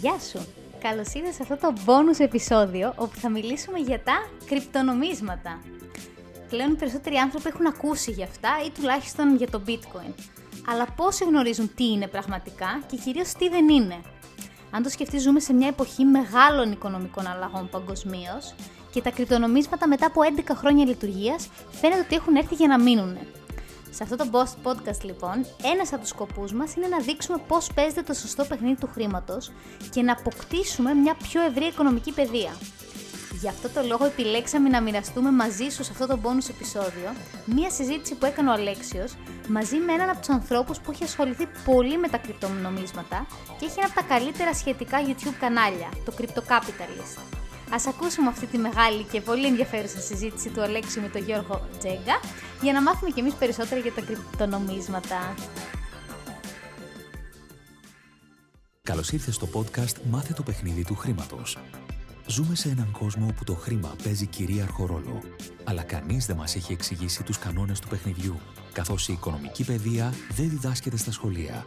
Γεια σου! Καλώς ήρθατε σε αυτό το bonus επεισόδιο όπου θα μιλήσουμε για τα κρυπτονομίσματα. Πλέον οι περισσότεροι άνθρωποι έχουν ακούσει για αυτά ή τουλάχιστον για το bitcoin. Αλλά πόσοι γνωρίζουν τι είναι πραγματικά και κυρίως τι δεν είναι; Αν το σκεφτεί, ζούμε σε μια εποχή μεγάλων οικονομικών αλλαγών παγκοσμίως και τα κρυπτονομίσματα μετά από 11 χρόνια λειτουργίας φαίνεται ότι έχουν έρθει για να μείνουν. Σε αυτό το podcast λοιπόν, ένας από τους σκοπούς μας είναι να δείξουμε πώς παίζεται το σωστό παιχνίδι του χρήματος και να αποκτήσουμε μια πιο ευρύ οικονομική παιδεία. Γι' αυτό το λόγο επιλέξαμε να μοιραστούμε μαζί σου σε αυτό το bonus επεισόδιο μία συζήτηση που έκανε ο Αλέξιος μαζί με έναν από τους ανθρώπους που έχει ασχοληθεί πολύ με τα κρυπτονομίσματα και έχει ένα από τα καλύτερα σχετικά YouTube κανάλια, το Crypto Ας ακούσουμε αυτή τη μεγάλη και πολύ ενδιαφέρουσα συζήτηση του Αλέξη με τον Γιώργο Τζέγκα για να μάθουμε κι εμείς περισσότερα για τα κρυπτονομίσματα. Καλώς ήρθες στο podcast «Μάθε το παιχνίδι του χρήματος». Ζούμε σε έναν κόσμο όπου το χρήμα παίζει κυρίαρχο ρόλο, αλλά κανείς δεν μας έχει εξηγήσει τους κανόνες του παιχνιδιού, καθώς η οικονομική παιδεία δεν διδάσκεται στα σχολεία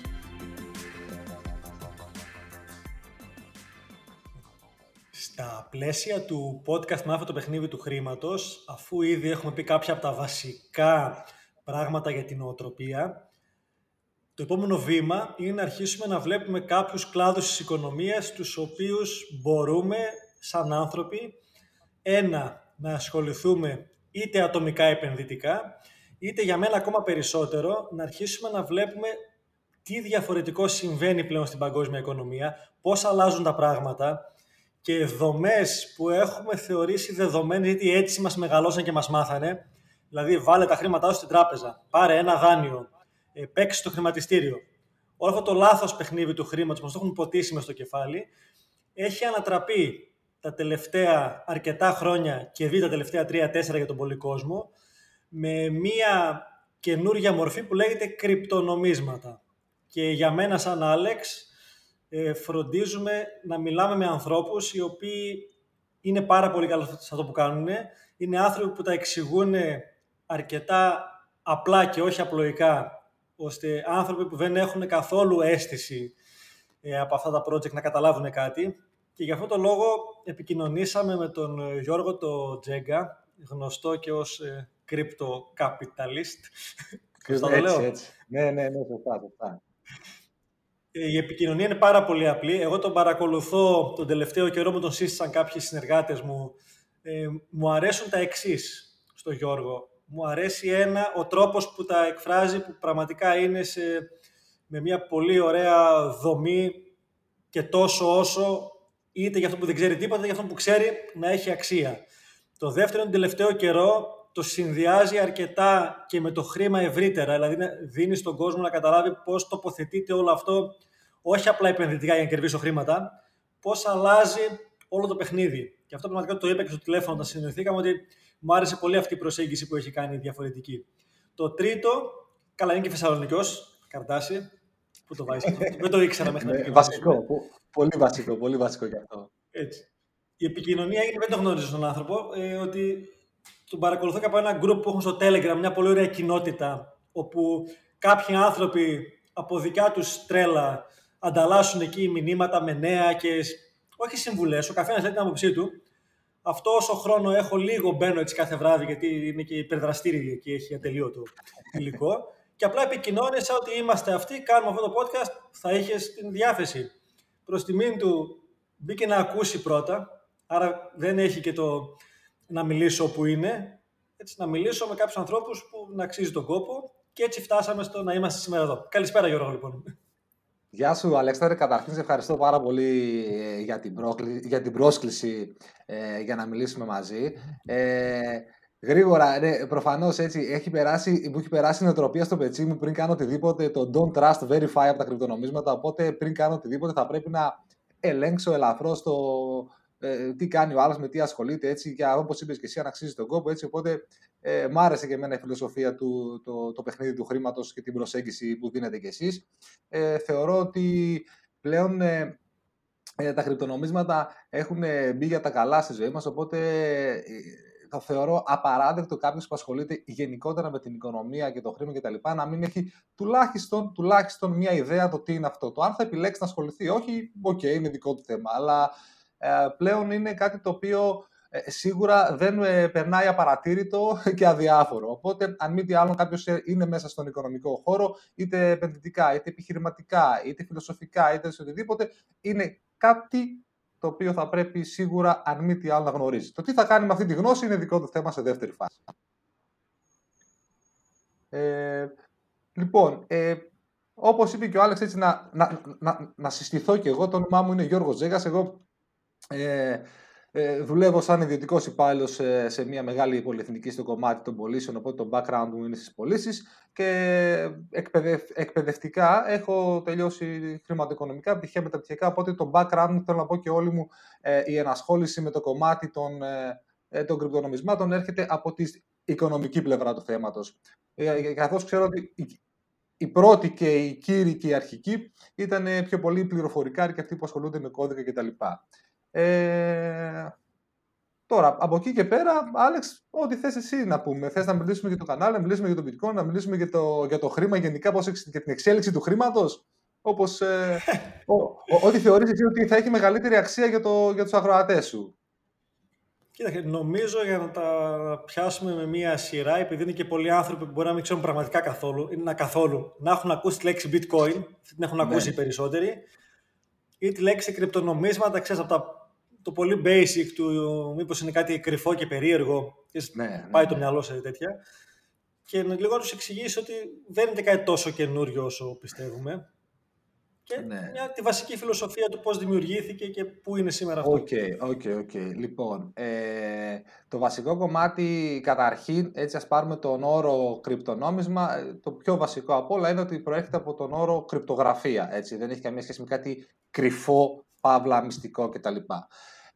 Στα πλαίσια του podcast «Μάθε το παιχνίδι του χρήματος», αφού ήδη έχουμε πει κάποια από τα βασικά πράγματα για την νοοτροπία, το επόμενο βήμα είναι να αρχίσουμε να βλέπουμε κάποιους κλάδους της οικονομίας, τους οποίους μπορούμε, σαν άνθρωποι, ένα, να ασχοληθούμε είτε ατομικά επενδυτικά, είτε για μένα ακόμα περισσότερο, να αρχίσουμε να βλέπουμε τι διαφορετικό συμβαίνει πλέον στην παγκόσμια οικονομία, πώς αλλάζουν τα πράγματα, και δομές που έχουμε θεωρήσει δεδομένες γιατί έτσι μας μεγαλώσαν και μας μάθανε. Δηλαδή βάλε τα χρήματά σου στην τράπεζα, πάρε ένα δάνειο, ε, παίξει στο χρηματιστήριο. Όλο αυτό το λάθος παιχνίδι του χρήματος μας το έχουν ποτίσει μες στο κεφάλι έχει ανατραπεί τα τελευταία αρκετά χρόνια και δει τα τελευταία τρία-τέσσερα για τον πολύ κόσμο με μία καινούργια μορφή που λέγεται κρυπτονομίσματα. Και για μένα σαν Άλεξ ε, φροντίζουμε να μιλάμε με ανθρώπους οι οποίοι είναι πάρα πολύ καλοί σε αυτό που κάνουν. Είναι άνθρωποι που τα εξηγούν αρκετά απλά και όχι απλοϊκά, ώστε άνθρωποι που δεν έχουν καθόλου αίσθηση ε, από αυτά τα project να καταλάβουν κάτι. Και γι' αυτό το λόγο επικοινωνήσαμε με τον Γιώργο το Τζέγκα, γνωστό και ως ε, crypto capitalist. Έτσι, έτσι. Ναι, ναι, ναι, σωστά, σωστά. Ε, η επικοινωνία είναι πάρα πολύ απλή. Εγώ τον παρακολουθώ τον τελευταίο καιρό, μου τον σύστησαν κάποιοι συνεργάτες μου. Ε, μου αρέσουν τα εξής στο Γιώργο. Μου αρέσει ένα, ο τρόπος που τα εκφράζει που πραγματικά είναι σε, με μια πολύ ωραία δομή και τόσο όσο είτε για αυτό που δεν ξέρει τίποτα, είτε για αυτό που ξέρει να έχει αξία. Το δεύτερο, τον τελευταίο καιρό, το συνδυάζει αρκετά και με το χρήμα ευρύτερα, δηλαδή δίνει στον κόσμο να καταλάβει πώς τοποθετείται όλο αυτό, όχι απλά επενδυτικά για να κερδίσω χρήματα, πώς αλλάζει όλο το παιχνίδι. Και αυτό πραγματικά το είπα και στο τηλέφωνο όταν συνεννοηθήκαμε ότι μου άρεσε πολύ αυτή η προσέγγιση που έχει κάνει διαφορετική. Το τρίτο, καλά είναι και Θεσσαλονικός, καρτάσι, που το βάζει. Δεν το ήξερα μέχρι να Βασικό, πολύ βασικό, πολύ βασικό γι' αυτό. Έτσι. Η επικοινωνία είναι, δεν το γνωρίζω τον άνθρωπο, ε, ότι τον παρακολουθώ και από ένα group που έχουν στο Telegram, μια πολύ ωραία κοινότητα, όπου κάποιοι άνθρωποι από δικιά τους τρέλα ανταλλάσσουν εκεί μηνύματα με νέα και όχι συμβουλές, ο καθένας λέει την άποψή του. Αυτό όσο χρόνο έχω λίγο μπαίνω έτσι κάθε βράδυ γιατί είναι και υπερδραστήριο και έχει ατελείωτο υλικό και απλά επικοινώνησα ότι είμαστε αυτοί, κάνουμε αυτό το podcast, θα είχε την διάθεση. Προς τιμήν του μπήκε να ακούσει πρώτα, άρα δεν έχει και το να μιλήσω όπου είναι, έτσι, να μιλήσω με κάποιους ανθρώπους που να αξίζει τον κόπο και έτσι φτάσαμε στο να είμαστε σήμερα εδώ. Καλησπέρα Γιώργο λοιπόν. Γεια σου Αλέξανδρε, καταρχήν σε ευχαριστώ πάρα πολύ ε, για την, για την πρόσκληση ε, για να μιλήσουμε μαζί. Ε, γρήγορα, ναι, προφανώς έτσι, έχει περάσει, μου έχει περάσει η νοοτροπία στο πετσί μου πριν κάνω οτιδήποτε, το don't trust, verify από τα κρυπτονομίσματα, οπότε πριν κάνω οτιδήποτε θα πρέπει να ελέγξω ελαφρώς το, ε, τι κάνει ο άλλος, με τι ασχολείται έτσι και όπως είπες και εσύ, αν αξίζει τον κόπο. Έτσι, οπότε ε, μ' άρεσε και εμένα η φιλοσοφία του, το, το παιχνίδι του χρήματος και την προσέγγιση που δίνετε κι εσείς. Ε, θεωρώ ότι πλέον ε, ε, τα κρυπτονομίσματα έχουν μπει για τα καλά στη ζωή μας, οπότε ε, θα θεωρώ απαράδεκτο κάποιος που ασχολείται γενικότερα με την οικονομία και το χρήμα κτλ. να μην έχει τουλάχιστον, τουλάχιστον μια ιδέα το τι είναι αυτό. Το αν θα επιλέξει να ασχοληθεί, όχι, ok, okay, είναι δικό του θέμα, αλλά ε, πλέον είναι κάτι το οποίο ε, σίγουρα δεν ε, περνάει απαρατήρητο και αδιάφορο. Οπότε, αν μη τι άλλο, κάποιος είναι μέσα στον οικονομικό χώρο, είτε επενδυτικά, είτε επιχειρηματικά, είτε φιλοσοφικά, είτε σε οτιδήποτε, είναι κάτι το οποίο θα πρέπει σίγουρα, αν μη τι άλλο, να γνωρίζει. Το τι θα κάνει με αυτή τη γνώση είναι δικό του θέμα σε δεύτερη φάση. Ε, λοιπόν, ε, όπως είπε και ο Άλεξ, έτσι, να, να, να, να συστηθώ και εγώ, το όνομά μου είναι Γιώργος Ζέγας, εγώ ε, ε, δουλεύω σαν ιδιωτικός υπάλληλος σε, σε μια μεγάλη πολυεθνική στο κομμάτι των πωλήσεων, οπότε το background μου είναι στις πωλήσεις και εκπαιδευ, εκπαιδευτικά έχω τελειώσει χρηματοοικονομικά, πτυχία μεταπτυχιακά. Οπότε το background μου, θέλω να πω και όλη μου ε, η ενασχόληση με το κομμάτι των, ε, ε των κρυπτονομισμάτων έρχεται από τη οικονομική πλευρά του θέματος. Ε, Καθώς ξέρω ότι η πρώτη και η κύριοι και η αρχική ήταν πιο πολύ πληροφορικά και αυτοί που ασχολούνται με κώδικα κτλ. Ε, τώρα, από εκεί και πέρα, Άλεξ, ό,τι θες εσύ να πούμε. Θες να μιλήσουμε για το κανάλι, να μιλήσουμε για το bitcoin, να μιλήσουμε για το, για το χρήμα γενικά, πώς, για την εξέλιξη του χρήματος. Όπως, ε, ό,τι θεωρείς εσύ ότι θα έχει μεγαλύτερη αξία για, το, για τους αγροατές σου. Κοίταξε, νομίζω για να τα πιάσουμε με μία σειρά, επειδή είναι και πολλοί άνθρωποι που μπορεί να μην ξέρουν πραγματικά καθόλου, ή να καθόλου, να έχουν ακούσει τη λέξη bitcoin, την έχουν ακούσει ναι. οι περισσότεροι, ή τη λέξη κρυπτονομίσματα, ξέρεις, από τα το πολύ basic του μήπως είναι κάτι κρυφό και περίεργο ναι, ναι, πάει το ναι. μυαλό σε τέτοια και λίγο να τους εξηγήσει ότι δεν είναι κάτι τόσο καινούριο όσο πιστεύουμε και ναι. μια, τη βασική φιλοσοφία του πώς δημιουργήθηκε και πού είναι σήμερα αυτό. Ok, ok, ok. Λοιπόν, ε, το βασικό κομμάτι καταρχήν, έτσι ας πάρουμε τον όρο κρυπτονόμισμα, ε, το πιο βασικό από όλα είναι ότι προέρχεται από τον όρο κρυπτογραφία, έτσι, δεν έχει καμία σχέση με κάτι κρυφό παύλα, μυστικό κτλ.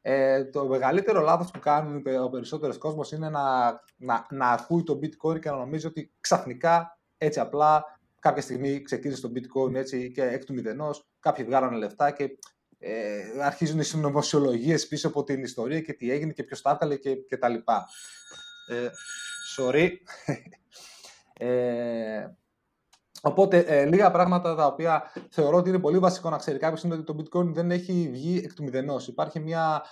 Ε, το μεγαλύτερο λάθος που κάνουν ο περισσότερος κόσμος είναι να, να, να ακούει το bitcoin και να νομίζει ότι ξαφνικά, έτσι απλά, κάποια στιγμή ξεκίνησε το bitcoin έτσι και εκ του μηδενός, κάποιοι βγάλανε λεφτά και ε, αρχίζουν οι συνωμοσιολογίες πίσω από την ιστορία και τι έγινε και ποιος τα έβγαλε και, και τα λοιπά. Ε, sorry. ε, Οπότε, ε, λίγα πράγματα τα οποία θεωρώ ότι είναι πολύ βασικό να ξέρει κάποιος είναι ότι το bitcoin δεν έχει βγει εκ του μηδενός. Υπάρχει μια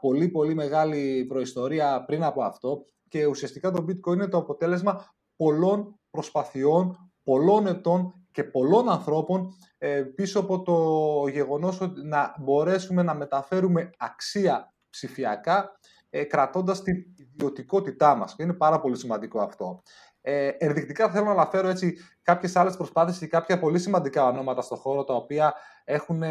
πολύ πολύ μεγάλη προϊστορία πριν από αυτό και ουσιαστικά το bitcoin είναι το αποτέλεσμα πολλών προσπαθειών, πολλών ετών και πολλών ανθρώπων ε, πίσω από το γεγονός ότι να μπορέσουμε να μεταφέρουμε αξία ψηφιακά ε, κρατώντας την ιδιωτικότητά μας. Και είναι πάρα πολύ σημαντικό αυτό. Ε, ενδεικτικά θέλω να αναφέρω έτσι κάποιες άλλες προσπάθειες και κάποια πολύ σημαντικά ονόματα στον χώρο τα οποία έχουν,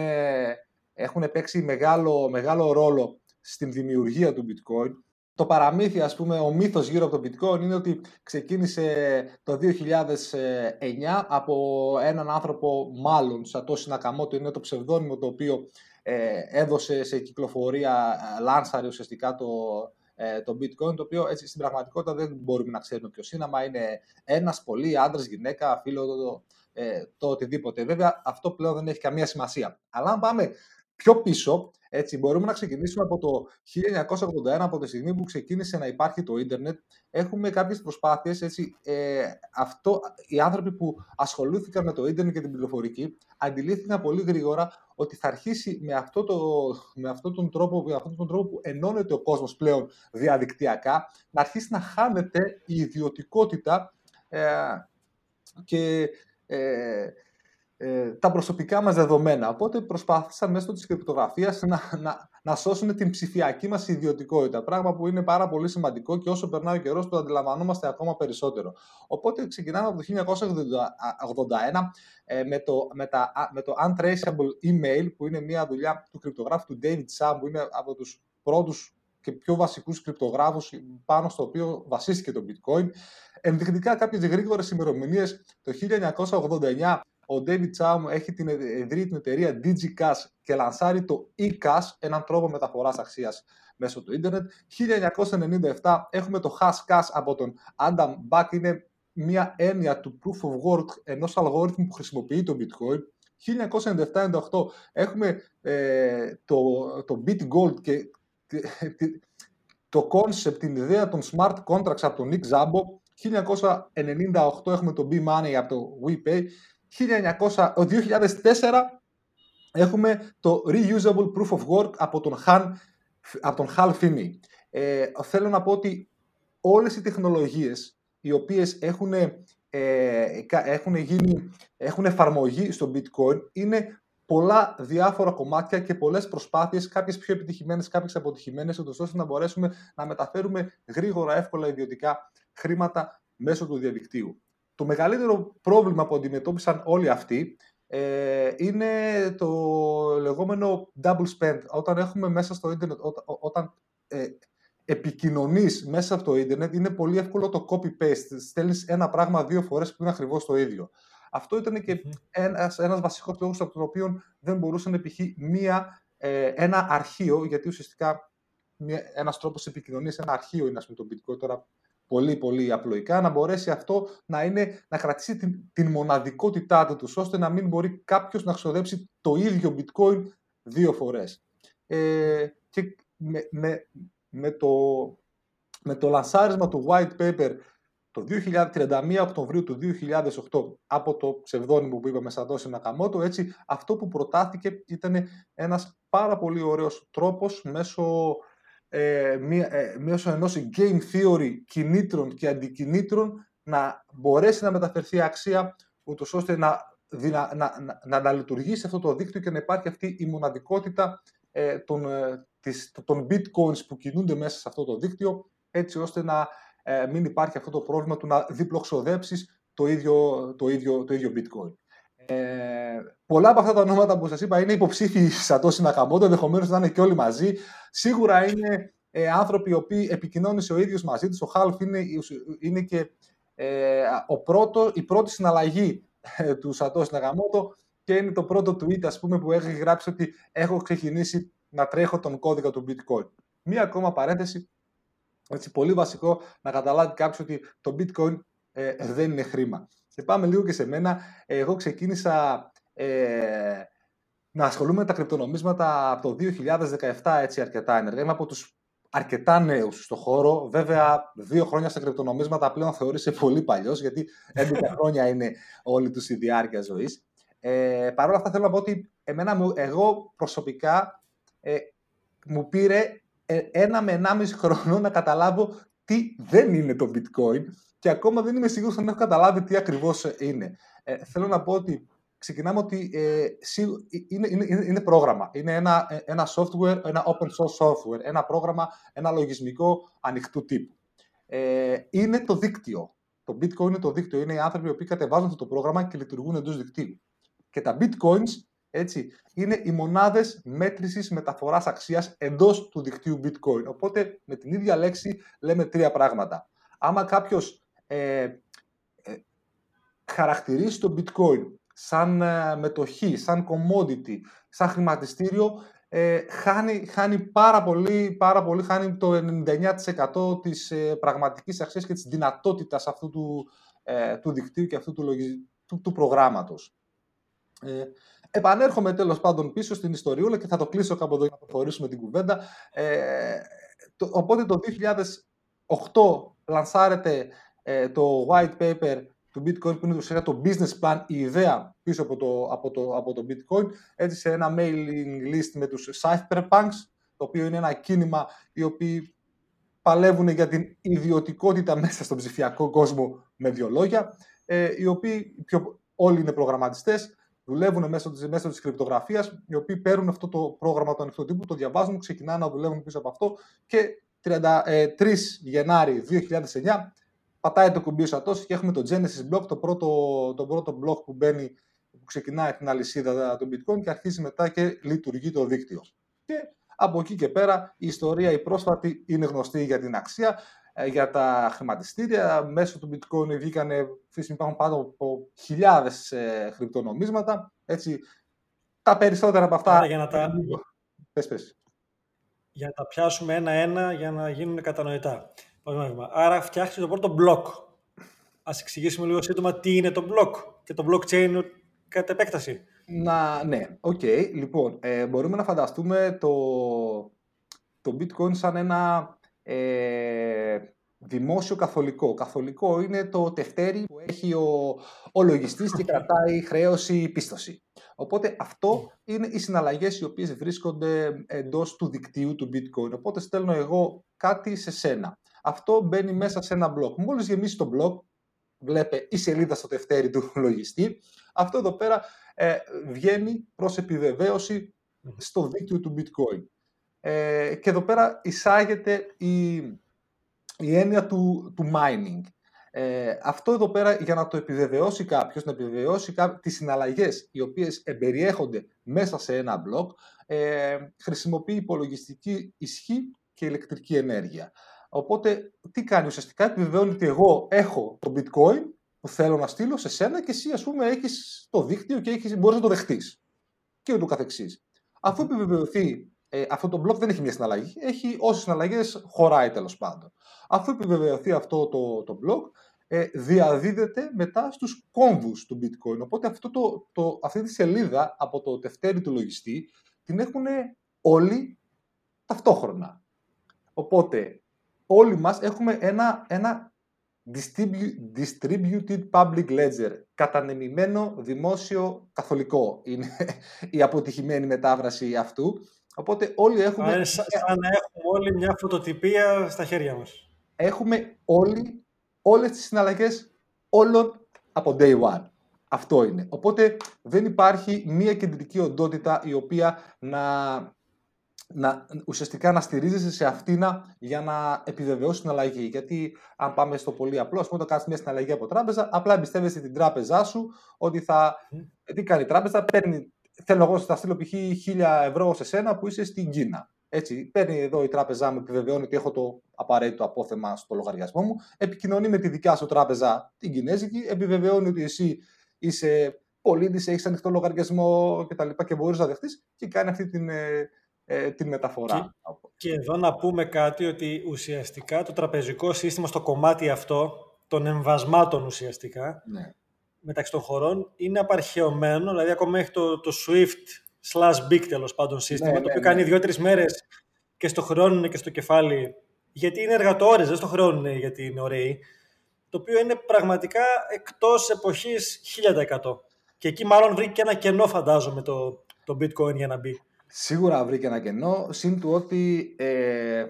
έχουν παίξει μεγάλο, μεγάλο ρόλο στην δημιουργία του bitcoin. Το παραμύθι, ας πούμε, ο μύθος γύρω από το bitcoin είναι ότι ξεκίνησε το 2009 από έναν άνθρωπο, μάλλον, Satoshi Nakamoto, είναι το ψευδόνυμο το οποίο ε, έδωσε σε κυκλοφορία, ε, λάνσαρε ουσιαστικά το, ε, το bitcoin, το οποίο έτσι στην πραγματικότητα δεν μπορούμε να ξέρουμε ποιος είναι, άμα είναι ένας, πολύ, άντρας, γυναίκα, φίλο, το, ε, το οτιδήποτε. Βέβαια, αυτό πλέον δεν έχει καμία σημασία. Αλλά αν πάμε πιο πίσω, έτσι, μπορούμε να ξεκινήσουμε από το 1981, από τη στιγμή που ξεκίνησε να υπάρχει το ίντερνετ. Έχουμε κάποιες προσπάθειες, έτσι, ε, αυτό, οι άνθρωποι που ασχολήθηκαν με το ίντερνετ και την πληροφορική, αντιλήφθηκαν πολύ γρήγορα ότι θα αρχίσει με, αυτό το, με, αυτόν τον τρόπο, με αυτόν τον τρόπο που ενώνεται ο κόσμος πλέον διαδικτυακά, να αρχίσει να χάνεται η ιδιωτικότητα ε, και ε, ε, τα προσωπικά μας δεδομένα. Οπότε προσπάθησαν μέσω της κρυπτογραφίας να, να, να σώσουν την ψηφιακή μας ιδιωτικότητα. Πράγμα που είναι πάρα πολύ σημαντικό και όσο περνάει ο καιρός το αντιλαμβανόμαστε ακόμα περισσότερο. Οπότε ξεκινάμε από το 1981 ε, με, το, με, τα, με το Untraceable Email που είναι μια δουλειά του κρυπτογράφου του David Sam που είναι από τους πρώτους και πιο βασικούς κρυπτογράφους πάνω στο οποίο βασίστηκε το bitcoin. Ενδεικτικά κάποιες γρήγορες ημερομηνίες το 1989 ο David Chaum έχει την, ιδρύει την εταιρεία DigiCash και λανσάρει το eCash, έναν τρόπο μεταφοράς αξίας μέσω του ίντερνετ. 1997 έχουμε το Hashcash από τον Adam Back, είναι μια έννοια του proof of work ενός αλγόριθμου που χρησιμοποιεί το bitcoin. 1997-98 έχουμε ε, το, το BitGold και το concept, την ιδέα των smart contracts από τον Nick Szabo. 1998 έχουμε το B-Money από το WePay. 1900, 2004 έχουμε το Reusable Proof of Work από τον, Han, από τον Hal Finney. Ε, θέλω να πω ότι όλες οι τεχνολογίες οι οποίες έχουν, ε, έχουν, γίνει, έχουν εφαρμογή στο bitcoin είναι πολλά διάφορα κομμάτια και πολλές προσπάθειες, κάποιες πιο επιτυχημένες, κάποιες αποτυχημένες, ώστε να μπορέσουμε να μεταφέρουμε γρήγορα, εύκολα ιδιωτικά χρήματα μέσω του διαδικτύου. Το μεγαλύτερο πρόβλημα που αντιμετώπισαν όλοι αυτοί ε, είναι το λεγόμενο double spend. Όταν έχουμε μέσα στο ίντερνετ, όταν ε, επικοινωνείς μέσα από το ίντερνετ, είναι πολύ εύκολο το copy-paste. Στέλνεις ένα πράγμα δύο φορές που είναι ακριβώς το ίδιο. Αυτό ήταν και mm-hmm. ένας, ένας βασικός λόγος από τον οποίο δεν μπορούσε να επιχεί μία, ε, ένα αρχείο, γιατί ουσιαστικά ένα ένας τρόπος επικοινωνίας, ένα αρχείο είναι ας πούμε, το bitcoin τώρα πολύ πολύ απλοϊκά, να μπορέσει αυτό να, είναι, να κρατήσει την, την μοναδικότητά του, ώστε να μην μπορεί κάποιος να ξοδέψει το ίδιο bitcoin δύο φορές. Ε, και με, με, με, το, με το λανσάρισμα του white paper το 2031 Οκτωβρίου του 2008 από το ψευδόνυμο που είπαμε Σαντόση Νακαμότο, έτσι αυτό που προτάθηκε ήταν ένας πάρα πολύ ωραίος τρόπος μέσω, ε, μία, ε, μέσω ενός game theory κινήτρων και αντικινήτρων να μπορέσει να μεταφερθεί αξία ούτως ώστε να, να, να, να, να, λειτουργήσει αυτό το δίκτυο και να υπάρχει αυτή η μοναδικότητα ε, των, ε, της, των bitcoins που κινούνται μέσα σε αυτό το δίκτυο έτσι ώστε να ε, μην υπάρχει αυτό το πρόβλημα του να διπλοξοδέψεις το ίδιο, το ίδιο, το ίδιο bitcoin. Ε, πολλά από αυτά τα ονόματα που σας είπα είναι υποψήφιοι Σατώση Νακαμότο, ενδεχομένως να είναι και όλοι μαζί. Σίγουρα είναι ε, άνθρωποι οι οποίοι επικοινώνησε ο ίδιος μαζί τους. Ο Χάλφ είναι, είναι και ε, ο πρώτο, η πρώτη συναλλαγή ε, του Σατώση Νακαμότο και είναι το πρώτο tweet ας πούμε, που έχει γράψει ότι έχω ξεκινήσει να τρέχω τον κώδικα του bitcoin. Μία ακόμα παρένθεση, έτσι, πολύ βασικό να καταλάβει κάποιος ότι το bitcoin ε, δεν είναι χρήμα. Και πάμε λίγο και σε μένα. Εγώ ξεκίνησα ε, να ασχολούμαι με τα κρυπτονομίσματα από το 2017 έτσι αρκετά ενεργά. Είμαι από τους αρκετά νέους στο χώρο. Βέβαια, δύο χρόνια στα κρυπτονομίσματα πλέον θεωρείσαι πολύ παλιός, γιατί 11 χρόνια είναι όλη τους η διάρκεια ζωής. Ε, Παρ' όλα αυτά, θέλω να πω ότι εμένα, εγώ προσωπικά ε, μου πήρε ε, ένα με ενάμιση χρόνο να καταλάβω τι δεν είναι το bitcoin και ακόμα δεν είμαι σίγουρος αν έχω καταλάβει τι ακριβώς είναι. Ε, θέλω να πω ότι ξεκινάμε ότι ε, είναι, είναι, είναι, πρόγραμμα. Είναι ένα, ε, ένα software, ένα open source software, ένα πρόγραμμα, ένα λογισμικό ανοιχτού τύπου. Ε, είναι το δίκτυο. Το bitcoin είναι το δίκτυο. Είναι οι άνθρωποι που κατεβάζουν αυτό το πρόγραμμα και λειτουργούν εντός δικτύου. Και τα bitcoins έτσι, είναι οι μονάδες μέτρησης μεταφοράς αξίας εντός του δικτύου bitcoin. Οπότε με την ίδια λέξη λέμε τρία πράγματα. Άμα κάποιος ε, ε, χαρακτηρίσει το bitcoin σαν ε, μετοχή, σαν commodity, σαν χρηματιστήριο, ε, χάνει, χάνει πάρα πολύ, πάρα πολύ, χάνει το 99% της ε, πραγματικής αξίας και της δυνατότητας αυτού του, ε, του δικτύου και αυτού του, του, του προγράμματος. Ε, επανέρχομαι τέλος πάντων πίσω στην ιστοριούλα και θα το κλείσω κάπου εδώ για να προχωρήσουμε την κουβέντα. Ε, το, οπότε το 2008 λανσάρεται ε, το white paper του Bitcoin που είναι ουσιαστικά το business plan, η ιδέα πίσω από το, από το, από το Bitcoin, έτσι σε ένα mailing list με τους cypherpunks, το οποίο είναι ένα κίνημα οι οποίοι παλεύουν για την ιδιωτικότητα μέσα στον ψηφιακό κόσμο με δύο λόγια, ε, οι οποίοι πιο, όλοι είναι προγραμματιστές, δουλεύουν μέσω της μέσω της κρυπτογραφίας, οι οποίοι παίρνουν αυτό το πρόγραμμα του ανοιχτού τύπου, το διαβάζουν, ξεκινάνε να δουλεύουν πίσω από αυτό και 33 ε, Γενάρη 2009 πατάει το κουμπί ο Σατώση και έχουμε το Genesis Block, το πρώτο, το πρώτο block που μπαίνει, που ξεκινάει την αλυσίδα του Bitcoin και αρχίζει μετά και λειτουργεί το δίκτυο. Και από εκεί και πέρα η ιστορία η πρόσφατη είναι γνωστή για την αξία. Ε, για τα χρηματιστήρια. Μέσω του bitcoin βγήκαν, υπάρχουν πάνω από χιλιάδες ε, κρυπτονομίσματα. Έτσι, τα περισσότερα από αυτά... για να τα... Πες, πες. Για να τα πιάσουμε ένα-ένα για να γίνουν κατανοητά. Άρα φτιάχνει το πρώτο μπλοκ. Ας εξηγήσουμε λίγο σύντομα τι είναι το μπλοκ και το blockchain κατά επέκταση. Να, ναι, ok. Okay. Λοιπόν, ε, μπορούμε να φανταστούμε το, το bitcoin σαν ένα ε, δημόσιο καθολικό. Καθολικό είναι το τευτέρι που έχει ο, ο λογιστής και κρατάει χρέωση ή πίστωση. Οπότε αυτό είναι οι συναλλαγές οι οποίες βρίσκονται εντός του δικτύου του bitcoin. Οπότε στέλνω εγώ κάτι σε σένα. Αυτό μπαίνει μέσα σε ένα block. Μόλις γεμίσει το block, βλέπε η σελίδα στο τευτέρι του λογιστή, αυτό εδώ πέρα ε, βγαίνει προς επιβεβαίωση στο δίκτυο του bitcoin. Ε, και εδώ πέρα εισάγεται η, η έννοια του, του mining. Ε, αυτό εδώ πέρα για να το επιβεβαιώσει κάποιος, να επιβεβαιώσει κάποιος, τις συναλλαγές οι οποίες εμπεριέχονται μέσα σε ένα blog, ε, χρησιμοποιεί υπολογιστική ισχύ και ηλεκτρική ενέργεια. Οπότε τι κάνει ουσιαστικά, επιβεβαιώνει ότι εγώ έχω το bitcoin που θέλω να στείλω σε σένα και εσύ ας πούμε έχεις το δίκτυο και έχεις, μπορείς να το δεχτείς και ούτω καθεξής. Αφού επιβεβαιωθεί ε, αυτό το blog δεν έχει μια συναλλαγή, έχει όσες συναλλαγές χωράει τέλος πάντων. Αφού επιβεβαιωθεί αυτό το, το blog, ε, διαδίδεται μετά στους κόμβους του bitcoin. Οπότε αυτό το, το, αυτή τη σελίδα από το τευτέρι του λογιστή την έχουν όλοι ταυτόχρονα. Οπότε όλοι μας έχουμε ένα, ένα distributed public ledger, κατανεμημένο δημόσιο καθολικό είναι η αποτυχημένη μετάφραση αυτού Οπότε όλοι έχουμε... Άρα, σαν να έχουμε όλοι μια φωτοτυπία στα χέρια μας. Έχουμε όλοι, όλες τις συναλλαγές όλων από day one. Αυτό είναι. Οπότε δεν υπάρχει μία κεντρική οντότητα η οποία να, να, ουσιαστικά να στηρίζεσαι σε αυτήν για να επιβεβαιώσεις την αλλαγή. Γιατί αν πάμε στο πολύ απλό, ας πούμε, όταν κάνεις μια συναλλαγή από τράπεζα, απλά εμπιστεύεσαι την τράπεζά σου ότι θα. Τι κάνει η τράπεζα, παίρνει θέλω εγώ να στείλω π.χ. 1000 ευρώ σε σένα που είσαι στην Κίνα. Έτσι, παίρνει εδώ η τράπεζά μου, επιβεβαιώνει ότι έχω το απαραίτητο απόθεμα στο λογαριασμό μου, επικοινωνεί με τη δικιά σου τράπεζα, την Κινέζικη, επιβεβαιώνει ότι εσύ είσαι πολίτης, έχεις ανοιχτό λογαριασμό κτλ. Και, και μπορείς να δεχτείς και κάνει αυτή την, ε, ε, την μεταφορά. Και, και εδώ να πούμε κάτι ότι ουσιαστικά το τραπεζικό σύστημα στο κομμάτι αυτό των εμβασμάτων ουσιαστικά ναι μεταξύ των χωρών είναι απαρχαιωμένο, δηλαδή ακόμα έχει το, το Swift slash big τέλος πάντων σύστημα, ναι, το ναι, οποίο ναι, κάνει δύο-τρεις μέρες και στο χρόνο και στο κεφάλι, γιατί είναι εργατόρες, δεν στο χρόνο γιατί είναι ωραίοι, το οποίο είναι πραγματικά εκτός εποχής 1000%. Και εκεί μάλλον βρήκε ένα κενό, φαντάζομαι, το, το bitcoin για να μπει. Σίγουρα βρήκε ένα κενό, συν του ότι ε,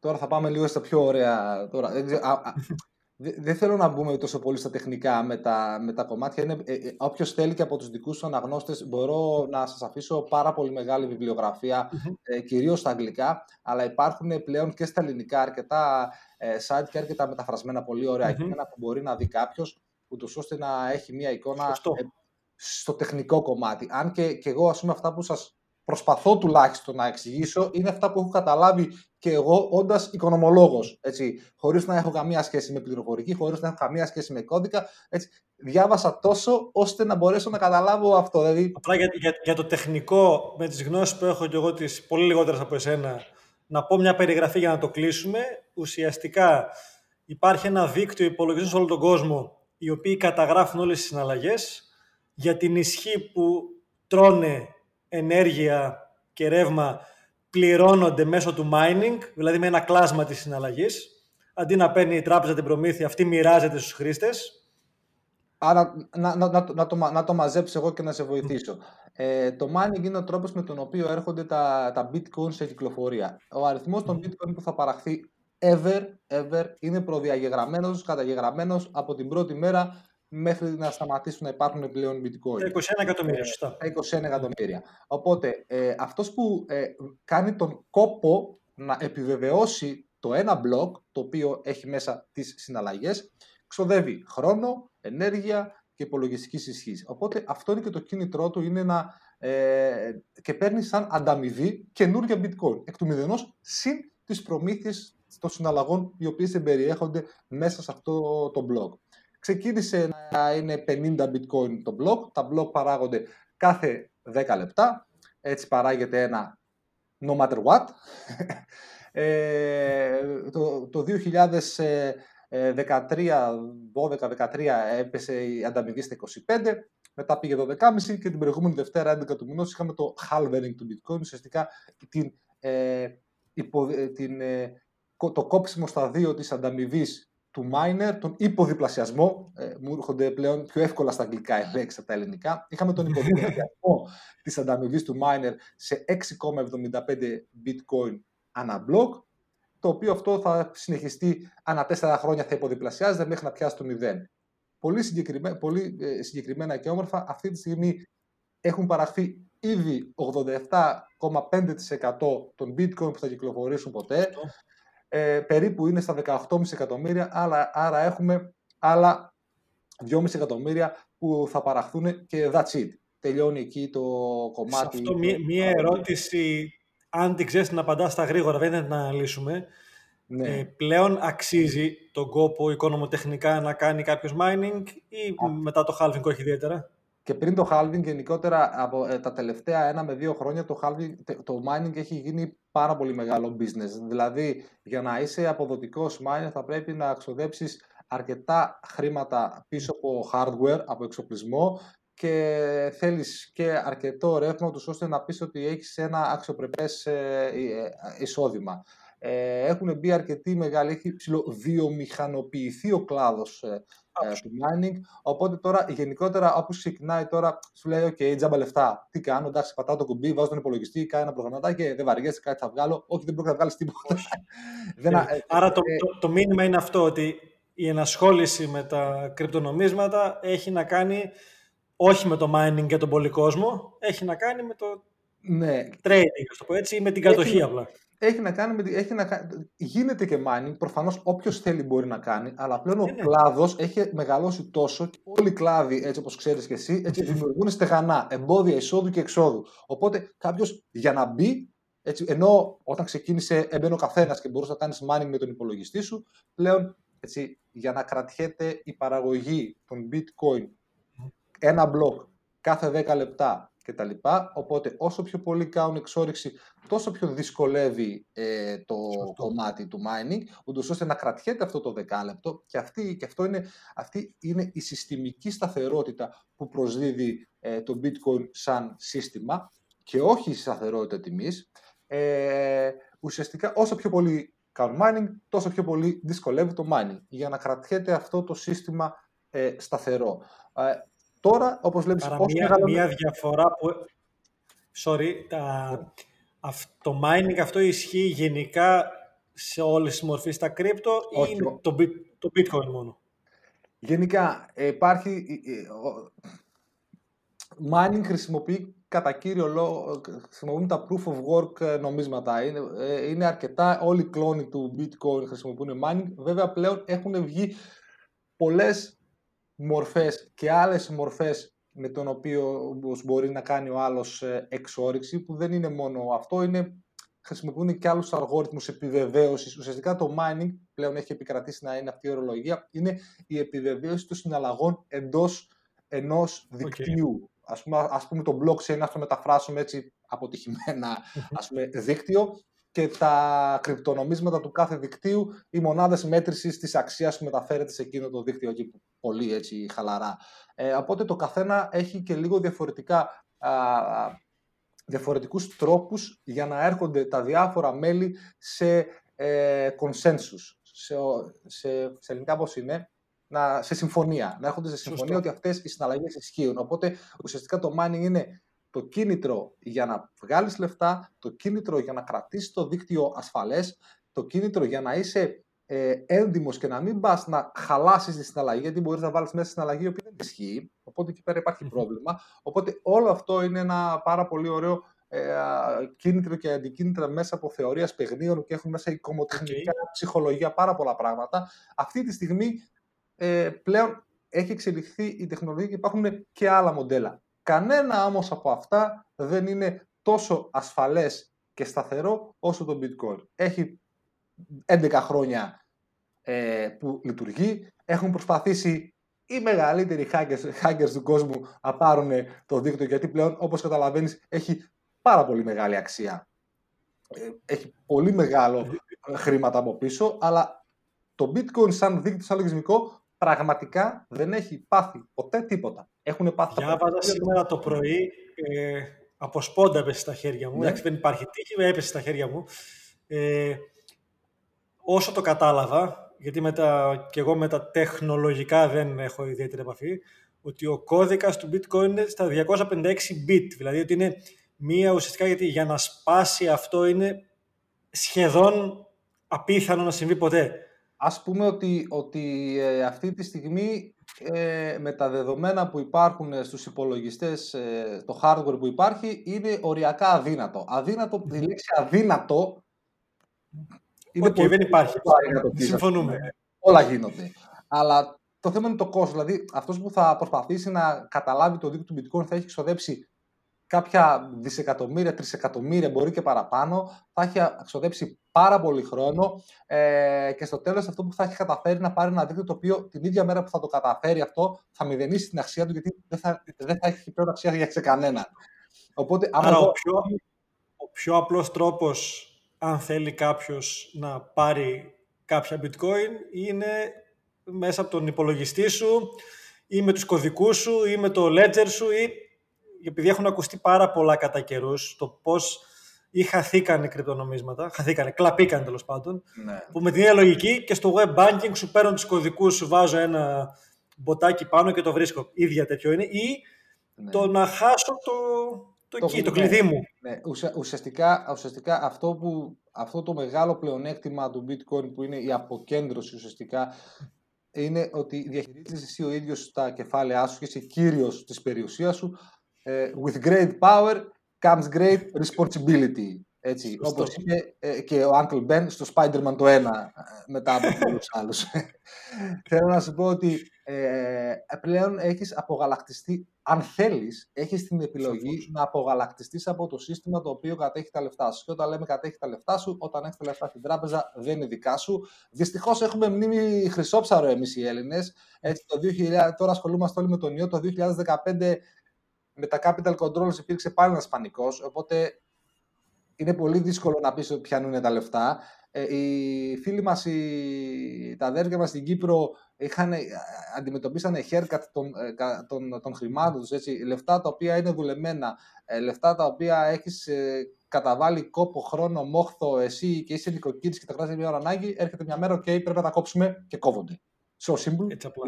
τώρα θα πάμε λίγο στα πιο ωραία. Τώρα, δεν θέλω να μπούμε τόσο πολύ στα τεχνικά με τα, με τα κομμάτια. Είναι, ε, ε, όποιος θέλει και από τους δικούς του αναγνώστες μπορώ να σας αφήσω πάρα πολύ μεγάλη βιβλιογραφία, ε, κυρίως στα αγγλικά, αλλά υπάρχουν πλέον και στα ελληνικά αρκετά ε, site και αρκετά μεταφρασμένα πολύ ωραία κείμενα που μπορεί να δει κάποιος, ούτως ώστε να έχει μια εικόνα ε, στο τεχνικό κομμάτι. Αν και, και εγώ, ας πούμε, αυτά που σας προσπαθώ τουλάχιστον να εξηγήσω είναι αυτά που έχω καταλάβει και εγώ όντας οικονομολόγος. Χωρίς να έχω καμία σχέση με πληροφορική, χωρίς να έχω καμία σχέση με κώδικα. Έτσι, διάβασα τόσο ώστε να μπορέσω να καταλάβω αυτό. Δηλαδή... Απλά για, για, για το τεχνικό, με τις γνώσεις που έχω και εγώ, τις πολύ λιγότερες από εσένα, να πω μια περιγραφή για να το κλείσουμε. Ουσιαστικά υπάρχει ένα δίκτυο υπολογιστών σε όλο τον κόσμο, οι οποίοι καταγράφουν όλες τις συναλλαγές για την ισχύ που τρώνε ενέργεια και ρεύμα πληρώνονται μέσω του mining, δηλαδή με ένα κλάσμα της συναλλαγής. Αντί να παίρνει η τράπεζα την προμήθεια, αυτή μοιράζεται στους χρήστες. Άρα να, να, να, να, το, να το μαζέψω εγώ και να σε βοηθήσω. Ε, το mining είναι ο τρόπος με τον οποίο έρχονται τα, τα bitcoin σε κυκλοφορία. Ο αριθμός των bitcoin που θα παραχθεί ever, ever είναι προδιαγεγραμμένος, καταγεγραμμένος από την πρώτη μέρα μέχρι να σταματήσουν να υπάρχουν πλέον bitcoin. 21 εκατομμύρια, σωστά. 21 εκατομμύρια. Οπότε, ε, αυτός που ε, κάνει τον κόπο να επιβεβαιώσει το ένα blog, το οποίο έχει μέσα τις συναλλαγές, ξοδεύει χρόνο, ενέργεια και υπολογιστικής ισχύς. Οπότε αυτό είναι και το κίνητρό του, είναι να, ε, και παίρνει σαν ανταμοιβή καινούργια bitcoin, εκ του μηδενός, συν τις προμήθειες των συναλλαγών οι οποίες εμπεριέχονται μέσα σε αυτό το blog. Ξεκίνησε να είναι 50 bitcoin το blog. Τα blog παράγονται κάθε 10 λεπτά. Έτσι παράγεται ένα no matter what. Ε, το, το 2013, 12-13 έπεσε η ανταμοιβή στα 25, μετά πήγε 12,5 και την προηγούμενη Δευτέρα 11 του μηνός είχαμε το halvering του bitcoin, ουσιαστικά την, ε, υπο, την, ε, το κόψιμο στα δύο της ανταμοιβής του miner, τον υποδιπλασιασμό, ε, μου έρχονται πλέον πιο εύκολα στα αγγλικά οι από τα ελληνικά, είχαμε τον υποδιπλασιασμό της ανταμοιβής του miner σε 6,75 bitcoin ανά block, το οποίο αυτό θα συνεχιστεί ανά τέσσερα χρόνια θα υποδιπλασιάζεται μέχρι να πιάσει το 0. Πολύ, συγκεκριμένα, πολύ ε, συγκεκριμένα και όμορφα αυτή τη στιγμή έχουν παραχθεί ήδη 87,5% των bitcoin που θα κυκλοφορήσουν ποτέ. Ε, περίπου είναι στα 18,5 εκατομμύρια, άρα, άρα έχουμε άλλα 2,5 εκατομμύρια που θα παραχθούν και that's it. Τελειώνει εκεί το κομμάτι. Σε αυτό μία, ερώτηση, αν την ξέρεις να απαντάς στα γρήγορα, δεν είναι να αναλύσουμε. Ναι. Ε, πλέον αξίζει τον κόπο οικονομοτεχνικά να κάνει κάποιος mining ή μετά το halving όχι ιδιαίτερα; Και πριν το halving γενικότερα από ε, τα τελευταία ένα με δύο χρόνια το, halving, το mining έχει γίνει πάρα πολύ μεγάλο business. Δηλαδή για να είσαι αποδοτικός miner θα πρέπει να ξοδέψεις αρκετά χρήματα πίσω από hardware, από εξοπλισμό και θέλεις και αρκετό ρεύμα τους ώστε να πεις ότι έχεις ένα αξιοπρεπές ε, εισόδημα. Ε, έχουν μπει αρκετοί μεγάλοι, έχει βιομηχανοποιηθεί ο κλάδος ε, ε, του mining, οπότε τώρα γενικότερα όπως ξεκινάει τώρα σου λέει ok, τζάμπα λεφτά, τι κάνω, εντάξει πατάω το κουμπί, βάζω τον υπολογιστή, κάνω ένα προγραμματάκι, δεν βαριέσαι, κάτι θα βγάλω, όχι δεν πρόκειται να βγάλεις τίποτα. δεν, ε, Άρα το, το, το μήνυμα είναι αυτό, ότι η ενασχόληση με τα κρυπτονομίσματα έχει να κάνει όχι με το mining και τον πολυκόσμο, έχει να κάνει με το ναι. trading, το πω έτσι, ή με την κατοχή απλά έχει να κάνει με. Έχει να, γίνεται και mining. Προφανώς όποιος θέλει μπορεί να κάνει, αλλά πλέον ο κλάδος έχει μεγαλώσει τόσο και όλοι οι κλάδοι, έτσι όπως ξέρεις και εσύ, έτσι δημιουργούν στεγανά, εμπόδια εισόδου και εξόδου. Οπότε κάποιος για να μπει, έτσι, ενώ όταν ξεκίνησε έμπαινε ο καθένας και μπορούσε να κάνεις mining με τον υπολογιστή σου, πλέον έτσι, για να κρατιέται η παραγωγή των bitcoin ένα μπλοκ κάθε 10 λεπτά κτλ. Οπότε όσο πιο πολύ κάνουν εξόριξη, τόσο πιο δυσκολεύει ε, το κομμάτι του mining, ούτως ώστε να κρατιέται αυτό το δεκάλεπτο και, αυτή, και αυτό είναι, αυτή είναι η συστημική σταθερότητα που προσδίδει ε, το bitcoin σαν σύστημα και όχι η σταθερότητα τιμής. Ε, ουσιαστικά όσο πιο πολύ κάνουν mining, τόσο πιο πολύ δυσκολεύει το mining για να κρατιέται αυτό το σύστημα ε, σταθερό. Ε, Τώρα, όπως βλέπει, μία, μία διαφορά που. Sorry, τα... το mining αυτό ισχύει γενικά σε όλες τις μορφές τα κρύπτο ή το, το bitcoin μόνο; Γενικά υπάρχει. Mining χρησιμοποιεί κατά κύριο λόγο χρησιμοποιούν τα proof of work ε, νομίσματα. Είναι, ε, είναι αρκετά, όλοι οι κλόνοι του bitcoin χρησιμοποιούν mining. Βέβαια πλέον έχουν βγει πολλές μορφές και άλλες μορφές με τον οποίο μπορεί να κάνει ο άλλος ε, εξόριξη που δεν είναι μόνο αυτό, είναι, χρησιμοποιούν και άλλους αλγόριθμους επιβεβαίωσης. Ουσιαστικά το mining πλέον έχει επικρατήσει να είναι αυτή η ορολογία, είναι η επιβεβαίωση των συναλλαγών εντός ενός δικτύου. Ας πούμε, ας πούμε το blockchain, να το μεταφράσουμε έτσι αποτυχημένα ας πούμε, δίκτυο και τα κρυπτονομίσματα του κάθε δικτύου, οι μονάδες μέτρησης της αξίας που μεταφέρεται σε εκείνο το δίκτυο εκεί πολύ έτσι χαλαρά. Ε, οπότε το καθένα έχει και λίγο διαφορετικά α, διαφορετικούς τρόπους για να έρχονται τα διάφορα μέλη σε ε, consensus, σε, σε, σε ελληνικά πώς είναι, να, σε συμφωνία, να έρχονται σε συμφωνία ότι αυτές οι συναλλαγές ισχύουν. Οπότε ουσιαστικά το mining είναι το κίνητρο για να βγάλεις λεφτά, το κίνητρο για να κρατήσεις το δίκτυο ασφαλές, το κίνητρο για να είσαι ε, έντιμος και να μην πας να χαλάσεις τη συναλλαγή, γιατί μπορείς να βάλεις μέσα συναλλαγή η οποία δεν ισχύει, οπότε εκεί πέρα υπάρχει πρόβλημα. Οπότε όλο αυτό είναι ένα πάρα πολύ ωραίο ε, κίνητρο και αντικίνητρα μέσα από θεωρίας παιχνίων και έχουν μέσα οικομοτεχνικά, ψυχολογία, πάρα πολλά πράγματα. Αυτή τη στιγμή ε, πλέον έχει εξελιχθεί η τεχνολογία και υπάρχουν και άλλα μοντέλα. Κανένα όμως από αυτά δεν είναι τόσο ασφαλές και σταθερό όσο το bitcoin. Έχει 11 χρόνια ε, που λειτουργεί. Έχουν προσπαθήσει οι μεγαλύτεροι hackers, hackers του κόσμου να πάρουν το δίκτυο γιατί πλέον όπως καταλαβαίνεις έχει πάρα πολύ μεγάλη αξία. Ε, έχει πολύ μεγάλο χρήματα από πίσω, αλλά το bitcoin σαν δίκτυο, σαν λογισμικό πραγματικά δεν έχει πάθει ποτέ τίποτα. Έχουν πάθει Διάβαζα σήμερα το πρωί, ε, από σπόντα έπεσε στα χέρια μου. Ναι. Εντάξει, δεν υπάρχει τύχη, έπεσε στα χέρια μου. Ε, όσο το κατάλαβα, γιατί με και εγώ με τα τεχνολογικά δεν έχω ιδιαίτερη επαφή, ότι ο κώδικας του bitcoin είναι στα 256 bit, δηλαδή ότι είναι μία ουσιαστικά γιατί για να σπάσει αυτό είναι σχεδόν απίθανο να συμβεί ποτέ. Ας πούμε ότι, ότι ε, αυτή τη στιγμή ε, με τα δεδομένα που υπάρχουν στους υπολογιστές, ε, το hardware που υπάρχει, είναι οριακά αδύνατο. Αδύνατο, η λέξη αδύνατο είναι okay, δεν υπάρχει. Συμφωνούμε. Όλα γίνονται. Αλλά το θέμα είναι το κόστος. Δηλαδή, αυτός που θα προσπαθήσει να καταλάβει το δίκτυο του bitcoin θα έχει ξοδέψει κάποια δισεκατομμύρια, τρισεκατομμύρια, μπορεί και παραπάνω, θα έχει ξοδέψει πάρα πολύ χρόνο ε, και στο τέλος αυτό που θα έχει καταφέρει να πάρει ένα δίκτυο το οποίο την ίδια μέρα που θα το καταφέρει αυτό θα μηδενίσει την αξία του γιατί δεν θα, δεν θα έχει πλέον αξία για κανέναν. Οπότε, Άρα ο, πιο, ο πιο απλός τρόπος αν θέλει κάποιος να πάρει κάποια bitcoin είναι μέσα από τον υπολογιστή σου ή με τους κωδικούς σου ή με το ledger σου ή επειδή έχουν ακουστεί πάρα πολλά κατά καιρούς το πώς ή χαθήκανε κρυπτονομίσματα, χαθήκανε, κλαπήκανε τέλος πάντων, ναι. που με την ίδια λογική και στο web banking σου παίρνω τους κωδικούς, σου βάζω ένα μποτάκι πάνω και το βρίσκω. Ίδια τέτοιο είναι. Ή ναι. το να χάσω το, το, το, εκεί, το κλειδί μου. Ναι. Ουσιαστικά, ουσιαστικά αυτό, που, αυτό το μεγάλο πλεονέκτημα του bitcoin που είναι η αποκέντρωση ουσιαστικά είναι ότι διαχειρίζεσαι εσύ ο ίδιος τα κεφάλαιά σου και είσαι κύριος της περιουσίας σου ε, with great power comes great responsibility. Έτσι, όπως είπε ε, και ο Uncle Ben στο Spider-Man το 1 ε, μετά από πολλούς άλλους. Θέλω να σου πω ότι ε, πλέον έχεις απογαλακτιστεί, αν θέλεις, έχεις την επιλογή να απογαλακτιστείς από το σύστημα το οποίο κατέχει τα λεφτά σου. Και όταν λέμε κατέχει τα λεφτά σου, όταν έχεις τα λεφτά στην τράπεζα δεν είναι δικά σου. Δυστυχώς έχουμε μνήμη χρυσόψαρο εμείς οι Έλληνες. Έτσι, το 2000, τώρα ασχολούμαστε όλοι με τον ιό. Το 2015 με τα capital controls υπήρξε πάλι ένας πανικός. Οπότε είναι πολύ δύσκολο να πεις ότι πιάνουν τα λεφτά. Ε, οι φίλοι μας, οι, τα αδέρφια μας στην Κύπρο είχαν, ε, αντιμετωπίσανε haircut των, ε, των, των χρημάτων τους, έτσι, λεφτά τα οποία είναι δουλεμένα, λεφτά τα οποία έχεις καταβάλει κόπο, χρόνο, μόχθο, εσύ και είσαι νοικοκύρης και τα κρατάς μια ώρα ανάγκη, έρχεται μια μέρα, ok, πρέπει να τα κόψουμε και κόβονται. So simple,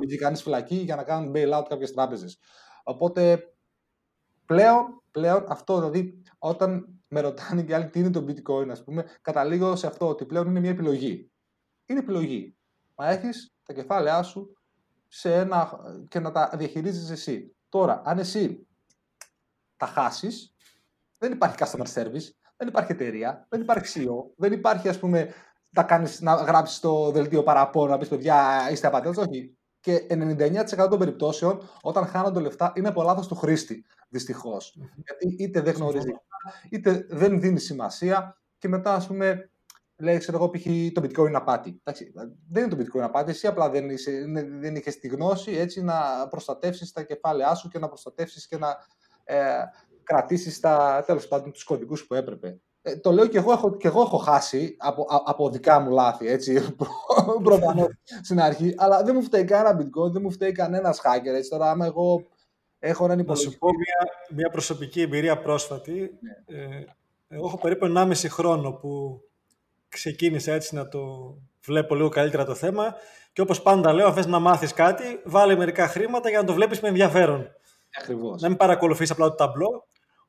μην κάνεις φυλακή για να κάνουν bailout κάποιες τράπεζες. Οπότε πλέον, πλέον αυτό, δηλαδή όταν με ρωτάνε και άλλοι τι είναι το bitcoin, ας πούμε, καταλήγω σε αυτό ότι πλέον είναι μια επιλογή. Είναι επιλογή. Μα έχεις τα κεφάλαιά σου σε ένα, και να τα διαχειρίζεις εσύ. Τώρα, αν εσύ τα χάσεις, δεν υπάρχει customer service, δεν υπάρχει εταιρεία, δεν υπάρχει CEO, δεν υπάρχει ας πούμε να, κάνεις, να γράψεις το δελτίο παραπάνω, να πεις παιδιά είστε απατές, όχι. Και 99% των περιπτώσεων, όταν χάνονται λεφτά, είναι από λάθος του χρήστη. Δυστυχώς. Γιατί είτε δεν γνωρίζει, είτε δεν δίνει σημασία και μετά, ας πούμε, λέει, ξέρω εγώ, π.χ. το bitcoin είναι απάτη. Εντάξει, δεν είναι το bitcoin απάτη, εσύ απλά δεν, είσαι, δεν είχες τη γνώση έτσι να προστατεύσεις τα κεφάλαιά σου και να προστατεύσεις και να ε, κρατήσεις τέλος πάντων τους κωδικούς που έπρεπε. Ε, το λέω και εγώ, έχω, και εγώ έχω χάσει από, από δικά μου λάθη, έτσι, προφανώς στην αρχή, αλλά δεν μου φταίει κανένα bitcoin, δεν μου φταίει κανένας hacker, έτσι, τώρα άμα εγώ έχω έναν υπολογιστή... Να σου πω μια, μια προσωπική εμπειρία πρόσφατη. Ναι. Ε, εγώ έχω περίπου 1,5 χρόνο που ξεκίνησα έτσι να το βλέπω λίγο καλύτερα το θέμα και όπως πάντα λέω, αν θες να μάθεις κάτι, βάλε μερικά χρήματα για να το βλέπεις με ενδιαφέρον. Ακριβώς. Να μην παρακολουθείς απλά το ταμπλό.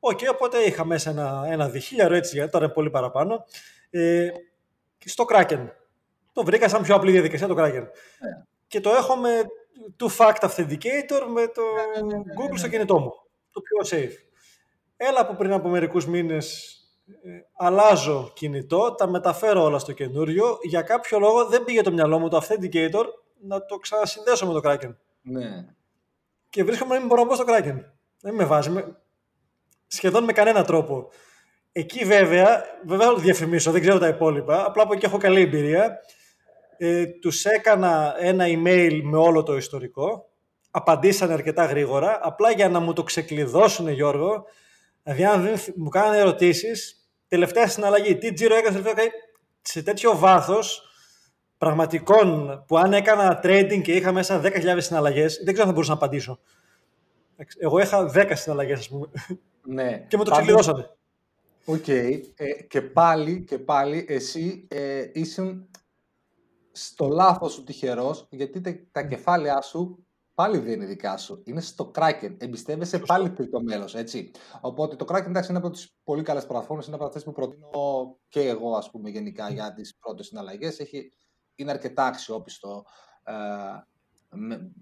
Ok, okay, οπότε είχα μέσα ένα, ένα διχίλιαρο έτσι, τώρα είναι πολύ παραπάνω. Ε, στο Kraken. Το βρήκα σαν πιο απλή διαδικασία το Kraken. Yeah. Ναι. Και το έχω με two-factor authenticator με το yeah, ναι, ναι, Google στο κινητό μου. Το πιο safe. Έλα από πριν από μερικούς μήνες ε, αλλάζω κινητό, τα μεταφέρω όλα στο καινούριο. Για κάποιο λόγο δεν πήγε το μυαλό μου το authenticator να το ξανασυνδέσω με το Kraken. Ναι. Και βρίσκομαι να μην μπορώ να μπω στο Kraken. Δεν με βάζει σχεδόν με κανένα τρόπο. Εκεί βέβαια, βέβαια θα το διαφημίσω, δεν ξέρω τα υπόλοιπα, απλά από εκεί έχω καλή εμπειρία. Ε, τους έκανα ένα email με όλο το ιστορικό, απαντήσανε αρκετά γρήγορα, απλά για να μου το ξεκλειδώσουν Γιώργο, δηλαδή αν δεν μου κάνανε ερωτήσεις, τελευταία συναλλαγή, τι τζίρο έκανες σε τέτοιο βάθος, πραγματικών που αν έκανα trading και είχα μέσα 10.000 συναλλαγές, δεν ξέρω αν θα μπορούσα να απαντήσω. Εγώ είχα 10 συναλλαγές, ας πούμε. Ναι. και μου το ξεκλειδώσανε. Ok. Okay. Ε, και πάλι, και πάλι εσύ ε, ήσουν στο λάθος σου τυχερός, γιατί τα, τα κεφάλαιά σου πάλι δεν είναι δικά σου. Είναι στο Kraken. Εμπιστεύεσαι πάλι το μέλος, έτσι. Οπότε το Kraken, εντάξει, είναι από τις πολύ καλές πλατφόρμες, είναι από αυτές που προτείνω και εγώ, ας πούμε, γενικά για τις πρώτες συναλλαγές. Έχει, είναι αρκετά αξιόπιστο ε, με,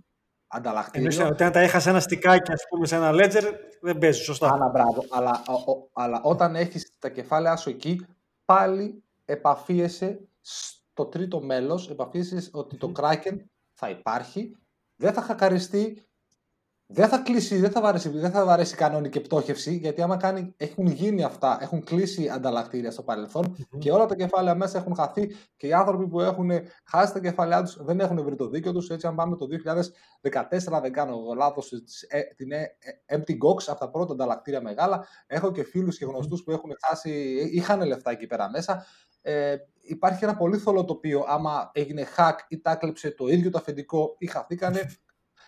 ανταλλακτήριο. Εννοείς ότι αν τα έχασε ένα στικάκι, ας πούμε, σε ένα ledger, δεν παίζει, σωστά. Άνα, μπράβο. Αλλά, ο, αλλά όταν έχεις τα κεφάλαια σου εκεί, πάλι επαφίεσαι στο τρίτο μέλος, επαφίεσαι ότι το Kraken θα υπάρχει, δεν θα χακαριστεί, δεν θα κλείσει, δεν θα βαρέσει, δεν θα βαρέσει κανόνικη πτώχευση, γιατί άμα κάνει, έχουν γίνει αυτά, έχουν κλείσει ανταλλακτήρια στο παρελθον και όλα τα κεφάλαια μέσα έχουν χαθεί και οι άνθρωποι που έχουν χάσει τα κεφάλαιά τους δεν έχουν βρει το δίκιο τους. Έτσι, αν πάμε το 2014, δεν κάνω λάθος, ε, την ε, ε, Empty Gox από τα πρώτα ανταλλακτήρια μεγάλα, έχω και φίλους και γνωστούς που έχουν χάσει, είχαν λεφτά εκεί πέρα μέσα. Ε, υπάρχει ένα πολύ θολό τοπίο. Άμα έγινε hack ή τα κλέψε το ίδιο το αφεντικό ή χαθήκανε,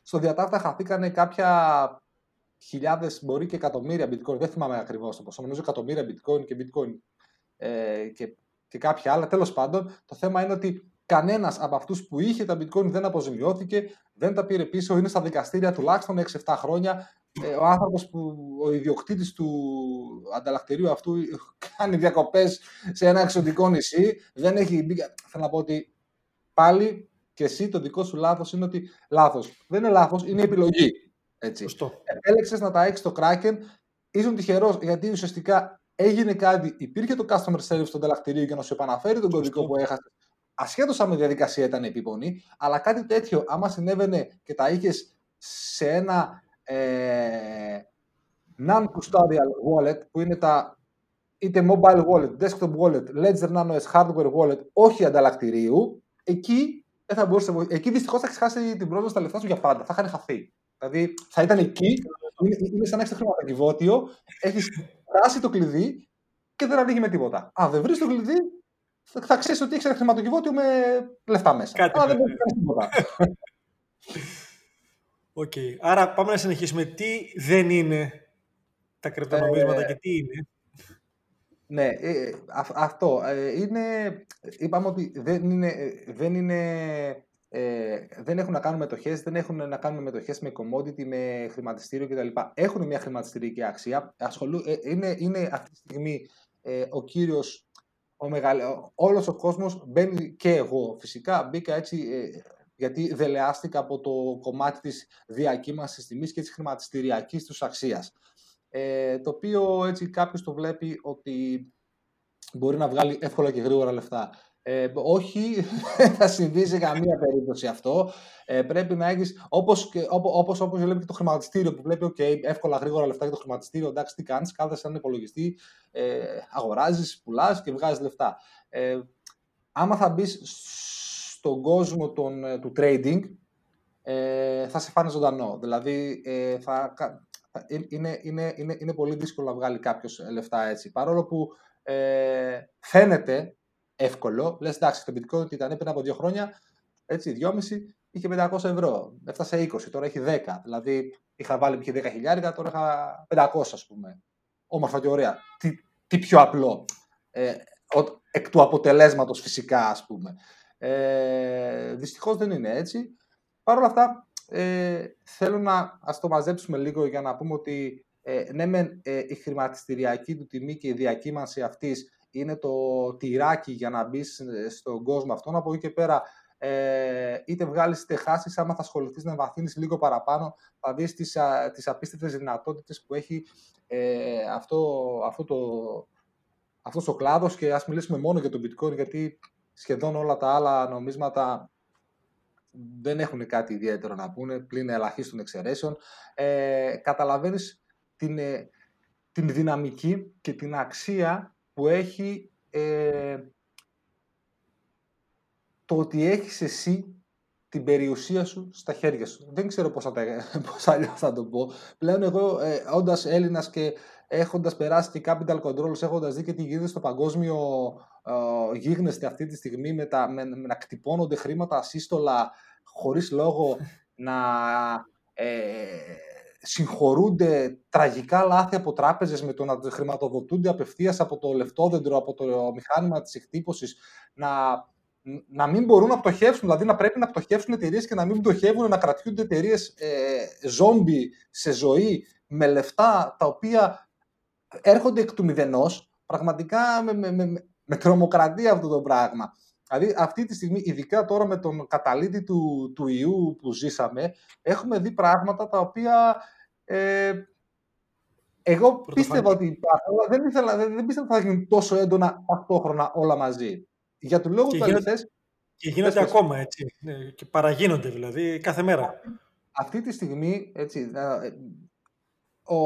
στο διατάφτα χαθήκανε κάποια χιλιάδες, μπορεί και εκατομμύρια bitcoin. Δεν θυμάμαι ακριβώς το ποσό. Νομίζω εκατομμύρια bitcoin και bitcoin ε, και, και κάποια άλλα. Τέλος πάντων, το θέμα είναι ότι κανένας από αυτούς που είχε τα bitcoin δεν αποζημιώθηκε, δεν τα πήρε πίσω. Είναι στα δικαστήρια τουλάχιστον 6-7 χρόνια. Ε, ο άνθρωπος που ο ιδιοκτήτης του ανταλλακτηρίου αυτού κάνει διακοπές σε ένα εξωτικό νησί. Δεν έχει μπει. Θέλω να πω ότι πάλι και εσύ το δικό σου λάθος είναι ότι λάθος. Δεν είναι λάθος, είναι επιλογή. Έτσι. Επέλεξες να τα έχεις στο Kraken, ήσουν τυχερός γιατί ουσιαστικά έγινε κάτι, υπήρχε το customer service στο ανταλλακτηρίο για να σου επαναφέρει τον κωδικό που έχασες. Ασχέτως αν η διαδικασία ήταν επίπονη, αλλά κάτι τέτοιο, άμα συνέβαινε και τα είχες σε ένα ε, non-custodial wallet, που είναι τα είτε mobile wallet, desktop wallet, Ledger Nano S hardware wallet, όχι ανταλλακτηρίου, εκεί δεν θα μπορούσε, εκεί δυστυχώς θα έχεις χάσει την πρόσβαση στα λεφτά σου για πάντα. Θα είχαν χαθεί. Δηλαδή θα ήταν εκεί, είναι, είναι σαν να έχεις το χρηματοκιβώτιο, έχεις χάσει το κλειδί και δεν ανοίγει με τίποτα. Αν δεν βρεις το κλειδί, θα ξέρεις ότι έχεις ένα χρηματοκιβώτιο με λεφτά μέσα. Κάτι Αλλά δεν μπορείς τίποτα. Ok. Okay. Άρα πάμε να συνεχίσουμε. Τι δεν είναι τα κρυπτονομίσματα ε... και τι είναι; Ναι, ε, αυτό. Ε, είναι, είπαμε ότι δεν είναι, ε, δεν είναι ε, δεν έχουν να κάνουν με μετοχές, δεν έχουν να κάνουν με μετοχές, με commodity, με χρηματιστήριο κτλ. Έχουν μια χρηματιστηριακή αξία. Ασχολού, ε, είναι, είναι αυτή τη στιγμή ε, ο κύριος, ο μεγαλ... όλος ο κόσμος μπαίνει και εγώ φυσικά μπήκα έτσι ε, γιατί δελεάστηκα από το κομμάτι της διακύμανσης τιμής και της χρηματιστηριακής τους αξίας. Ε, το οποίο έτσι κάποιος το βλέπει ότι μπορεί να βγάλει εύκολα και γρήγορα λεφτά. Ε, όχι, δεν θα συμβεί σε καμία περίπτωση αυτό. Ε, πρέπει να έχεις, όπως όπως, όπως βλέπει και το χρηματιστήριο, που βλέπει okay, εύκολα γρήγορα λεφτά για το χρηματιστήριο. Εντάξει, τι κάνεις, κάθεσαι έναν υπολογιστή, ε, αγοράζεις, πουλάς και βγάζεις λεφτά. Ε, άμα θα μπεις στον κόσμο των, ε, του trading, ε, θα σε φάνε ζωντανό. Δηλαδή, ε, θα, είναι, είναι, είναι, είναι πολύ δύσκολο να βγάλει κάποιος λεφτά έτσι. Παρόλο που ε, φαίνεται εύκολο. Λες, εντάξει, το bitcoin ήταν πριν από δύο χρόνια, έτσι, 2,5 είχε 500 ευρώ. Έφτασε 20, τώρα έχει 10. Δηλαδή, είχα βάλει π.χ. 10 χιλιάρικα, τώρα είχα 500, ας πούμε. Όμορφα και ωραία. Τι, τι πιο απλό. Ε, εκ του αποτελέσματος φυσικά, ας πούμε. Ε, Δυστυχώς δεν είναι έτσι. Παρ' όλα αυτά, ε, θέλω να ας το μαζέψουμε λίγο για να πούμε ότι ε, ναι, με, ε, η χρηματιστηριακή του τιμή και η διακύμανση αυτής είναι το τυράκι για να μπεις στον κόσμο αυτόν. Από εκεί και πέρα, ε, είτε βγάλεις είτε χάσεις, άμα θα ασχοληθείς να βαθύνεις λίγο παραπάνω, θα δεις τις τις απίστευτες δυνατότητες που έχει ε, αυτό, αυτό το, αυτός ο κλάδος και ας μιλήσουμε μόνο για το bitcoin γιατί σχεδόν όλα τα άλλα νομίσματα δεν έχουν κάτι ιδιαίτερο να πούνε πλην ελαχίστων εξαιρέσεων. Ε, καταλαβαίνεις την, ε, την δυναμική και την αξία που έχει ε, το ότι έχεις εσύ την περιουσία σου στα χέρια σου. Δεν ξέρω πώς, θα, πώς αλλιώς θα το πω. Πλέον εγώ, ε, όντας Έλληνας και έχοντας περάσει και capital controls, έχοντας δει και τι γίνεται στο παγκόσμιο ε, γίγνεσθε αυτή τη στιγμή με, τα, με, με να κτυπώνονται χρήματα ασύστολα χωρίς λόγο να ε, συγχωρούνται τραγικά λάθη από τράπεζες με το να χρηματοδοτούνται απευθείας από το λεφτόδεντρο, από το μηχάνημα της εκτύπωσης, να, να μην μπορούν να πτωχεύσουν, δηλαδή να πρέπει να πτωχεύσουν εταιρείες και να μην πτωχεύουν, να κρατιούνται εταιρείες ε, ζόμπι σε ζωή με λεφτά τα οποία έρχονται εκ του μηδενός, πραγματικά με, με, με, με τρομοκρατία αυτό το πράγμα. Δηλαδή αυτή τη στιγμή, ειδικά τώρα με τον καταλήτη του, του ιού που ζήσαμε, έχουμε δει πράγματα τα οποία ε, εγώ πίστευα ότι υπάρχουν, αλλά δεν, ήθελα, δεν, δεν πίστευα ότι θα γίνουν τόσο έντονα ταυτόχρονα όλα μαζί. Για τον λόγο και που γίνονται, Και γίνονται ακόμα έτσι. Ναι, και παραγίνονται δηλαδή κάθε μέρα. Αυτή τη στιγμή, έτσι, ε, ο,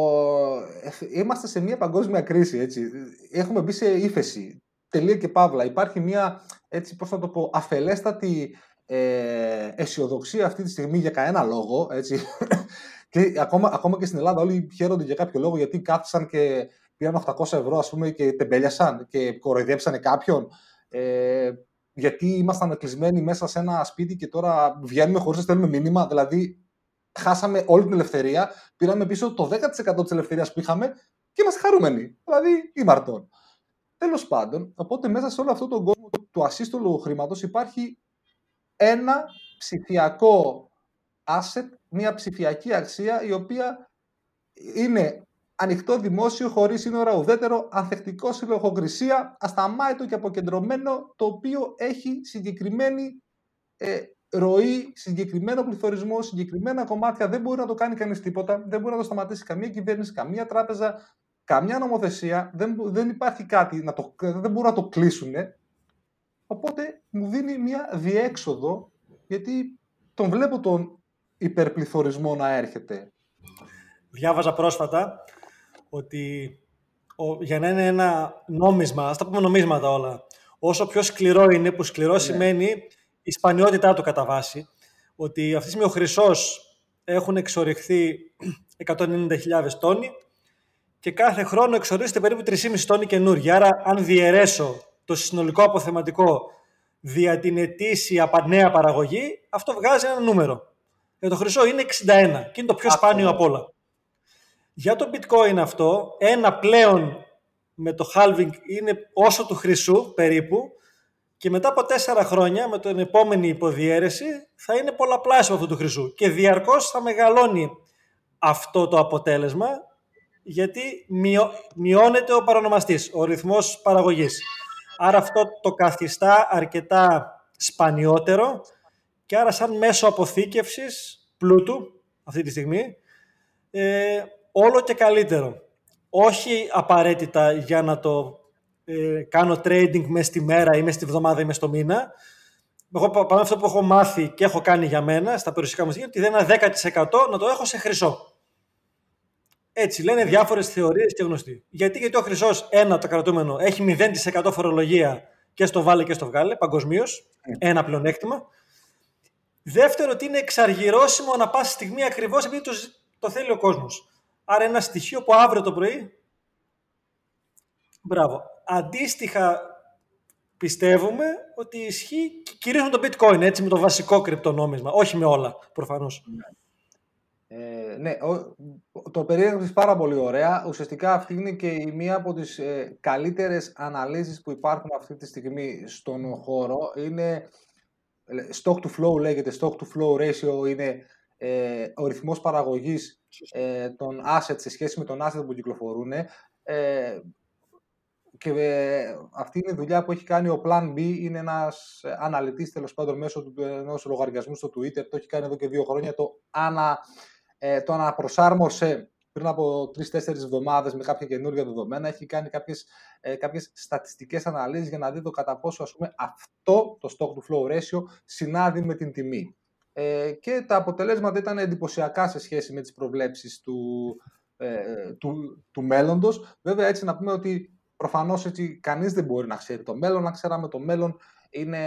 είμαστε σε μια παγκόσμια κρίση. Έτσι. Έχουμε μπει σε ύφεση. Τελεία και παύλα. Υπάρχει μια, έτσι, πώς θα το πω, αφελέστατη ε, αισιοδοξία αυτή τη στιγμή για κανένα λόγο. Έτσι. Και ακόμα, ακόμα και στην Ελλάδα όλοι χαίρονται για κάποιο λόγο γιατί κάθισαν και πήραν 800 ευρώ ας πούμε, και τεμπέλιασαν και κοροϊδέψανε κάποιον. Ε, γιατί ήμασταν κλεισμένοι μέσα σε ένα σπίτι και τώρα βγαίνουμε χωρίς να στέλνουμε μήνυμα. Δηλαδή, χάσαμε όλη την ελευθερία, πήραμε πίσω το 10% της ελευθερίας που είχαμε και είμαστε χαρούμενοι. Δηλαδή, ήμαρτον. Τέλος πάντων, οπότε μέσα σε όλο αυτό τον κόσμο του ασύστολου χρήματος υπάρχει ένα ψηφιακό asset, μια ψηφιακή αξία η οποία είναι ανοιχτό δημόσιο, χωρίς σύνορα ουδέτερο, ανθεκτικό σε λογοκρισία, ασταμάτητο και αποκεντρωμένο, το οποίο έχει συγκεκριμένη ε, ροή, συγκεκριμένο πληθωρισμό, συγκεκριμένα κομμάτια. Δεν μπορεί να το κάνει κανείς τίποτα, δεν μπορεί να το σταματήσει καμία κυβέρνηση, καμία τράπεζα, καμιά νομοθεσία. Δεν, δεν υπάρχει κάτι, να το, δεν μπορούν να το κλείσουν. Οπότε μου δίνει μια διέξοδο, γιατί τον βλέπω τον υπερπληθωρισμό να έρχεται. Διάβαζα πρόσφατα ότι ο, για να είναι ένα νόμισμα, ας τα πούμε νομίσματα όλα, όσο πιο σκληρό είναι, που σκληρό ναι. σημαίνει η σπανιότητά του κατά βάση, ότι αυτή τη στιγμή ο χρυσός έχουν εξοριχθεί 190.000 τόνοι και κάθε χρόνο εξορίζεται περίπου 3,5 τόνοι καινούργια. Άρα, αν διαιρέσω το συνολικό αποθεματικό δια την ετήσια νέα παραγωγή, αυτό βγάζει ένα νούμερο. Για το χρυσό είναι 61 και είναι το πιο σπάνιο από όλα. Για το bitcoin αυτό, ένα πλέον με το halving είναι όσο του χρυσού περίπου και μετά από τέσσερα χρόνια με την επόμενη υποδιέρεση θα είναι πολλαπλάσιο αυτού του χρυσού και διαρκώς θα μεγαλώνει αυτό το αποτέλεσμα γιατί μειώνεται ο παρονομαστής, ο ρυθμός παραγωγής. Άρα αυτό το καθιστά αρκετά σπανιότερο και άρα σαν μέσο αποθήκευσης πλούτου αυτή τη στιγμή ε, όλο και καλύτερο. Όχι απαραίτητα για να το ε, κάνω trading μέσα στη μέρα ή μέσα στη βδομάδα ή μέσα στο μήνα. Εγώ πάνω αυτό που έχω μάθει και έχω κάνει για μένα στα περιουσιακά μου ότι δεν είναι 10% να το έχω σε χρυσό. Έτσι λένε διάφορες θεωρίες και γνωστοί. Γιατί, γιατί ο χρυσός, ένα το κρατούμενο, έχει 0% φορολογία και στο βάλε και στο βγάλε, παγκοσμίως, ένα πλεονέκτημα. Δεύτερο, ότι είναι εξαργυρώσιμο να πάση στιγμή ακριβώς επειδή το, το θέλει ο κόσμος. Άρα ένα στοιχείο που αύριο το πρωί. Μπράβο. Αντίστοιχα πιστεύουμε ότι ισχύει κυρίως με το bitcoin, έτσι, με το βασικό κρυπτονόμισμα. Όχι με όλα, προφανώς. Ε, ναι, το περιέγραψες πάρα πολύ ωραία. Ουσιαστικά αυτή είναι και η μία από τις ε, καλύτερες αναλύσεις που υπάρχουν αυτή τη στιγμή στον χώρο. Είναι stock to flow λέγεται, stock to flow ratio είναι ε, ο ρυθμός παραγωγής ε, των assets σε σχέση με τον asset που κυκλοφορούν. Ε, και ε, αυτή είναι η δουλειά που έχει κάνει ο Plan B, είναι ένας αναλυτής τέλος πάντων μέσω του ενός λογαριασμού στο Twitter, το έχει κάνει εδώ και δύο χρόνια, το, ανα, ε, το αναπροσάρμοσε πριν από τρει-τέσσερι εβδομάδες με κάποια καινούργια δεδομένα. Έχει κάνει κάποιες ε, κάποιες στατιστικές αναλύσεις για να δει το κατά πόσο ας πούμε, αυτό το stock to flow ratio συνάδει με την τιμή. Ε, και τα αποτελέσματα ήταν εντυπωσιακά σε σχέση με τις προβλέψεις του, ε, του, του μέλλοντος. Βέβαια έτσι να πούμε ότι προφανώς έτσι κανείς δεν μπορεί να ξέρει το μέλλον. Να ξέραμε το μέλλον είναι,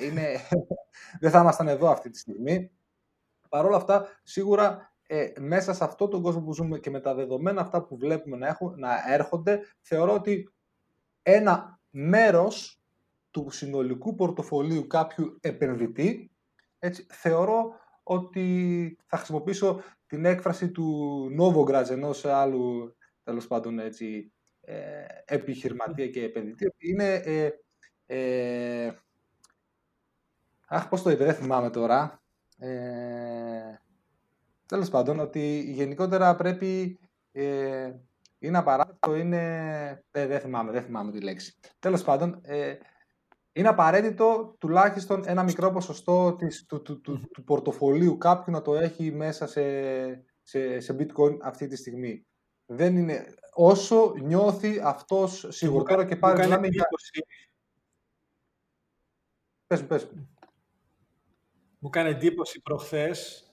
είναι... δεν θα ήμασταν εδώ αυτή τη στιγμή. Παρ' όλα αυτά, σίγουρα ε, μέσα σε αυτό τον κόσμο που ζούμε και με τα δεδομένα αυτά που βλέπουμε να, έχουν, να έρχονται, θεωρώ ότι ένα μέρος του συνολικού πορτοφολίου κάποιου επενδυτή, έτσι, θεωρώ ότι θα χρησιμοποιήσω την έκφραση του Novogratz ενός άλλου τέλος πάντων έτσι, ε, επιχειρηματία και επενδυτή, είναι ε, ε, αχ, πώς το είπε, δεν θυμάμαι τώρα. Ε, τέλος πάντων, ότι γενικότερα πρέπει ε, είναι απαραίτητο, είναι... Ε, δεν θυμάμαι, δεν θυμάμαι τη λέξη. Τέλος πάντων, ε, είναι απαραίτητο τουλάχιστον ένα μικρό ποσοστό της, του, του, του, του πορτοφολίου κάποιου να το έχει μέσα σε, σε, σε bitcoin αυτή τη στιγμή. Δεν είναι... Όσο νιώθει αυτός σίγουρα. και πάλι μιλάμε για... Πες μου, πες μου. Μου κάνει εντύπωση προχθές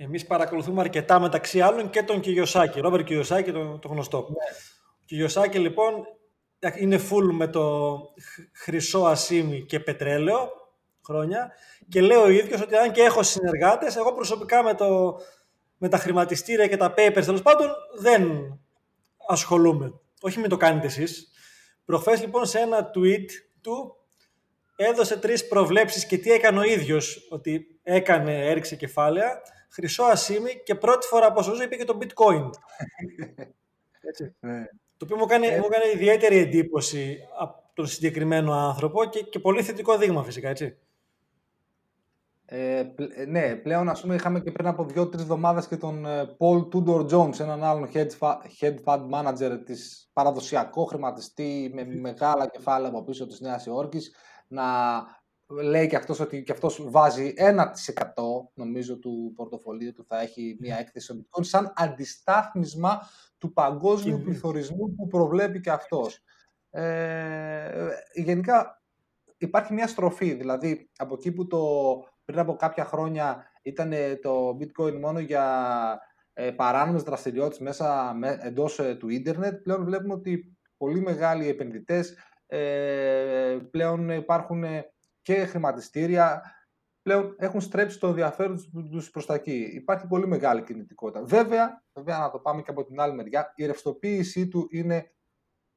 εμείς παρακολουθούμε αρκετά μεταξύ άλλων και τον Κιγιοσάκη, Ρόμπερ Κιγιοσάκη, το, το γνωστό. Ναι. Ο Κιγιοσάκη λοιπόν είναι full με το χρυσό ασίμι και πετρέλαιο χρόνια και λέω ο ίδιος ότι αν και έχω συνεργάτες, εγώ προσωπικά με, το, με τα χρηματιστήρια και τα papers τέλος πάντων δεν ασχολούμαι. Όχι με το κάνετε εσείς. Προχθές λοιπόν σε ένα tweet του έδωσε τρεις προβλέψεις και τι έκανε ο ίδιος ότι έκανε, έριξε κεφάλαια χρυσό ασίμι και πρώτη φορά από όσο είπε και το bitcoin. Έτσι. Ναι. Το οποίο μου έκανε, ε... μου έκανε ιδιαίτερη εντύπωση από τον συγκεκριμένο άνθρωπο και, και πολύ θετικό δείγμα φυσικά, έτσι. Ε, ναι, πλέον ας πούμε είχαμε και πριν από δύο-τρεις εβδομάδες και τον ε, Paul Tudor Jones, έναν άλλον hedge fund manager της παραδοσιακό χρηματιστή με μεγάλα κεφάλαια από πίσω της Νέας Υόρκης, να λέει και αυτός ότι και αυτός βάζει 1% νομίζω του πορτοφολίου του θα έχει μια έκθεση στο bitcoin σαν αντιστάθμισμα του παγκόσμιου πληθωρισμού που προβλέπει και αυτός. Ε, γενικά υπάρχει μια στροφή, δηλαδή από εκεί που το, πριν από κάποια χρόνια ήταν το bitcoin μόνο για ε, παράνομες δραστηριότητες μέσα με, εντός ε, του ίντερνετ, πλέον βλέπουμε ότι πολύ μεγάλοι επενδυτές ε, πλέον υπάρχουν και χρηματιστήρια πλέον έχουν στρέψει το ενδιαφέρον τους προς τα εκεί. Υπάρχει πολύ μεγάλη κινητικότητα. Βέβαια, βέβαια, να το πάμε και από την άλλη μεριά, η ρευστοποίησή του είναι,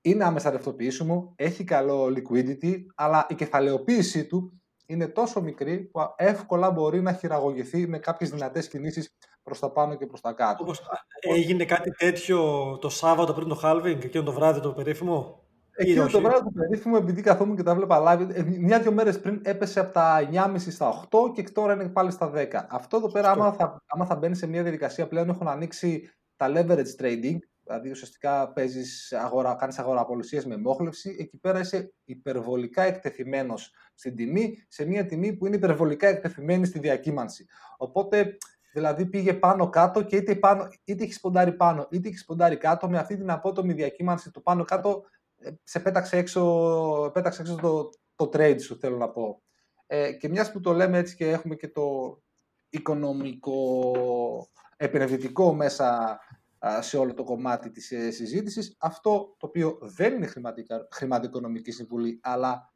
είναι άμεσα ρευστοποιήσιμο, έχει καλό liquidity, αλλά η κεφαλαιοποίησή του είναι τόσο μικρή που εύκολα μπορεί να χειραγωγηθεί με κάποιες δυνατές κινήσεις προς τα πάνω και προς τα κάτω. Όπως έγινε κάτι τέτοιο το Σάββατο πριν το halving, εκείνο το βράδυ το περίφημο; Εκείνο το βράδυ του περίφημου, επειδή καθόμουν και τα βλέπα live, ε, μια-δυο μέρες πριν έπεσε από τα 9.30 στα 8 και τώρα είναι πάλι στα 10. Αυτό εδώ πέρα, άμα θα, άμα θα μπαίνει σε μια διαδικασία πλέον, έχουν ανοίξει τα leverage trading, δηλαδή ουσιαστικά παίζεις αγορά, κάνεις αγοραπολισίες με μόχλευση, εκεί πέρα είσαι υπερβολικά εκτεθειμένος στην τιμή, σε μια τιμή που είναι υπερβολικά εκτεθειμένη στη διακύμανση. Οπότε, δηλαδή πήγε πάνω κάτω και είτε, πάνω, είτε έχει σποντάρει πάνω, είτε έχει σποντάρει κάτω, με αυτή την απότομη διακύμανση του πάνω κάτω σε πέταξε έξω, πέταξε έξω το, το trade σου, θέλω να πω. Ε, και μιας που το λέμε έτσι και έχουμε και το οικονομικό επενδυτικό μέσα σε όλο το κομμάτι της ε, συζήτησης, αυτό το οποίο δεν είναι χρηματοοικονομική συμβουλή, αλλά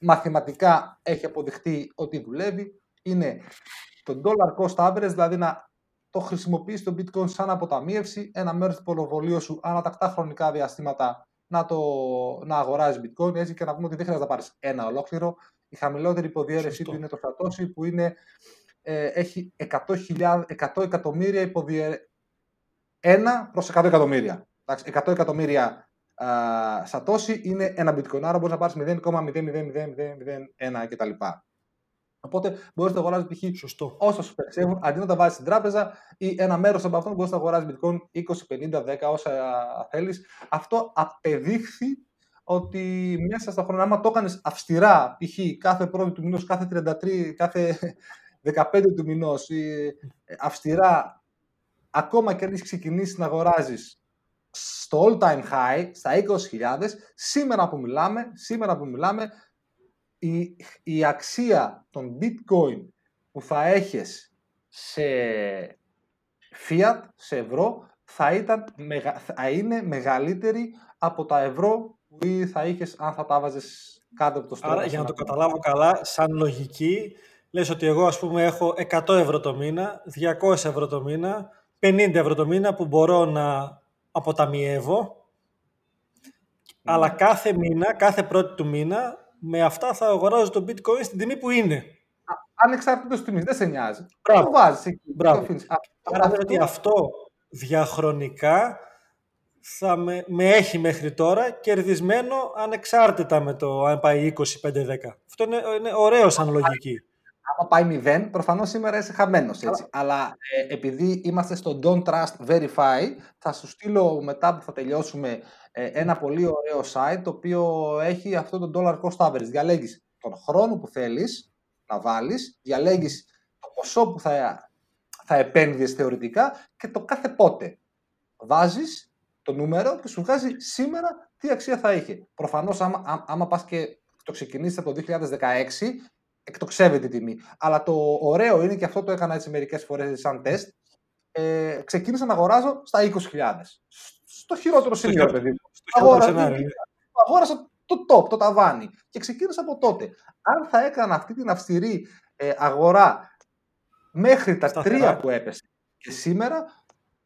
μαθηματικά έχει αποδειχτεί ότι δουλεύει, είναι το dollar cost average, δηλαδή να το χρησιμοποιείς το bitcoin σαν αποταμίευση, ένα μέρος του πορτοφολίου σου ανατακτά χρονικά διαστήματα να, το, να αγοράζεις bitcoin έτσι και να πούμε ότι δεν χρειάζεται να πάρεις ένα ολόκληρο. Η χαμηλότερη υποδιέρεσή του είναι το Satoshi που είναι, ε, έχει 100, 100 εκατομμύρια υποδιέρεση. Ένα προς 100 εκατομμύρια. 100 εκατομμύρια Satoshi είναι ένα bitcoin, άρα μπορείς να πάρεις 0,00001 κτλ. Οπότε μπορείς να αγοράζεις π.χ. όσα σου περισσεύουν, αντί να τα βάζεις στην τράπεζα ή ένα μέρος από αυτόν μπορείς να αγοράζεις bitcoin 20, 50, 10, όσα θέλεις. Αυτό απεδείχθη ότι μέσα στα χρόνια, άμα το έκανες αυστηρά, π.χ. κάθε πρώτη του μηνός, κάθε 33, κάθε 15 του μηνός, ε, αυστηρά, ακόμα και αν έχεις ξεκινήσει να αγοράζεις στο all time high, στα 20.000, σήμερα που μιλάμε, σήμερα που μιλάμε, η, η αξία των bitcoin που θα έχεις σε fiat, σε ευρώ, θα, ήταν, θα είναι μεγαλύτερη από τα ευρώ που θα είχες αν θα τα βάζες κάτω από το στρώμα. Άρα, για να το καταλάβω καλά, σαν λογική, λες ότι εγώ ας πούμε έχω 100 ευρώ το μήνα, 200 ευρώ το μήνα, 50 ευρώ το μήνα που μπορώ να αποταμιεύω, αλλά ναι. κάθε μήνα, κάθε πρώτη του μήνα, με αυτά θα αγοράζω το bitcoin στην τιμή που είναι. Ανεξάρτητος τιμής, δεν σε νοιάζει. Το βάζεις εκεί. Μπράβο. Άρα αυτό... ότι αυτό διαχρονικά θα με, με έχει μέχρι τώρα κερδισμένο ανεξάρτητα με το αν πάει 20, 5, 10. Αυτό είναι, είναι ωραίος σαν λογική. Άμα πάει 0, προφανώς σήμερα είσαι χαμένος έτσι. Αλλά ε, επειδή είμαστε στο Don't Trust Verify, θα σου στείλω μετά που θα τελειώσουμε ε, ένα πολύ ωραίο site το οποίο έχει αυτό το dollar cost average. Διαλέγεις τον χρόνο που θέλεις να βάλεις, διαλέγεις το ποσό που θα, θα επένδυες θεωρητικά και το κάθε πότε. Βάζεις το νούμερο και σου βγάζει σήμερα τι αξία θα είχε. Προφανώς άμα, άμα πας και το ξεκινήσεις από το 2016, εκτοξεύεται η τιμή. Αλλά το ωραίο είναι και αυτό το έκανα έτσι μερικές φορές σαν τεστ. Ε, ξεκίνησα να αγοράζω στα 20.000. Στο χειρότερο σημείο, παιδί μου. Αγόρασα το top, το ταβάνι. Και ξεκίνησα από τότε. Αν θα έκανα αυτή την αυστηρή ε, αγορά μέχρι τα τρία που έπεσε και σήμερα,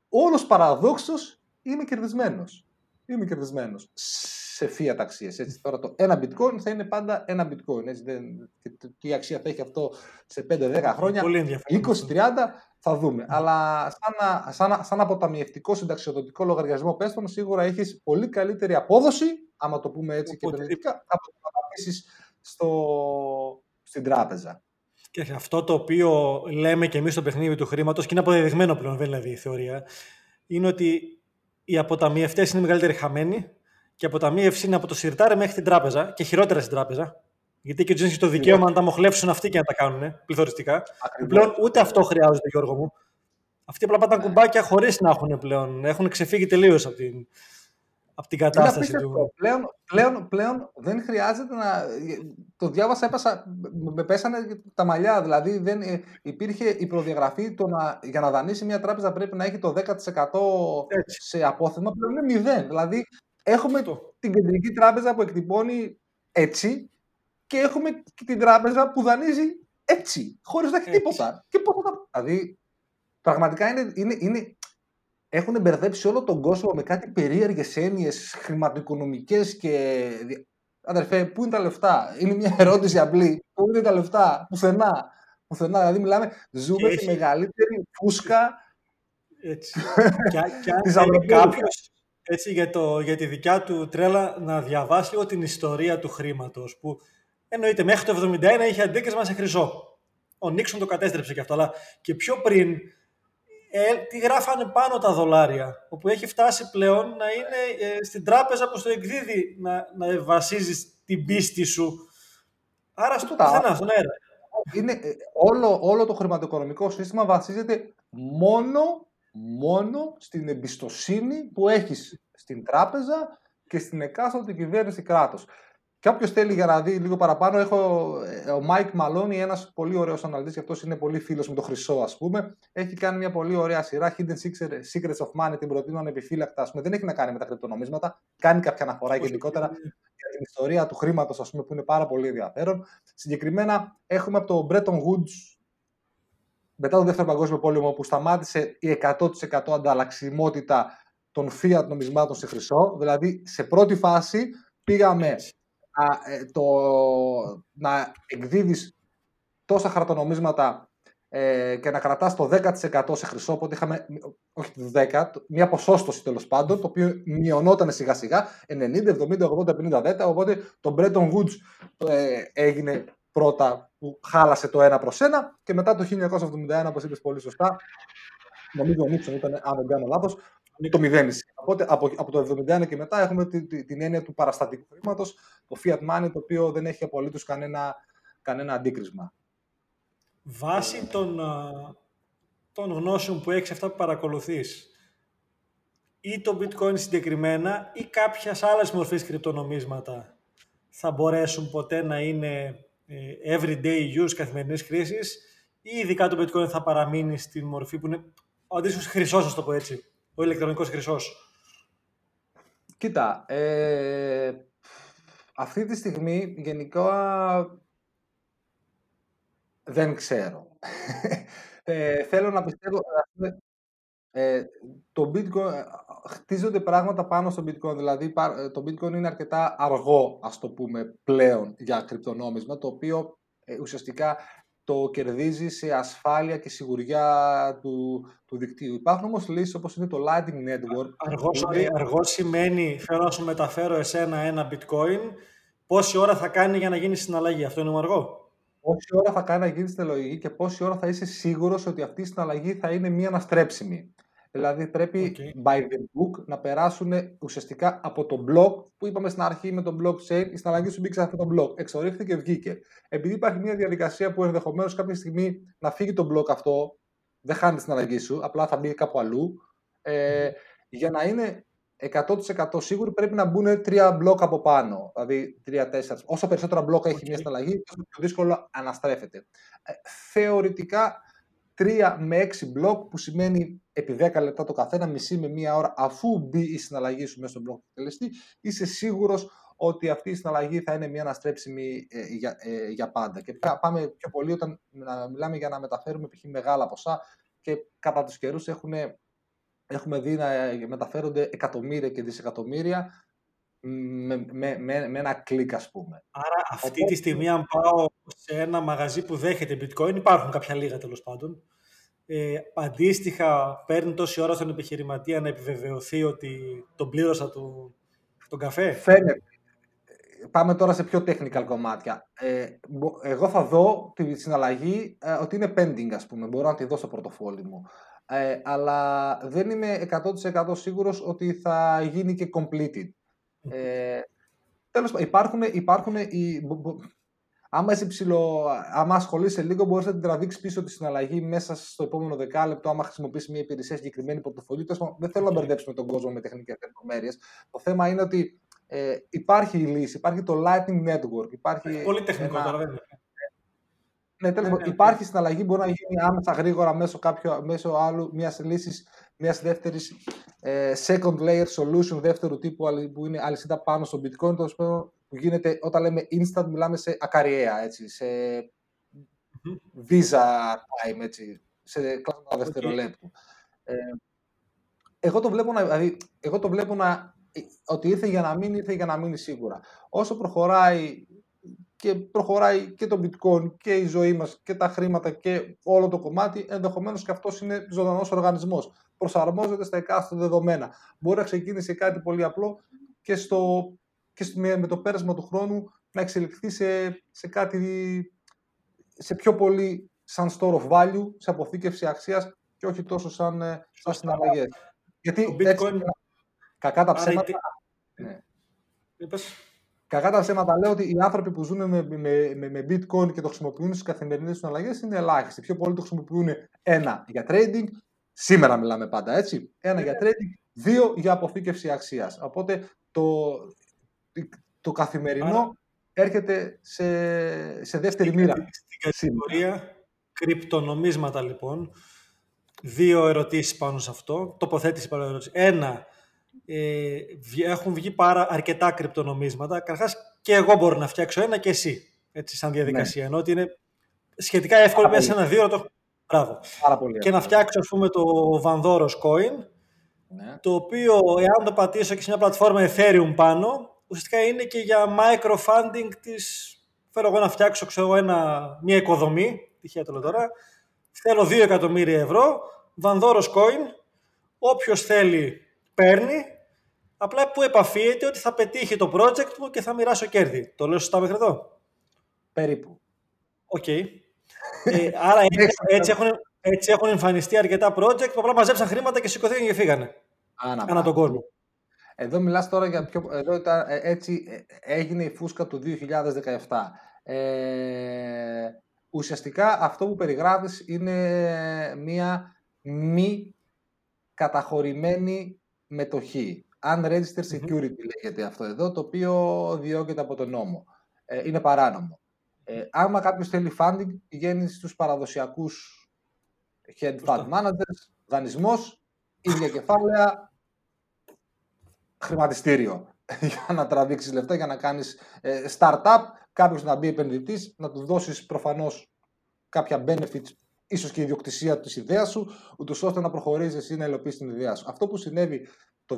όλος παραδόξως είμαι κερδισμένος. Είμαι κερδισμένος σε fiat αξίες. Έτσι. Τώρα το ένα bitcoin θα είναι πάντα ένα bitcoin. Έτσι. Δεν, τι αξία θα έχει αυτό σε 5-10 χρόνια. 20-30 θα δούμε. Αλλά σαν, σαν, σαν αποταμιευτικό συνταξιοδοτικό λογαριασμό πέστον, σίγουρα έχεις πολύ καλύτερη απόδοση, άμα το πούμε έτσι και επενδυτικά, από το να στο, στην τράπεζα. Και αυτό το οποίο λέμε και εμείς στο παιχνίδι του χρήματος, και είναι αποδεδειγμένο πλέον, δεν είναι δηλαδή η θεωρία, είναι ότι οι αποταμιευτές είναι μεγαλύτεροι χαμένοι και η αποταμίευση είναι από το σιρτάρι μέχρι την τράπεζα και χειρότερα στην τράπεζα. Γιατί και ο έχει το δικαίωμα να τα μοχλεύσουν αυτοί και να τα κάνουν πληθωριστικά. Πλέον ούτε αυτό χρειάζεται, Γιώργο μου. Αυτοί απλά πατάνε κουμπάκια χωρίς να έχουν πλέον. Έχουν ξεφύγει τελείως από την, από την κατάσταση του. Πλέον, πλέον, πλέον δεν χρειάζεται να. Το διάβασα, έπασα, με πέσανε τα μαλλιά. Δηλαδή δεν υπήρχε η προδιαγραφή το να, για να δανείσει μια τράπεζα πρέπει να έχει το 10% σε απόθεμα. Πλέον είναι μηδέν. Δηλαδή έχουμε το. την κεντρική τράπεζα που εκτυπώνει έτσι και έχουμε και την τράπεζα που δανείζει έτσι, χωρίς να έχει τίποτα. Και πώς θα... Δηλαδή, πραγματικά είναι, είναι, είναι, έχουν μπερδέψει όλο τον κόσμο με κάτι περίεργες έννοιες χρηματοοικονομικές και... Αδερφέ, πού είναι τα λεφτά; Είναι μια ερώτηση απλή. Πού είναι τα λεφτά; Πουθενά. Πουθενά. Δηλαδή μιλάμε, ζούμε τη μεγαλύτερη φούσκα έτσι. και, και αν κάποιος έτσι, για, το, για τη δικιά του τρέλα να διαβάσει λίγο την ιστορία του χρήματος. Που εννοείται μέχρι το 1971 είχε αντίκρισμα σε χρυσό. Ο Νίξον το κατέστρεψε και αυτό. Αλλά και πιο πριν, ε, τι γράφανε πάνω τα δολάρια. Όπου έχει φτάσει πλέον να είναι ε, στην τράπεζα που στο εκδίδει να, να βασίζει την πίστη σου. Άρα στο πουθενά, στον αέρα. Είναι, ε, όλο, όλο το χρηματοοικονομικό σύστημα βασίζεται μόνο μόνο στην εμπιστοσύνη που έχεις στην τράπεζα και στην εκάστοτε κυβέρνηση κράτος. Και όποιος θέλει για να δει λίγο παραπάνω, έχω ε, ο Μάικ Μαλόνι, ένας πολύ ωραίος αναλυτής, και αυτός είναι πολύ φίλος με το χρυσό, ας πούμε. Έχει κάνει μια πολύ ωραία σειρά, Hidden Secrets of Money, την προτείνω ανεπιφύλακτα. Ας πούμε. Δεν έχει να κάνει με τα κρυπτονομίσματα. Κάνει κάποια αναφορά γενικότερα για την ιστορία του χρήματος, ας πούμε, που είναι πάρα πολύ ενδιαφέρον. Συγκεκριμένα, έχουμε από το Bretton Woods μετά τον Δεύτερο Παγκόσμιο Πόλεμο που σταμάτησε η 100% ανταλλαξιμότητα των fiat νομισμάτων σε χρυσό. Δηλαδή, σε πρώτη φάση πήγαμε να, ε, το, να εκδίδεις τόσα χαρτονομίσματα ε, και να κρατάς το 10% σε χρυσό, οπότε είχαμε, όχι το 10, μια ποσόστοση τέλος πάντων, το οποίο μειωνόταν σιγά σιγά, 90, 70, 80, 50, 10, οπότε το Bretton Woods ε, έγινε πρώτα που χάλασε το 1 προς 1 και μετά το 1971, όπως είπες πολύ σωστά, νομίζω ο Νίξον ήταν, αν δεν κάνω λάθος, το μηδένισε. Οπότε από, από το 1971 και μετά έχουμε την, την έννοια του παραστατικού χρήματος, το fiat money, το οποίο δεν έχει απολύτως κανένα, κανένα αντίκρισμα. Βάσει των, των γνώσεων που έχεις αυτά που παρακολουθείς, ή το bitcoin συγκεκριμένα ή κάποιες άλλες μορφές κρυπτονομίσματα θα μπορέσουν ποτέ να είναι ε, everyday use καθημερινής χρήσης ή ειδικά το bitcoin θα παραμείνει στη μορφή που είναι ο αντίστοιχος χρυσός, το πω έτσι, ο ηλεκτρονικός χρυσός. Κοίτα, ε, αυτή τη στιγμή γενικά δεν ξέρω. Ε, θέλω να πιστεύω... Ε, το bitcoin, ε, χτίζονται πράγματα πάνω στο bitcoin, δηλαδή ε, το bitcoin είναι αρκετά αργό, ας το πούμε, πλέον για κρυπτονόμισμα, το οποίο ε, ουσιαστικά το κερδίζει σε ασφάλεια και σιγουριά του, του δικτύου. Υπάρχουν όμως λύσεις όπως είναι το Lightning Network. Αργό, αργό σημαίνει, θέλω να σου μεταφέρω εσένα ένα bitcoin, πόση ώρα θα κάνει για να γίνει συναλλαγή. Αυτό είναι αργό; Πόση ώρα θα κάνει να γίνει συναλλαγή και πόση ώρα θα είσαι σίγουρος ότι αυτή η συναλλαγή θα είναι μία αναστρέψιμη. Δηλαδή πρέπει okay. by the book να περάσουν ουσιαστικά από το block που είπαμε στην αρχή με το blockchain, η συναλλαγή σου μπήκε σε αυτό το block. Εξορίχθηκε και βγήκε. Επειδή υπάρχει μια διαδικασία που ενδεχομένως κάποια στιγμή να φύγει το block αυτό, δεν χάνεις τη συναλλαγή σου, απλά θα μπει κάπου αλλού. Ε, για να είναι 100% σίγουροι πρέπει να μπουν τρία μπλοκ από πάνω. Δηλαδή τρία-τέσσερα. Όσο περισσότερα μπλοκ έχει μια συναλλαγή, τόσο πιο δύσκολο αναστρέφεται. Ε, θεωρητικά 3 με 6 μπλοκ που σημαίνει επί 10 λεπτά το καθένα, μισή με μία ώρα αφού μπει η συναλλαγή σου μέσα στον μπλοκ του τελεστή, είσαι σίγουρος ότι αυτή η συναλλαγή θα είναι μια αναστρέψιμη ε, για, ε, για πάντα. Και πάμε πιο πολύ όταν να μιλάμε για να μεταφέρουμε π.χ. μεγάλα ποσά και κατά τους καιρούς έχουν, έχουμε δει να μεταφέρονται εκατομμύρια και δισεκατομμύρια με, με, με, με ένα κλικ ας πούμε. Άρα αυτή τη στιγμή αν πάω σε ένα μαγαζί που δέχεται bitcoin, υπάρχουν κάποια λίγα τέλος πάντων, ε, αντίστοιχα παίρνει τόση ώρα στον επιχειρηματία να επιβεβαιωθεί ότι τον πλήρωσα του, τον καφέ; Φαίνεται. Πάμε τώρα σε πιο technical κομμάτια. Ε, εγώ θα δω τη συναλλαγή ε, ότι είναι pending, ας πούμε. Μπορώ να τη δω στο πορτοφόλι μου. Ε, αλλά δεν είμαι 100% σίγουρος ότι θα γίνει και completed. Ε, τέλος υπάρχουν, υπάρχουν οι, Άμα είσαι ψηλό, άμα ασχολείσαι λίγο, μπορείς να την τραβήξεις πίσω της συναλλαγή μέσα στο επόμενο δεκάλεπτο, άμα χρησιμοποιήσεις μια υπηρεσία συγκεκριμένη πορτοφολί. Δεν θέλω να μπερδέψουμε τον κόσμο με τεχνικές λεπτομέρειες. Το θέμα είναι ότι ε, υπάρχει η λύση, υπάρχει το Lightning Network. Υπάρχει πολύ τεχνικό ένα... τώρα, δεν είναι. Ναι, τέλος, ναι, ναι, υπάρχει συναλλαγή, μπορεί να γίνει άμεσα γρήγορα μέσω, κάποιο, μέσω άλλου μιας λύσης μιας δεύτερης ε, second layer solution, δεύτερου τύπου που είναι αλυσίδα πάνω στο bitcoin, το που γίνεται όταν λέμε instant, μιλάμε σε ακαριέα, έτσι, σε visa time, έτσι, σε κλάσμα δευτερολέπτου. Ε, εγώ το βλέπω να, δηλαδή, εγώ το βλέπω να, ότι ήρθε για να μείνει, ήρθε για να μείνει σίγουρα. Όσο προχωράει και προχωράει και το bitcoin και η ζωή μας και τα χρήματα και όλο το κομμάτι, ενδεχομένως και αυτός είναι ζωντανός οργανισμός. Προσαρμόζεται στα εκάστοτε δεδομένα. Μπορεί να ξεκίνησε κάτι πολύ απλό και στο και με το πέρασμα του χρόνου να εξελιχθεί σε, σε κάτι σε πιο πολύ σαν store of value, σε αποθήκευση αξίας και όχι τόσο σαν, ε, σαν συναλλαγές. Γιατί Bitcoin... έτσι, κακά τα ψέματα... Ναι. Κακά τα ψέματα λέω ότι οι άνθρωποι που ζουν με, με, με, με bitcoin και το χρησιμοποιούν στις καθημερινές συναλλαγές είναι ελάχιστοι. Πιο πολλοί το χρησιμοποιούν ένα για trading, σήμερα μιλάμε πάντα έτσι, ένα για trading, δύο για αποθήκευση αξίας. Οπότε το, το καθημερινό έρχεται σε, σε δεύτερη μοίρα. Στην κατηγορία κρυπτονομίσματα λοιπόν, δύο ερωτήσεις πάνω σε αυτό, τοποθέτηση πάνω ερώτηση. Ένα, ε, έχουν βγει πάρα αρκετά κρυπτονομίσματα. Καταρχάς και εγώ μπορώ να φτιάξω ένα και εσύ, έτσι σαν διαδικασία. Ναι. Ενώ ότι είναι σχετικά εύκολο μέσα σε ένα δύο το Μπράβο. Πάρα πολύ και να φτιάξω, ας πούμε, το Vandoros Coin, ναι. το οποίο, εάν το πατήσω και σε μια πλατφόρμα Ethereum πάνω, ουσιαστικά είναι και για microfunding της, θέλω εγώ να φτιάξω ξέρω, ένα, μια οικοδομή, τυχαία το λέω τώρα, θέλω 2 εκατομμύρια ευρώ, Βανδώρος coin, όποιος θέλει παίρνει, απλά που επαφίεται ότι θα πετύχει το project μου και θα μοιράσω κέρδη. Το λέω σωστά μέχρι εδώ; Περίπου. Ok. Okay. ε, άρα έτσι, έτσι, έχουν, έτσι έχουν εμφανιστεί αρκετά project που απλά μαζέψαν χρήματα και σηκωθήκαν και φύγανε. Ανά τον κόσμο. Εδώ μιλάς τώρα για πιο... Εδώ ήταν, ε, έτσι ε, έγινε η φούσκα του 2017. Ε, ουσιαστικά αυτό που περιγράφεις είναι μία μη καταχωρημένη μετοχή. Unregistered security λέγεται αυτό εδώ, το οποίο διώκεται από τον νόμο. Ε, είναι παράνομο. Ε, άμα κάποιος θέλει funding, πηγαίνει στους παραδοσιακούς head fund managers, δανεισμός, ίδια κεφάλαια, χρηματιστήριο για να τραβήξεις λεφτά, για να κάνεις ε, startup, κάποιος να μπει επενδυτής, να του δώσεις προφανώς κάποια benefits, ίσως και ιδιοκτησία της ιδέας σου, ούτως ώστε να προχωρήσεις εσύ να υλοποιήσεις την ιδέα σου. Αυτό που συνέβη το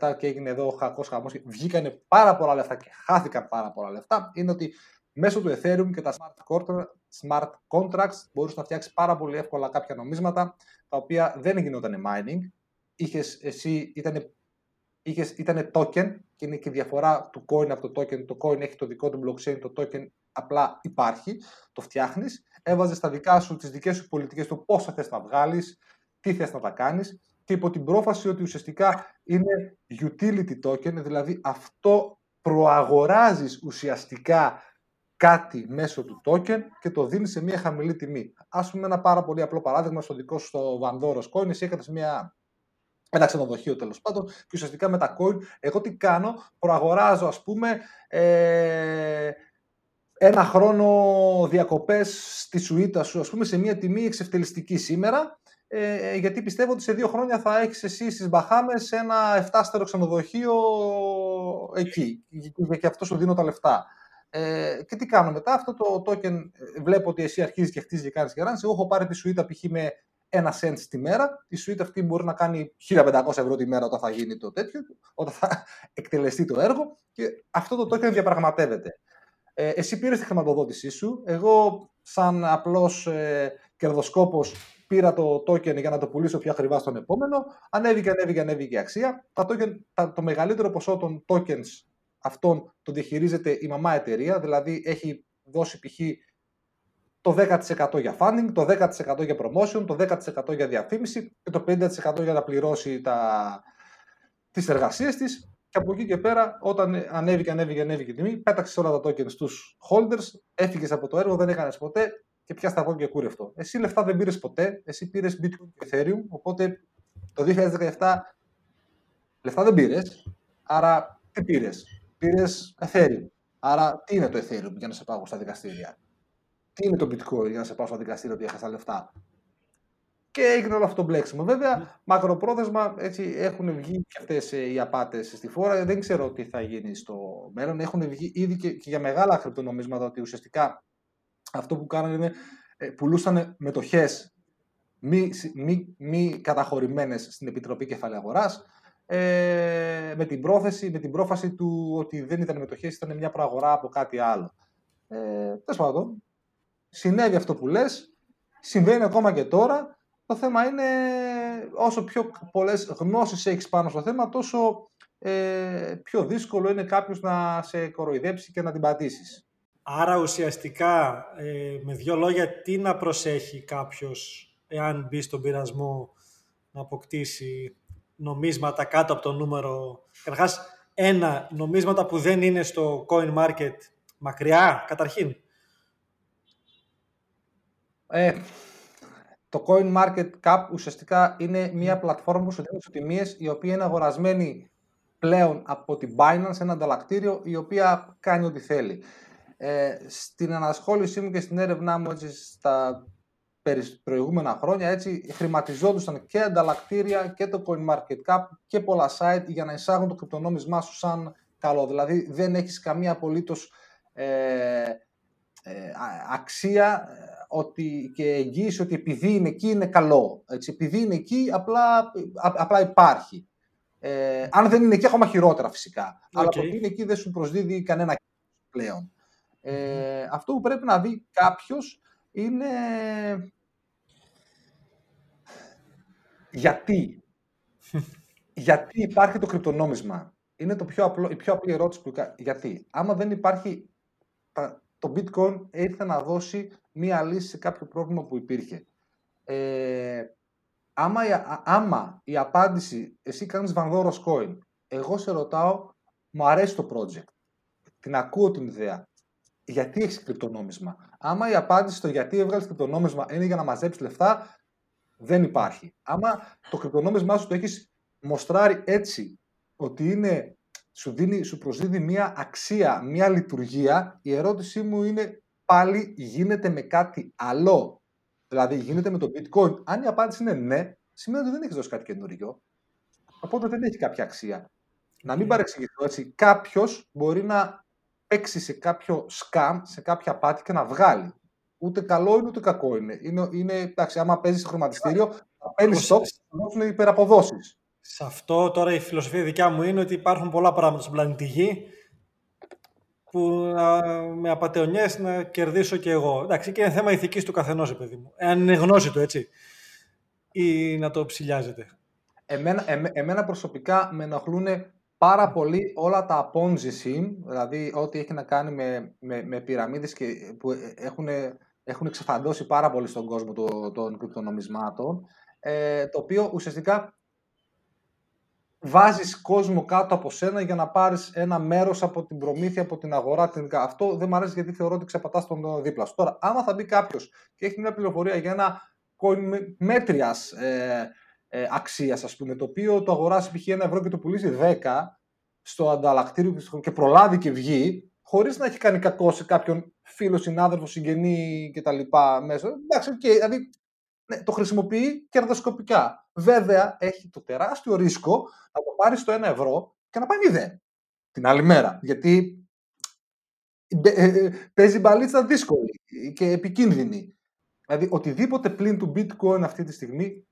2017 και έγινε εδώ ο χακός χαμός και βγήκαν πάρα πολλά λεφτά και χάθηκαν πάρα πολλά λεφτά, είναι ότι μέσω του Ethereum και τα smart contracts μπορούσε να φτιάξεις πάρα πολύ εύκολα κάποια νομίσματα, τα οποία δεν γινόταν mining, είχες, εσύ ήταν είχες, ήταν token και είναι και η διαφορά του coin από το token. Το coin έχει το δικό του blockchain, το token απλά υπάρχει, το φτιάχνεις, έβαζες τα δικά σου, τις δικές σου πολιτικές, το πόσα θες να βγάλεις, τι θες να τα κάνεις και υπό την πρόφαση ότι ουσιαστικά είναι utility token, δηλαδή αυτό προαγοράζεις ουσιαστικά κάτι μέσω του token και το δίνεις σε μια χαμηλή τιμή. Α πούμε ένα πάρα πολύ απλό παράδειγμα στο δικό σου στο Vandoros Coin. Εσύ έκανες μια ένα ξενοδοχείο τέλος πάντων και ουσιαστικά με τα coin εγώ τι κάνω, προαγοράζω ας πούμε ε, ένα χρόνο διακοπές στη σουίτα σου ας πούμε σε μια τιμή εξευτελιστική σήμερα ε, γιατί πιστεύω ότι σε δύο χρόνια θα έχεις εσύ στις Μπαχάμες ένα 7 ξενοδοχείο εκεί και αυτό σου δίνω τα λεφτά. Ε, και τι κάνω μετά, αυτό το token ε, βλέπω ότι εσύ αρχίζεις και χτίζεις και κάνεις και Εγώ έχω πάρει τη σουίτα π.χ. με ένα cent τη μέρα. Η suite αυτή μπορεί να κάνει 1500 ευρώ τη μέρα όταν θα γίνει το τέτοιο, όταν θα εκτελεστεί το έργο και αυτό το token διαπραγματεύεται. Ε, εσύ πήρες τη χρηματοδότησή σου. Εγώ, σαν απλός ε, κερδοσκόπος, πήρα το token για να το πουλήσω πιο ακριβά στον επόμενο. Ανέβηκε, ανέβηκε, ανέβηκε η αξία. Τα token, τα, το μεγαλύτερο ποσό των tokens αυτών το διαχειρίζεται η μαμά εταιρεία, δηλαδή έχει δώσει π.χ το 10% για funding, το 10% για promotion, το 10% για διαφήμιση και το 50% για να πληρώσει τα... τις εργασίες της και από εκεί και πέρα όταν ανέβηκε, ανέβηκε, ανέβηκε η τιμή, πέταξες όλα τα tokens στους holders, έφυγες από το έργο, δεν έκανες ποτέ και πια στα και κούρευτο. Εσύ λεφτά δεν πήρες ποτέ, εσύ πήρες Bitcoin και Ethereum, οπότε το 2017 λεφτά δεν πήρες, άρα τι πήρες, πήρες Ethereum. Άρα τι είναι το Ethereum για να σε πάω στα δικαστήρια; Τι είναι το bitcoin για να σε πάω στο δικαστήριο ότι έχασα λεφτά. Και έγινε όλο αυτό το μπλέξιμο. Βέβαια, μακροπρόθεσμα έτσι, έχουν βγει και αυτές ε, οι απάτες στη φόρα. Δεν ξέρω τι θα γίνει στο μέλλον. Έχουν βγει ήδη και, και για μεγάλα κρυπτονομίσματα ότι ουσιαστικά αυτό που κάνανε είναι ε, πουλούσαν μετοχές μη, μη, μη καταχωρημένες στην Επιτροπή Κεφαλαίου Αγοράς. Ε, με, την πρόθεση, με την πρόφαση του ότι δεν ήταν μετοχές, ήταν μια προαγορά από κάτι άλλο. Ε, Τέλος πάντων, συνέβη αυτό που λες, συμβαίνει ακόμα και τώρα. Το θέμα είναι όσο πιο πολλές γνώσεις έχεις πάνω στο θέμα, τόσο ε, πιο δύσκολο είναι κάποιος να σε κοροϊδέψει και να την πατήσεις. Άρα ουσιαστικά, ε, με δύο λόγια, τι να προσέχει κάποιος εάν μπει στον πειρασμό να αποκτήσει νομίσματα κάτω από το νούμερο... Καταρχάς, ένα, νομίσματα που δεν είναι στο coin market μακριά, καταρχήν. Ε, το Coin Market Cap ουσιαστικά είναι μια πλατφόρμα που σου δίνει τιμίες η οποία είναι αγορασμένη πλέον από την Binance, ένα ανταλλακτήριο, η οποία κάνει ό,τι θέλει. Ε, στην ανασχόλησή μου και στην έρευνά μου έτσι, στα προηγούμενα χρόνια έτσι, χρηματιζόντουσαν και ανταλλακτήρια και το Coin Market Cap και πολλά site για να εισάγουν το κρυπτονόμισμά σου σαν καλό. Δηλαδή δεν έχεις καμία απολύτως ε, ε, αξία ότι, και εγγύηση ότι επειδή είναι εκεί είναι καλό. Έτσι, επειδή είναι εκεί απλά, απλά υπάρχει. Ε, αν δεν είναι εκεί, ακόμα χειρότερα φυσικά. Okay. Αλλά επειδή είναι εκεί δεν σου προσδίδει κανένα πλέον. Ε, αυτό που πρέπει να δει κάποιος είναι γιατί. γιατί υπάρχει το κρυπτονόμισμα. Είναι το πιο απλό, η πιο απλή ερώτηση που Γιατί. Άμα δεν υπάρχει το bitcoin ήρθε να δώσει μία λύση σε κάποιο πρόβλημα που υπήρχε. Ε, άμα, η, άμα η απάντηση, εσύ κάνεις βανδόρος coin, εγώ σε ρωτάω, μου αρέσει το project, την ακούω την ιδέα, γιατί έχεις κρυπτονόμισμα. Άμα η απάντηση στο γιατί έβγαλες κρυπτονόμισμα είναι για να μαζέψεις λεφτά, δεν υπάρχει. Άμα το κρυπτονόμισμά σου το έχεις μοστράρει έτσι, ότι είναι σου, δίνει, σου προσδίδει μια αξία, μια λειτουργία, η ερώτησή μου είναι πάλι γίνεται με κάτι άλλο. Δηλαδή γίνεται με το bitcoin. Αν η απάντηση είναι ναι, σημαίνει ότι δεν έχεις δώσει κάτι καινούριο. Οπότε δεν έχει κάποια αξία. Να μην παρεξηγηθώ έτσι. Κάποιος μπορεί να παίξει σε κάποιο scam, σε κάποια απάτη και να βγάλει. Ούτε καλό είναι ούτε κακό είναι. Είναι, είναι εντάξει, άμα παίζεις στο χρηματιστήριο, θα παίρνεις stop θα δώσουν υπεραποδόσεις. Σε αυτό τώρα η φιλοσοφία δικιά μου είναι ότι υπάρχουν πολλά πράγματα στον πλανήτη Γη που να, με απαταιωνιές να κερδίσω και εγώ. Εντάξει, και είναι θέμα ηθικής του καθενός, παιδί μου. Εάν είναι γνώση του, έτσι. Ή να το ψηλιάζεται. Εμένα, εμένα προσωπικά με ενοχλούν πάρα πολύ όλα τα Ponzi scheme, δηλαδή ό,τι έχει να κάνει με, με, με πυραμίδες και, που έχουν, έχουν εξεφαντώσει πάρα πολύ στον κόσμο το, των κρυπτονομισμάτων, ε, το οποίο ουσιαστικά βάζεις κόσμο κάτω από σένα για να πάρεις ένα μέρος από την προμήθεια, από την αγορά. Την... Αυτό δεν μου αρέσει γιατί θεωρώ ότι ξεπατάς τον δίπλα σου. Τώρα, άμα θα μπει κάποιος και έχει μια πληροφορία για ένα coin μέτριας ε, ε, αξίας, ας πούμε, το οποίο το αγοράσει π.χ. ένα ευρώ και το πουλήσει 10 στο ανταλλακτήριο και προλάβει και βγει, χωρίς να έχει κάνει κακό σε κάποιον φίλο, συνάδελφο, συγγενή κτλ. μέσα. Εντάξει, okay, δηλαδή ναι, το χρησιμοποιεί κερδοσκοπικά. Βέβαια, έχει το τεράστιο ρίσκο να το πάρεις στο 1 ευρώ και να πάει μηδέν την άλλη μέρα. Γιατί ε, ε, παίζει μπαλίτσα δύσκολη και επικίνδυνη. Δηλαδή, οτιδήποτε πλην του bitcoin αυτή τη στιγμή,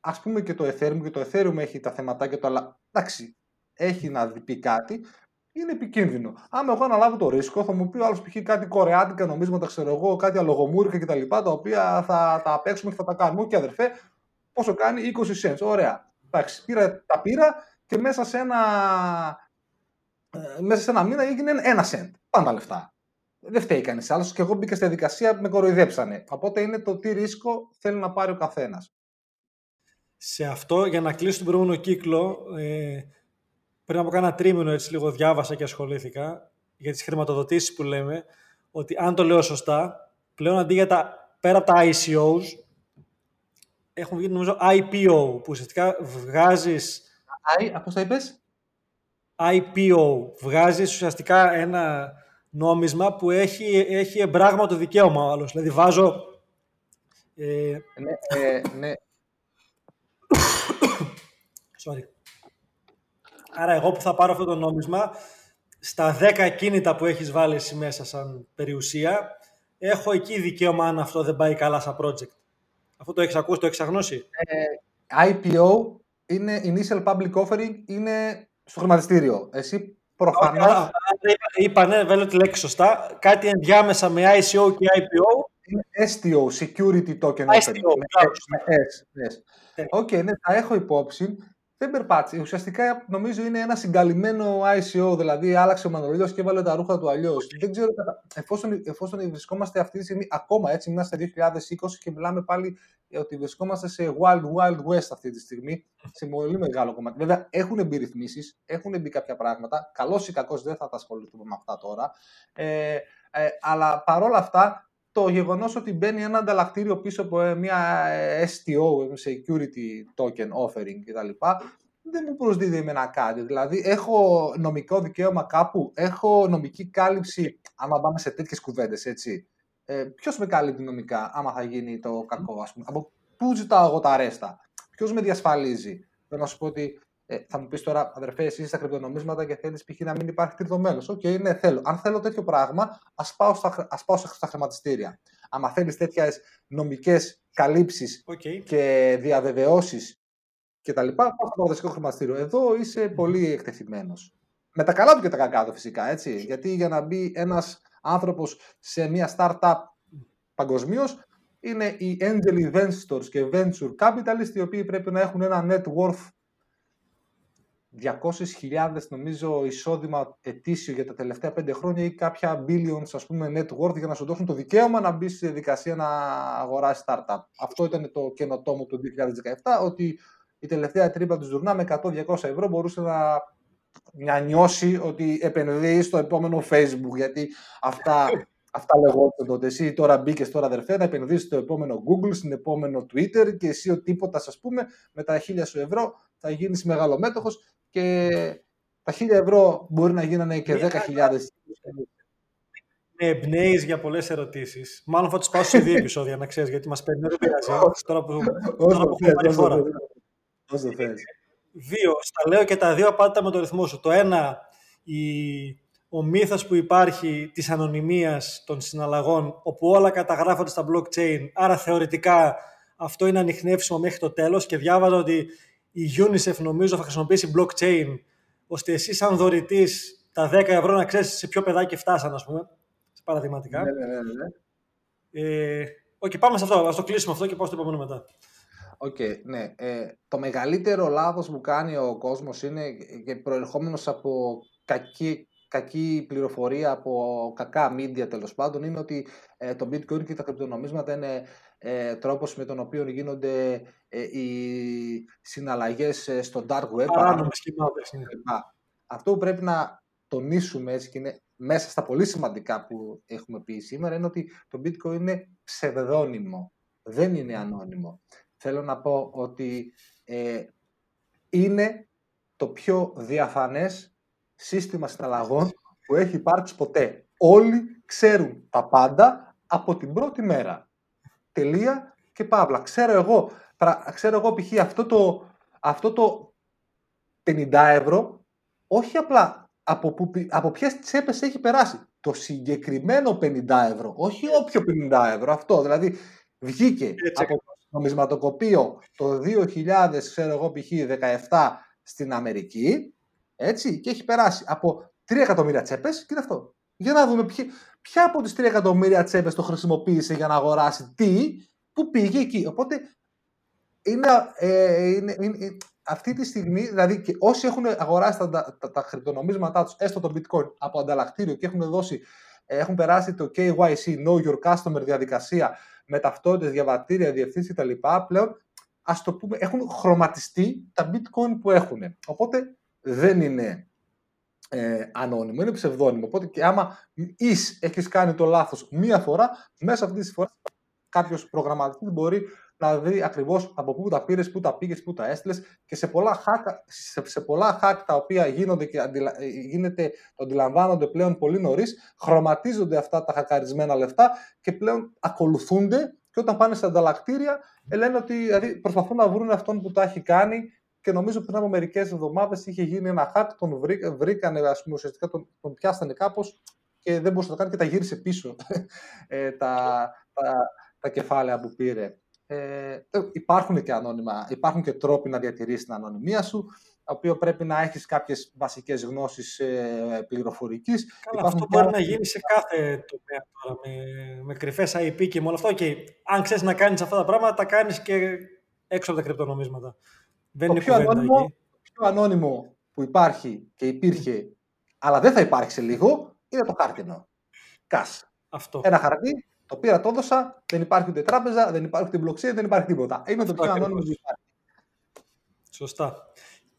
ας πούμε και το Ethereum, και το Ethereum έχει τα θεματάκια του, αλλά εντάξει, έχει να πει κάτι, είναι επικίνδυνο. Άμα εγώ αναλάβω το ρίσκο, θα μου πει ο άλλος π.χ. κάτι κορεάτικα νομίσματα, ξέρω εγώ, κάτι αλογομούρικα κτλ. Τα, τα οποία θα τα παίξουμε και θα τα κάνουμε. Και αδερφέ, πόσο κάνει 20 cents. Ωραία. Εντάξει, πήρα, τα πήρα και μέσα σε ένα, ε, μέσα σε ένα μήνα έγινε ένα cent. Πάντα λεφτά. Δεν φταίει κανείς άλλος. Και εγώ μπήκα στη διαδικασία, με κοροϊδέψανε. Οπότε είναι το τι ρίσκο θέλει να πάρει ο καθένας. Σε αυτό, για να κλείσω τον προηγούμενο κύκλο, ε, πριν από κάνα τρίμηνο έτσι λίγο διάβασα και ασχολήθηκα για τις χρηματοδοτήσεις που λέμε, ότι αν το λέω σωστά, πλέον αντί για τα, πέρα από τα ICOs, έχουν βγει νομίζω IPO, που ουσιαστικά βγάζεις... I, πώς τα είπες; IPO, βγάζεις ουσιαστικά ένα νόμισμα που έχει, έχει εμπράγμα το δικαίωμα άλλος. Δηλαδή βάζω... Ε... Ναι, ε, ναι. Sorry. Άρα εγώ που θα πάρω αυτό το νόμισμα, στα 10 κίνητα που έχεις βάλει εσύ μέσα σαν περιουσία, έχω εκεί δικαίωμα αν αυτό δεν πάει καλά σαν project. Αυτό το έχεις ακούσει, το έχεις αγνώσει; Ε, IPO είναι Initial Public Offering, είναι στο χρηματιστήριο. Εσύ προφανώς... Okay, είπα, ναι, βέβαια τη λέξη σωστά. Κάτι ενδιάμεσα με ICO και IPO. Είναι STO, Security Token Offering. STO, Ok, ναι, θα έχω υπόψη δεν περπάτησε. Ουσιαστικά νομίζω είναι ένα συγκαλυμμένο ICO, δηλαδή άλλαξε ο Μανωλιός και έβαλε τα ρούχα του αλλιώς. Δεν ξέρω, εφόσον, εφόσον βρισκόμαστε αυτή τη στιγμή ακόμα έτσι, είμαστε 2020 και μιλάμε πάλι ότι βρισκόμαστε σε Wild Wild West αυτή τη στιγμή, σε πολύ μεγάλο κομμάτι. Βέβαια έχουν μπει ρυθμίσεις, έχουν μπει κάποια πράγματα. Καλός ή κακός δεν θα τα ασχοληθούμε με αυτά τώρα. Ε, ε, αλλά παρόλα αυτά το γεγονός ότι μπαίνει ένα ανταλλακτήριο πίσω από ε, μια ε, STO, Security Token Offering κτλ. δεν μου προσδίδει εμένα κάτι. Δηλαδή, έχω νομικό δικαίωμα κάπου, έχω νομική κάλυψη, άμα πάμε σε τέτοιες κουβέντες, έτσι. Ε, Ποιος με καλύπτει νομικά, άμα θα γίνει το κακό, ας πούμε. Από πού ζητάω εγώ τα ρέστα; Ποιος με διασφαλίζει; Θέλω να σου πω ότι ε, θα μου πεις τώρα, αδερφέ, εσύ είσαι στα κρυπτονομίσματα και θέλεις π.χ. να μην υπάρχει τρίτο μέλος. Ok, okay, ναι, θέλω. Αν θέλω τέτοιο πράγμα, ας πάω, στα, ας πάω στα χρηματιστήρια. Αν θέλεις τέτοιες νομικές καλύψεις okay. και διαβεβαιώσεις κτλ., πάω στο παραδοσιακό χρηματιστήριο. Εδώ είσαι πολύ εκτεθειμένος. Με τα καλά του και τα κακά του φυσικά, έτσι. Γιατί για να μπει ένας άνθρωπος σε μια startup παγκοσμίως, είναι οι angel investors και venture capitalists, οι οποίοι πρέπει να έχουν ένα net worth 200.000 νομίζω εισόδημα ετήσιο για τα τελευταία πέντε χρόνια ή κάποια billions ας πούμε net worth για να σου δώσουν το δικαίωμα να μπεις στη διαδικασία να αγοράσεις startup. Αυτό ήταν το καινοτόμο του 2017, ότι η τελευταία τρύπα του Ζουρνά με 100-200 ευρώ μπορούσε να, να νιώσει ότι επενδύει στο επόμενο Facebook, γιατί αυτά Αυτά λεγόταν τότε. Εσύ τώρα μπήκες τώρα αδερφέ να επενδύσεις στο επόμενο Google, στην επόμενο Twitter και εσύ ο τίποτα, ας πούμε, με τα χίλια σου ευρώ θα γίνεις μεγαλομέτωχο και τα χίλια ευρώ μπορεί να γίνανε και 10.000. με εμπνέεις για πολλές ερωτήσεις. Μάλλον θα τους πάω σε δύο επεισόδια, να ξέρεις, γιατί μας παίρνει. Δεν πειράζει. τώρα που, τώρα που έχουμε πάρει χώρα. Όσο θες. Δύο. Στα λέω και τα δύο απάντα με το ρυθμό σου. Το ένα, η, ο μύθος που υπάρχει της ανωνυμίας των συναλλαγών, όπου όλα καταγράφονται στα blockchain, άρα θεωρητικά αυτό είναι ανιχνεύσιμο μέχρι το τέλος και διάβαζα ότι η UNICEF νομίζω θα χρησιμοποιήσει blockchain, ώστε εσύ σαν δωρητής τα 10 ευρώ να ξέρεις σε ποιο παιδάκι φτάσαν, ας πούμε, παραδειγματικά. Ναι, ναι, ναι. ναι. Ε, okay, πάμε σε αυτό, ας το κλείσουμε αυτό και πάω στο επόμενο μετά. Οκ, ναι. Ε, το μεγαλύτερο λάθος που κάνει ο κόσμος είναι και προερχόμενος από κακή, κακή πληροφορία, από κακά media τέλος πάντων, είναι ότι ε, το bitcoin και τα κρυπτονομίσματα είναι ε, τρόπος με τον οποίο γίνονται ε, οι συναλλαγές ε, στο dark web. Παράνομες ναι. Αυτό που πρέπει να τονίσουμε έτσι και είναι μέσα στα πολύ σημαντικά που έχουμε πει σήμερα είναι ότι το bitcoin είναι ψευδόνυμο, δεν είναι ανώνυμο θέλω να πω ότι ε, είναι το πιο διαφανές σύστημα συναλλαγών που έχει υπάρξει ποτέ. Όλοι ξέρουν τα πάντα από την πρώτη μέρα. Τελεία και παύλα. Ξέρω εγώ, ξέρω εγώ π.χ. αυτό το, αυτό το 50 ευρώ, όχι απλά από, που, από ποιες τσέπες έχει περάσει. Το συγκεκριμένο 50 ευρώ, όχι όποιο 50 ευρώ, αυτό. Δηλαδή βγήκε από νομισματοκοπείο το 2000, ξέρω εγώ π.χ. 17 στην Αμερική, έτσι, και έχει περάσει από 3 εκατομμύρια τσέπες και είναι αυτό. Για να δούμε ποια, ποια από τις 3 εκατομμύρια τσέπες το χρησιμοποίησε για να αγοράσει τι, που πήγε εκεί. Οπότε είναι, ε, είναι, είναι, αυτή τη στιγμή, δηλαδή και όσοι έχουν αγοράσει τα, τα, τα, κρυπτονομίσματά τους, έστω το bitcoin από ανταλλακτήριο και έχουν δώσει, έχουν περάσει το KYC, Know Your Customer διαδικασία με ταυτότητες, διαβατήρια, διευθύνσεις κτλ. πλέον ας το πούμε, έχουν χρωματιστεί τα bitcoin που έχουν. Οπότε δεν είναι ε, ανώνυμο, είναι ψευδόνυμο. Οπότε και άμα εις έχεις κάνει το λάθος μία φορά, μέσα αυτής της φοράς κάποιος προγραμματιστής μπορεί να δει ακριβώς από πού τα πήρες, πού τα πήγες, πού τα έστειλες και σε πολλά hack, σε, σε πολλά hack τα οποία γίνονται και αντιλα, ε, γίνεται, το αντιλαμβάνονται πλέον πολύ νωρίς, χρωματίζονται αυτά τα χακαρισμένα λεφτά και πλέον ακολουθούνται και όταν πάνε στα ανταλλακτήρια ε, λένε ότι δηλαδή, προσπαθούν να βρουν αυτόν που τα έχει κάνει και νομίζω πριν από μερικές εβδομάδες είχε γίνει ένα hack, τον βρήκανε, ας πούμε, ουσιαστικά τον, τον πιάσανε κάπως και δεν μπορούσε να το κάνει και τα γύρισε πίσω ε, τα, τα, τα κεφάλαια που πήρε. Ε, ε, υπάρχουν και ανώνυμα, υπάρχουν και τρόποι να διατηρήσεις την ανωνυμία σου, το οποίο πρέπει να έχεις κάποιες βασικές γνώσεις ε, πληροφορικής. Καλά, αυτό μπορεί να γίνει σε κάθε τομέα τώρα, με, με κρυφές IP και με όλα αυτά. Okay. Αν ξέρεις να κάνεις αυτά τα πράγματα, τα κάνεις και έξω από τα κρυπτονομίσματα. Δεν το είναι πιο ανώνυμο, το πιο ανώνυμο που υπάρχει και υπήρχε, αλλά δεν θα υπάρχει σε λίγο, είναι το χάρτινο. Κας. Αυτό. Ένα χαρτί το πήρα, το έδωσα, δεν υπάρχει ούτε τράπεζα, δεν υπάρχει ούτε blockchain, δεν υπάρχει τίποτα. Είναι το πιο ανώνυμο που υπάρχει. Σωστά.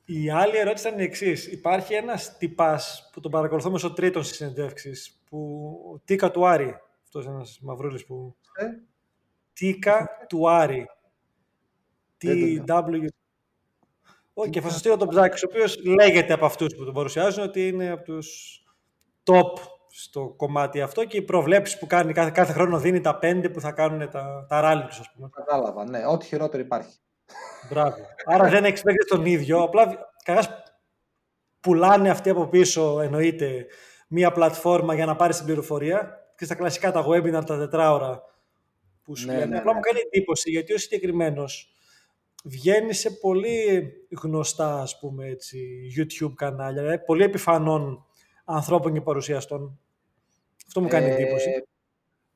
Η άλλη ερώτηση ήταν η εξής. Υπάρχει ένας τυπάς που τον παρακολουθώ μέσω τρίτων στις συνεντεύξεις, που Τίκα του Άρη. Αυτός είναι ένας μαυρούλης που. Ε; Τίκα του Άρη. TW. Όχι, και θα σας στείλω τον Ψάκη, ο οποίος λέγεται από αυτούς που τον παρουσιάζουν ότι είναι από τους top στο κομμάτι αυτό και οι προβλέψεις που κάνει κάθε, κάθε χρόνο δίνει τα πέντε που θα κάνουν τα, τα ράλι τους, ας πούμε. Κατάλαβα, ναι. Ό,τι χειρότερο υπάρχει. Μπράβο. Άρα δεν έχει παίξει τον ίδιο. Απλά κανένας πουλάνε αυτοί από πίσω, εννοείται, μία πλατφόρμα για να πάρει την πληροφορία. Και στα κλασικά τα webinar, τα τετράωρα που σου ναι, λένε. Ναι, Απλά μου ναι. κάνει εντύπωση γιατί ο συγκεκριμένος βγαίνει σε πολύ γνωστά, ας πούμε, έτσι, YouTube κανάλια, δηλαδή πολύ επιφανών ανθρώπων και παρουσιαστών. Αυτό μου κάνει εντύπωση. Ε,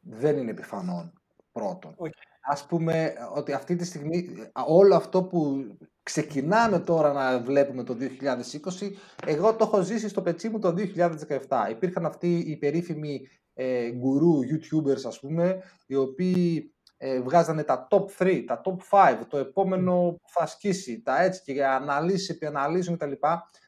δεν είναι επιφανόν πρώτον. Okay. Ας πούμε ότι αυτή τη στιγμή όλο αυτό που ξεκινάμε τώρα να βλέπουμε το 2020, εγώ το έχω ζήσει στο πετσί μου το 2017. Υπήρχαν αυτοί οι περίφημοι ε, γκουρού, YouTubers ας πούμε, οι οποίοι ε, βγάζανε τα top 3, τα top 5, το επόμενο που θα σκίσει, τα έτσι και αναλύσεις επί αναλύσεων κτλ.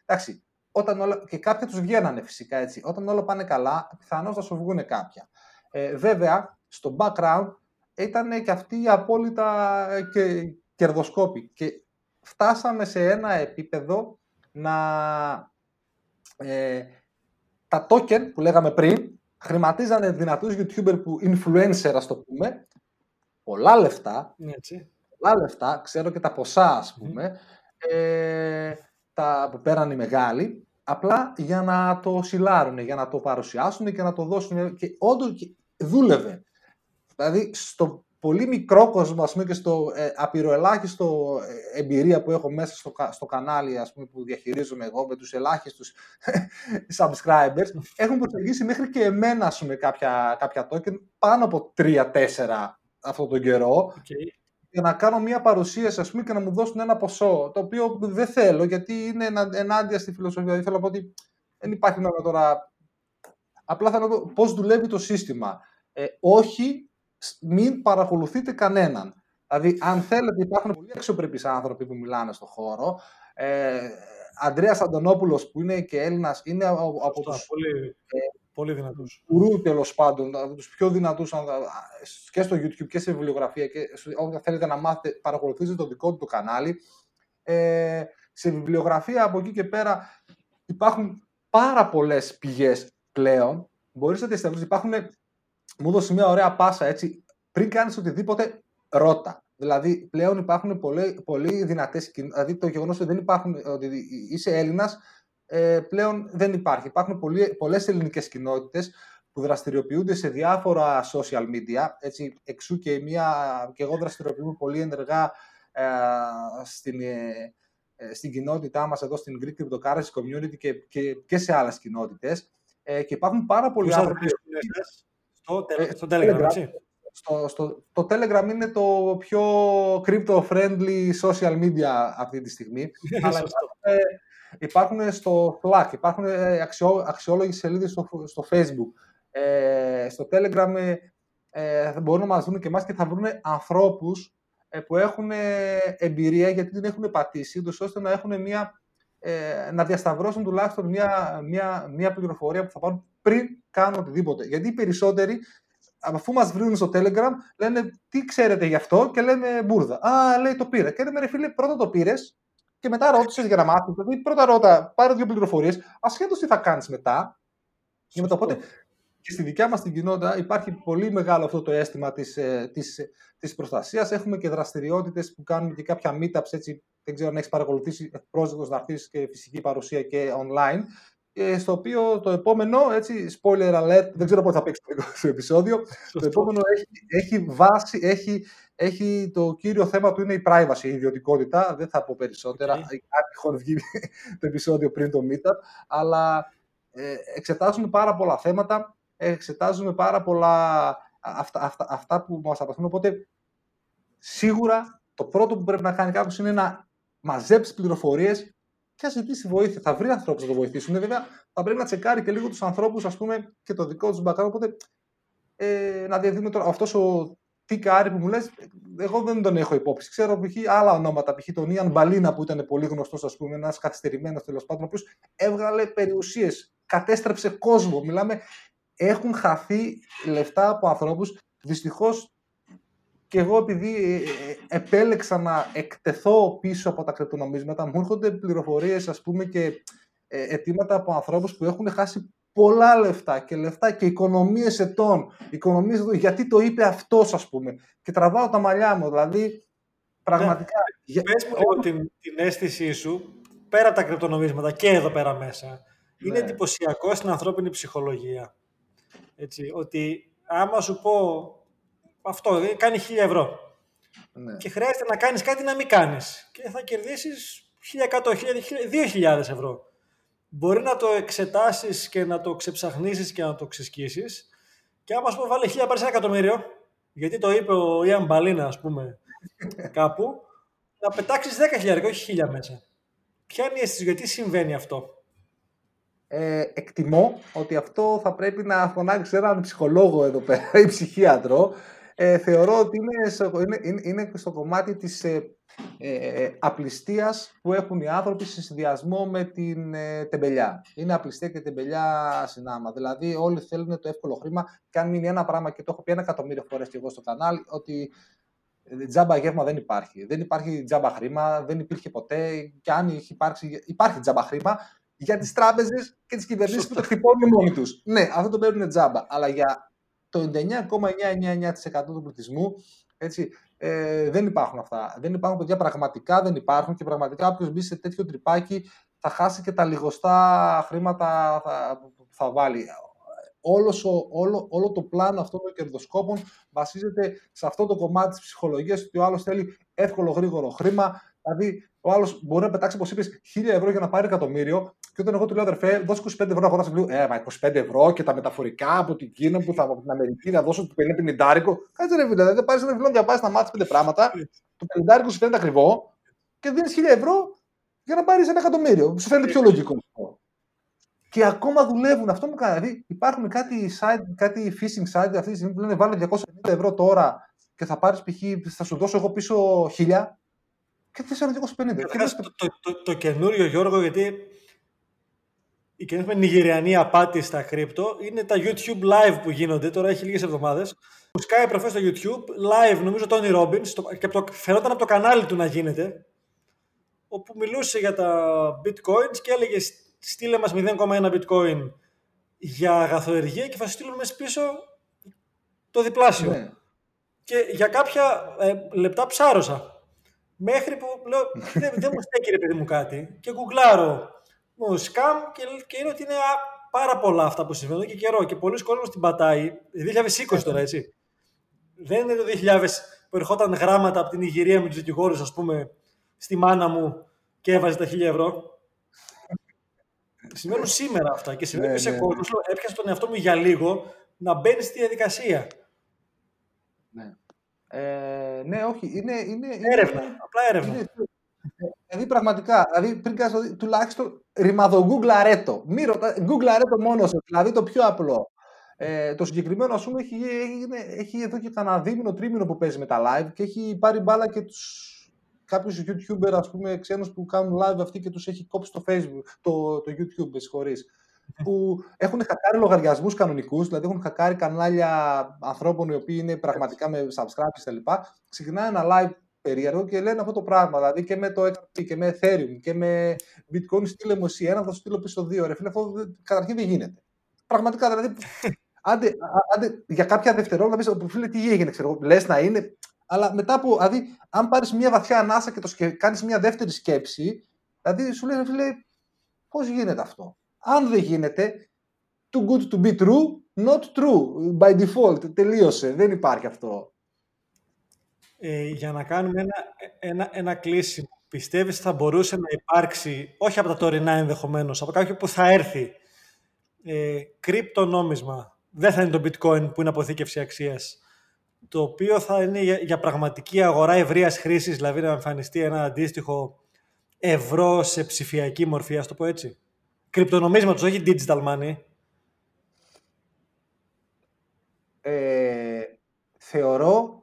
Εντάξει, όταν όλα, και κάποια τους βγαίνανε φυσικά έτσι. Όταν όλα πάνε καλά, πιθανώς θα σου βγουν κάποια. Ε, βέβαια, στο background ήταν και αυτοί οι απόλυτα ε, και, κερδοσκόποι. Και φτάσαμε σε ένα επίπεδο να... Ε, τα token που λέγαμε πριν, χρηματίζανε δυνατούς YouTuber που influencer, ας το πούμε, πολλά λεφτά, Έτσι. πολλά λεφτά, ξέρω και τα ποσά, ας πούμε, ε, τα που πέραν οι μεγάλοι, απλά για να το σιλάρουν, για να το παρουσιάσουν και να το δώσουν. Και όντως δούλευε. Δηλαδή, στο πολύ μικρό κόσμο, ας πούμε, και στο ε, απειροελάχιστο ε, εμπειρία που έχω μέσα στο, στο κανάλι, ας πούμε, που διαχειρίζομαι εγώ με τους ελάχιστους subscribers, έχουν προσεγγίσει μέχρι και εμένα, ας πούμε, κάποια, κάποια token πάνω από 3-4 αυτόν τον καιρό. Okay για να κάνω μια παρουσίαση ας πούμε, και να μου δώσουν ένα ποσό, το οποίο δεν θέλω, γιατί είναι ενάντια στη φιλοσοφία. Δηλαδή θέλω να πω ότι δεν υπάρχει νόημα τώρα. Απλά θα πω πώς δουλεύει το σύστημα. Ε, όχι, μην παρακολουθείτε κανέναν. Δηλαδή, αν θέλετε, υπάρχουν πολύ αξιοπρεπείς άνθρωποι που μιλάνε στον χώρο. Ε, Αντρέας Αντωνόπουλος, που είναι και Έλληνας, είναι από, από τους... Πολύ, ε, πολύ δυνατούς. Ουρού, τέλος πάντων, από τους πιο δυνατούς και στο YouTube και σε βιβλιογραφία και όταν θέλετε να μάθετε, παρακολουθείτε το δικό του το κανάλι. Ε, σε βιβλιογραφία από εκεί και πέρα υπάρχουν πάρα πολλές πηγές πλέον. Μπορείς να τις υπάρχουν, μου έδωσε μια ωραία πάσα έτσι, πριν κάνεις οτιδήποτε, ρώτα. Δηλαδή, πλέον υπάρχουν πολύ, πολύ δυνατές Δηλαδή, το γεγονός ότι δεν υπάρχουν, ότι είσαι Έλληνας, ε, πλέον δεν υπάρχει. Υπάρχουν πολλές ελληνικές κοινότητες που δραστηριοποιούνται σε διάφορα social media. Έτσι, εξού και, μια, και εγώ δραστηριοποιούμε πολύ ενεργά ε, στην, ε, ε, στην κοινότητά μας εδώ στην Greek Cryptocurrency Community και, και, και σε άλλες κοινότητες. Ε, και υπάρχουν πάρα πολλοί άνθρωποι... Στο, στο Telegram, έτσι; Στο, στο, το Telegram είναι το πιο crypto-friendly social media αυτή τη στιγμή. αλλά υπάρχουν, υπάρχουν στο Slack, υπάρχουν ε, αξιό, αξιόλογες σελίδες στο, στο Facebook. Ε, στο Telegram ε, ε, μπορούν να μας δουν και εμάς και θα βρουν ανθρώπους ε, που έχουν εμπειρία γιατί την έχουν πατήσει, ώστε να έχουν μια, ε, να διασταυρώσουν τουλάχιστον μια, μια, μια πληροφορία που θα πάρουν πριν κάνουν οτιδήποτε. Γιατί οι περισσότεροι αφού μας βρουν στο Telegram, λένε τι ξέρετε γι' αυτό; και λέμε μπουρδα. Α, λέει το πήρα. Και λέμε ρε φίλε, πρώτα το πήρες και μετά ρώτησες για να μάθεις. Δηλαδή, πρώτα ρώτα, πάρε δύο πληροφορίες, ασχέτως τι θα κάνεις μετά. Και μετά, οπότε, και στη δικιά μας την κοινότητα υπάρχει πολύ μεγάλο αυτό το αίσθημα της της, της ε, προστασίας. Έχουμε και δραστηριότητες που κάνουμε και κάποια meetups, έτσι, δεν ξέρω αν έχεις παρακολουθήσει, πρόσδεκτο να έρθεις και φυσική παρουσία και online στο οποίο το επόμενο, έτσι, spoiler alert, δεν ξέρω πότε θα παίξει το επεισόδιο, το επόμενο έχει, έχει βάση, έχει, έχει το κύριο θέμα του είναι η privacy, η ιδιωτικότητα, δεν θα πω περισσότερα, okay. αν βγει το επεισόδιο πριν το meetup, αλλά ε, εξετάζουμε πάρα πολλά θέματα, εξετάζουμε πάρα πολλά αυτά, αυτά, αυτά που μας απασχολούν, οπότε σίγουρα το πρώτο που πρέπει να κάνει κάποιος είναι να μαζέψει πληροφορίες και ζητήσει βοήθεια. Θα βρει ανθρώπους να το βοηθήσουν. Βέβαια, θα πρέπει να τσεκάρει και λίγο τους ανθρώπους, ας πούμε, και το δικό τους background. Οπότε ε, να διαδίδουμε τώρα. Αυτός ο Τίκάρη που μου λες, εγώ δεν τον έχω υπόψη. Ξέρω π.χ. άλλα ονόματα. Π.χ. τον Ιαν Μπαλίνα που ήταν πολύ γνωστός, ας πούμε, ένας καθυστερημένος τέλος πάντων, ο οποίος έβγαλε περιουσίες, κατέστρεψε κόσμο. Μιλάμε, έχουν χαθεί λεφτά από ανθρώπους. Δυστυχώς και εγώ επειδή ε, ε, επέλεξα να εκτεθώ πίσω από τα κρυπτονομίσματα, μου έρχονται πληροφορίες ας πούμε και ε, αιτήματα από ανθρώπους που έχουν χάσει πολλά λεφτά και λεφτά και οικονομίες ετών, οικονομίες ετών, γιατί το είπε αυτός ας πούμε και τραβάω τα μαλλιά μου, δηλαδή πραγματικά... Ναι. Πες μου λίγο την, την αίσθησή σου, πέρα από τα κρυπτονομίσματα και εδώ πέρα μέσα, είναι ναι. εντυπωσιακό στην ανθρώπινη ψυχολογία. Έτσι, ότι άμα σου πω αυτό ε, κάνει 1000 ευρώ. Ναι. Και χρειάζεται να κάνεις κάτι να μην κάνεις. Και θα κερδίσεις 1100, 2000 ευρώ. Μπορεί να το εξετάσεις και να το ξεψαχνίσεις και να το ξεσκίσεις. Και άμα σου πω βάλε 1000 πάρεις ένα εκατομμύριο, γιατί το είπε ο Ιαν Μπαλίνα, ας πούμε, κάπου, να πετάξεις 10.000, όχι 1000 μέσα. Ποια είναι η αίσθηση, γιατί συμβαίνει αυτό; Ε, εκτιμώ ότι αυτό θα πρέπει να φωνάξεις έναν ψυχολόγο εδώ πέρα ή ψυχίατρο ε, θεωρώ ότι είναι στο, είναι, είναι στο κομμάτι της ε, ε, απληστίας που έχουν οι άνθρωποι σε συνδυασμό με την ε, τεμπελιά. Είναι απληστία και τεμπελιά συνάμα. Δηλαδή όλοι θέλουν το εύκολο χρήμα και αν μείνει ένα πράγμα και το έχω πει ένα εκατομμύριο φορές και εγώ στο κανάλι ότι ε, τζάμπα γεύμα δεν υπάρχει. Δεν υπάρχει τζάμπα χρήμα, δεν υπήρχε ποτέ και αν έχει υπάρξει, υπάρχει τζάμπα χρήμα για τις τράπεζες και τις κυβερνήσεις που το χτυπώνουν μόνοι τους. Ναι, αυτό το παίρνουν τζάμπα. Αλλά για το 99,999% του πληθυσμού έτσι, ε, δεν υπάρχουν αυτά. Δεν υπάρχουν παιδιά, πραγματικά δεν υπάρχουν και πραγματικά όποιος μπει σε τέτοιο τρυπάκι θα χάσει και τα λιγοστά χρήματα που θα βάλει. Όλος όλο, όλο το πλάνο αυτών των κερδοσκόπων βασίζεται σε αυτό το κομμάτι της ψυχολογίας ότι ο άλλος θέλει εύκολο γρήγορο χρήμα, δηλαδή ο άλλος μπορεί να πετάξει, όπως είπες, 1000 ευρώ για να πάρει εκατομμύριο. Και όταν εγώ του λέω, αδερφέ, δώσ' 25 ευρώ να αγοράσω βιβλίο. Ε, μα 25 ευρώ και τα μεταφορικά από την Κίνα που θα από την Αμερική να δώσω το 50 πενιντάρικο. Κάτσε ρε φίλε, δεν πάρεις ένα βιβλίο να διαβάσεις να μάθεις πέντε πράγματα. Το πενιντάρικο σου φαίνεται ακριβό και δίνεις 1000 ευρώ για να πάρεις ένα εκατομμύριο. Σου φαίνεται πιο λογικό. Και ακόμα δουλεύουν. Αυτό μου κάνει. Δηλαδή υπάρχουν κάτι, site, κάτι phishing site αυτή τη στιγμή που λένε βάλε 250 ευρώ τώρα και θα πάρεις π.χ. θα σου δώσω εγώ πίσω 1000 και 450. Και το, το, το, το, καινούριο Γιώργο, γιατί η καινούργια νιγηριανή απάτη στα κρύπτο είναι τα YouTube live που γίνονται, τώρα έχει λίγες εβδομάδες. Που σκάει προφές στο YouTube, live νομίζω Τόνι Robbins, και το, φαινόταν από το κανάλι του να γίνεται, όπου μιλούσε για τα bitcoins και έλεγε στείλε μας 0,1 bitcoin για αγαθοεργία και θα στείλουμε πίσω το διπλάσιο. Ναι. Και για κάποια ε, λεπτά ψάρωσα. Μέχρι που λέω, δεν, δεν μου στέκει ρε παιδί μου κάτι. Και γκουγκλάρω μου σκάμ και, και είναι ότι είναι πάρα πολλά αυτά που συμβαίνουν και καιρό. Και πολλοί κόσμοι την πατάει. 2020 τώρα, έτσι. Δεν είναι το 2000 που ερχόταν γράμματα από την Ιγυρία με τους δικηγόρους, ας πούμε, στη μάνα μου και έβαζε τα 1000 ευρώ. Συμβαίνουν σήμερα αυτά και συμβαίνουν ναι, σε ναι. κόσμος. Έπιασες τον εαυτό μου για λίγο να μπαίνεις στη διαδικασία. Ναι. Ε, ναι, όχι. Είναι, είναι, έρευνα. απλά έρευνα. Είναι, δηλαδή, πραγματικά, δηλαδή, πριν κάνεις, τουλάχιστον ρημαδο αρέτο. Μη ρωτά, αρέτο μόνος δηλαδή το πιο απλό. Ε, το συγκεκριμένο, ας πούμε, έχει, έχει, έχει εδώ και κανένα δίμηνο, τρίμηνο που παίζει με τα live και έχει πάρει μπάλα και τους κάποιους YouTuber, ας πούμε, ξένους που κάνουν live αυτοί και τους έχει κόψει το Facebook, το, το YouTube, με συγχωρείς που έχουν χακάρει λογαριασμούς κανονικούς, δηλαδή έχουν χακάρει κανάλια ανθρώπων οι οποίοι είναι πραγματικά με subscribe κτλ. Ξεκινάει ένα live περίεργο και λένε αυτό το πράγμα. Δηλαδή και με το XP και με Ethereum και με Bitcoin στείλε μου εσύ ένα, θα σου στείλω πίσω δύο. Ρε φίλε, αυτό καταρχήν δεν γίνεται. Πραγματικά δηλαδή. Άντε, άντε, για κάποια δευτερόλεπτα πεις, φίλε, τι έγινε, ξέρω λες να είναι. Αλλά μετά από, δηλαδή, αν πάρεις μια βαθιά ανάσα και το κάνεις μια δεύτερη σκέψη, δηλαδή σου λέει, φίλε, πώς γίνεται αυτό; Αν δεν γίνεται, too good to be true, not true. By default. Τελείωσε. Δεν υπάρχει αυτό. Ε, για να κάνουμε ένα, ένα, ένα κλείσιμο. Πιστεύεις θα μπορούσε να υπάρξει, όχι από τα τωρινά ενδεχομένως, από κάποιο που θα έρθει, ε, κρυπτονόμισμα. Δεν θα είναι το bitcoin που είναι αποθήκευση αξίας. Το οποίο θα είναι για, για πραγματική αγορά ευρείας χρήσης, δηλαδή να εμφανιστεί ένα αντίστοιχο ευρώ σε ψηφιακή μορφή, ας το πω έτσι κρυπτονομίσματος, όχι digital money. Ε, θεωρώ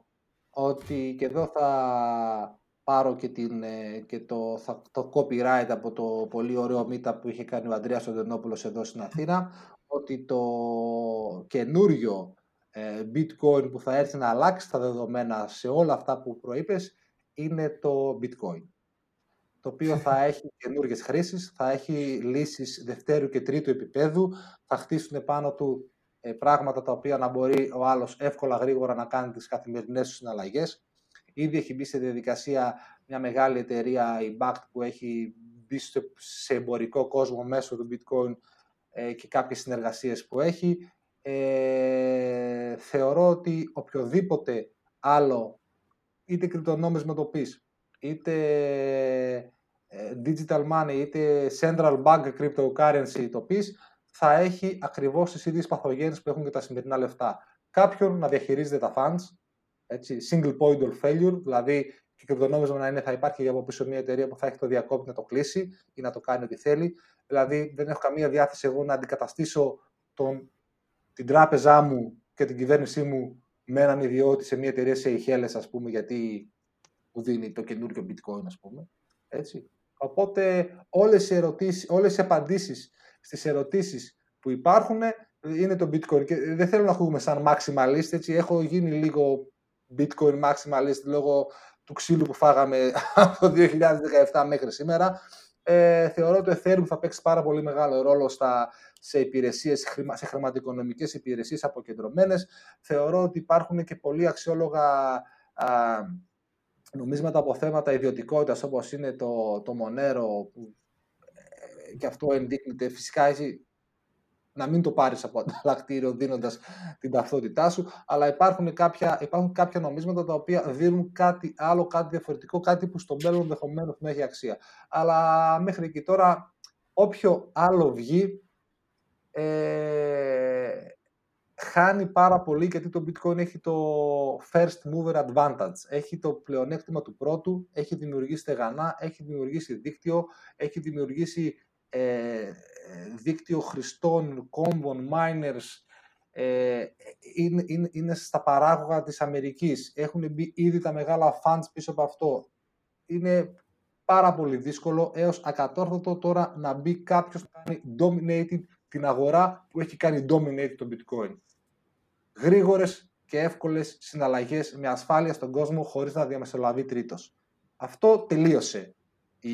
ότι και εδώ θα πάρω και, την, ε, και το, θα, το copyright από το πολύ ωραίο meetup που είχε κάνει ο Αντρέας Οντενόπουλος εδώ στην Αθήνα, ότι το καινούριο ε, bitcoin που θα έρθει να αλλάξει τα δεδομένα σε όλα αυτά που προείπες είναι το bitcoin το οποίο θα έχει καινούργιες χρήσεις, θα έχει λύσεις δευτέρου και τρίτου επίπεδου, θα χτίσουν πάνω του ε, πράγματα τα οποία να μπορεί ο άλλος εύκολα γρήγορα να κάνει τις καθημερινές του συναλλαγές. Ήδη έχει μπει σε διαδικασία μια μεγάλη εταιρεία, η BACT, που έχει μπει σε εμπορικό κόσμο μέσω του bitcoin ε, και κάποιες συνεργασίες που έχει. Ε, θεωρώ ότι οποιοδήποτε άλλο, είτε κρυπτονόμισμα το πεις, είτε ε, digital money, είτε central bank cryptocurrency το πεις, θα έχει ακριβώς τις ίδιες παθογένειες που έχουν και τα σημερινά λεφτά. Κάποιον να διαχειρίζεται τα funds, έτσι, single point of failure, δηλαδή και κρυπτονόμισμα να είναι θα υπάρχει από πίσω μια εταιρεία που θα έχει το διακόπτη να το κλείσει ή να το κάνει ό,τι θέλει. Δηλαδή δεν έχω καμία διάθεση εγώ να αντικαταστήσω τον, την τράπεζά μου και την κυβέρνησή μου με έναν ιδιώτη σε μια εταιρεία σε Ιχέλες, ας πούμε, γιατί που δίνει το καινούργιο bitcoin, ας πούμε. Έτσι. Οπότε όλες οι, ερωτήσεις, όλες οι απαντήσεις στις ερωτήσεις που υπάρχουν είναι το bitcoin. Και δεν θέλω να ακούγουμε σαν maximalist, έτσι. Έχω γίνει λίγο bitcoin maximalist λόγω του ξύλου που φάγαμε από το 2017 μέχρι σήμερα. Ε, θεωρώ ότι το Ethereum θα παίξει πάρα πολύ μεγάλο ρόλο στα, σε υπηρεσίες, σε χρηματοοικονομικές υπηρεσίες αποκεντρωμένες. Θεωρώ ότι υπάρχουν και πολύ αξιόλογα α, νομίσματα από θέματα ιδιωτικότητας όπως είναι το, το Monero που ε, και αυτό ενδείκνυται φυσικά εσύ να μην το πάρεις από ανταλλακτήριο δίνοντας την ταυτότητά σου, αλλά υπάρχουν κάποια, υπάρχουν κάποια νομίσματα τα οποία δίνουν κάτι άλλο, κάτι διαφορετικό, κάτι που στο μέλλον ενδεχομένως να έχει αξία. Αλλά μέχρι εκεί τώρα, όποιο άλλο βγει, ε, χάνει πάρα πολύ γιατί το bitcoin έχει το first mover advantage. Έχει το πλεονέκτημα του πρώτου, έχει δημιουργήσει στεγανά, έχει δημιουργήσει δίκτυο, έχει δημιουργήσει ε, δίκτυο χρηστών, κόμβων, miners, ε, είναι, είναι, είναι στα παράγωγα της Αμερικής. Έχουν μπει ήδη τα μεγάλα funds πίσω από αυτό. Είναι πάρα πολύ δύσκολο έως ακατόρθωτο τώρα να μπει κάποιος να κάνει dominated την αγορά που έχει κάνει dominated το bitcoin. Γρήγορες και εύκολες συναλλαγές με ασφάλεια στον κόσμο χωρίς να διαμεσολαβεί τρίτος. Αυτό τελείωσε. Η,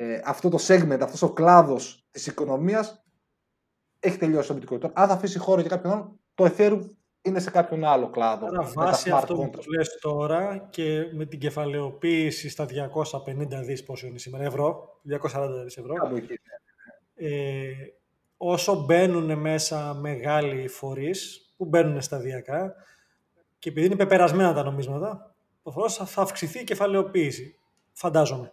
ε, αυτό το segment, αυτός ο κλάδος της οικονομίας έχει τελειώσει το bitcoin. αν θα αφήσει χώρο για κάποιον άλλον, το Ethereum είναι σε κάποιον άλλο κλάδο. Άρα βάσει αυτό που λες τώρα και με την κεφαλαιοποίηση στα 250 δις πόσο είναι σήμερα ευρώ, 240 δις ευρώ, ναι. ε, όσο μπαίνουν μέσα μεγάλοι φορείς που μπαίνουν σταδιακά και επειδή είναι πεπερασμένα τα νομίσματα, προφανώς θα αυξηθεί η κεφαλαιοποίηση, φαντάζομαι.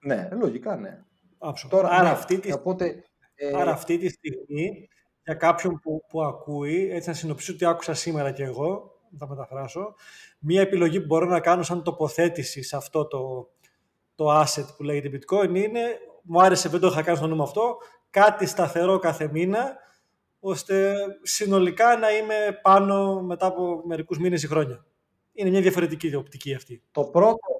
Ναι, λογικά ναι. Τώρα, άρα, ναι, αυτή τη, οπότε, ε... άρα αυτή τη στιγμή, για κάποιον που, που ακούει, έτσι να συνοψίσω ότι άκουσα σήμερα και εγώ, θα μεταφράσω, μία επιλογή που μπορώ να κάνω σαν τοποθέτηση σε αυτό το, το asset που λέγεται bitcoin είναι, μου άρεσε, δεν το είχα κάνει στο νούμο αυτό, κάτι σταθερό κάθε μήνα, ώστε συνολικά να είμαι πάνω μετά από μερικούς μήνες ή χρόνια. Είναι μια διαφορετική οπτική αυτή. Το πρώτο,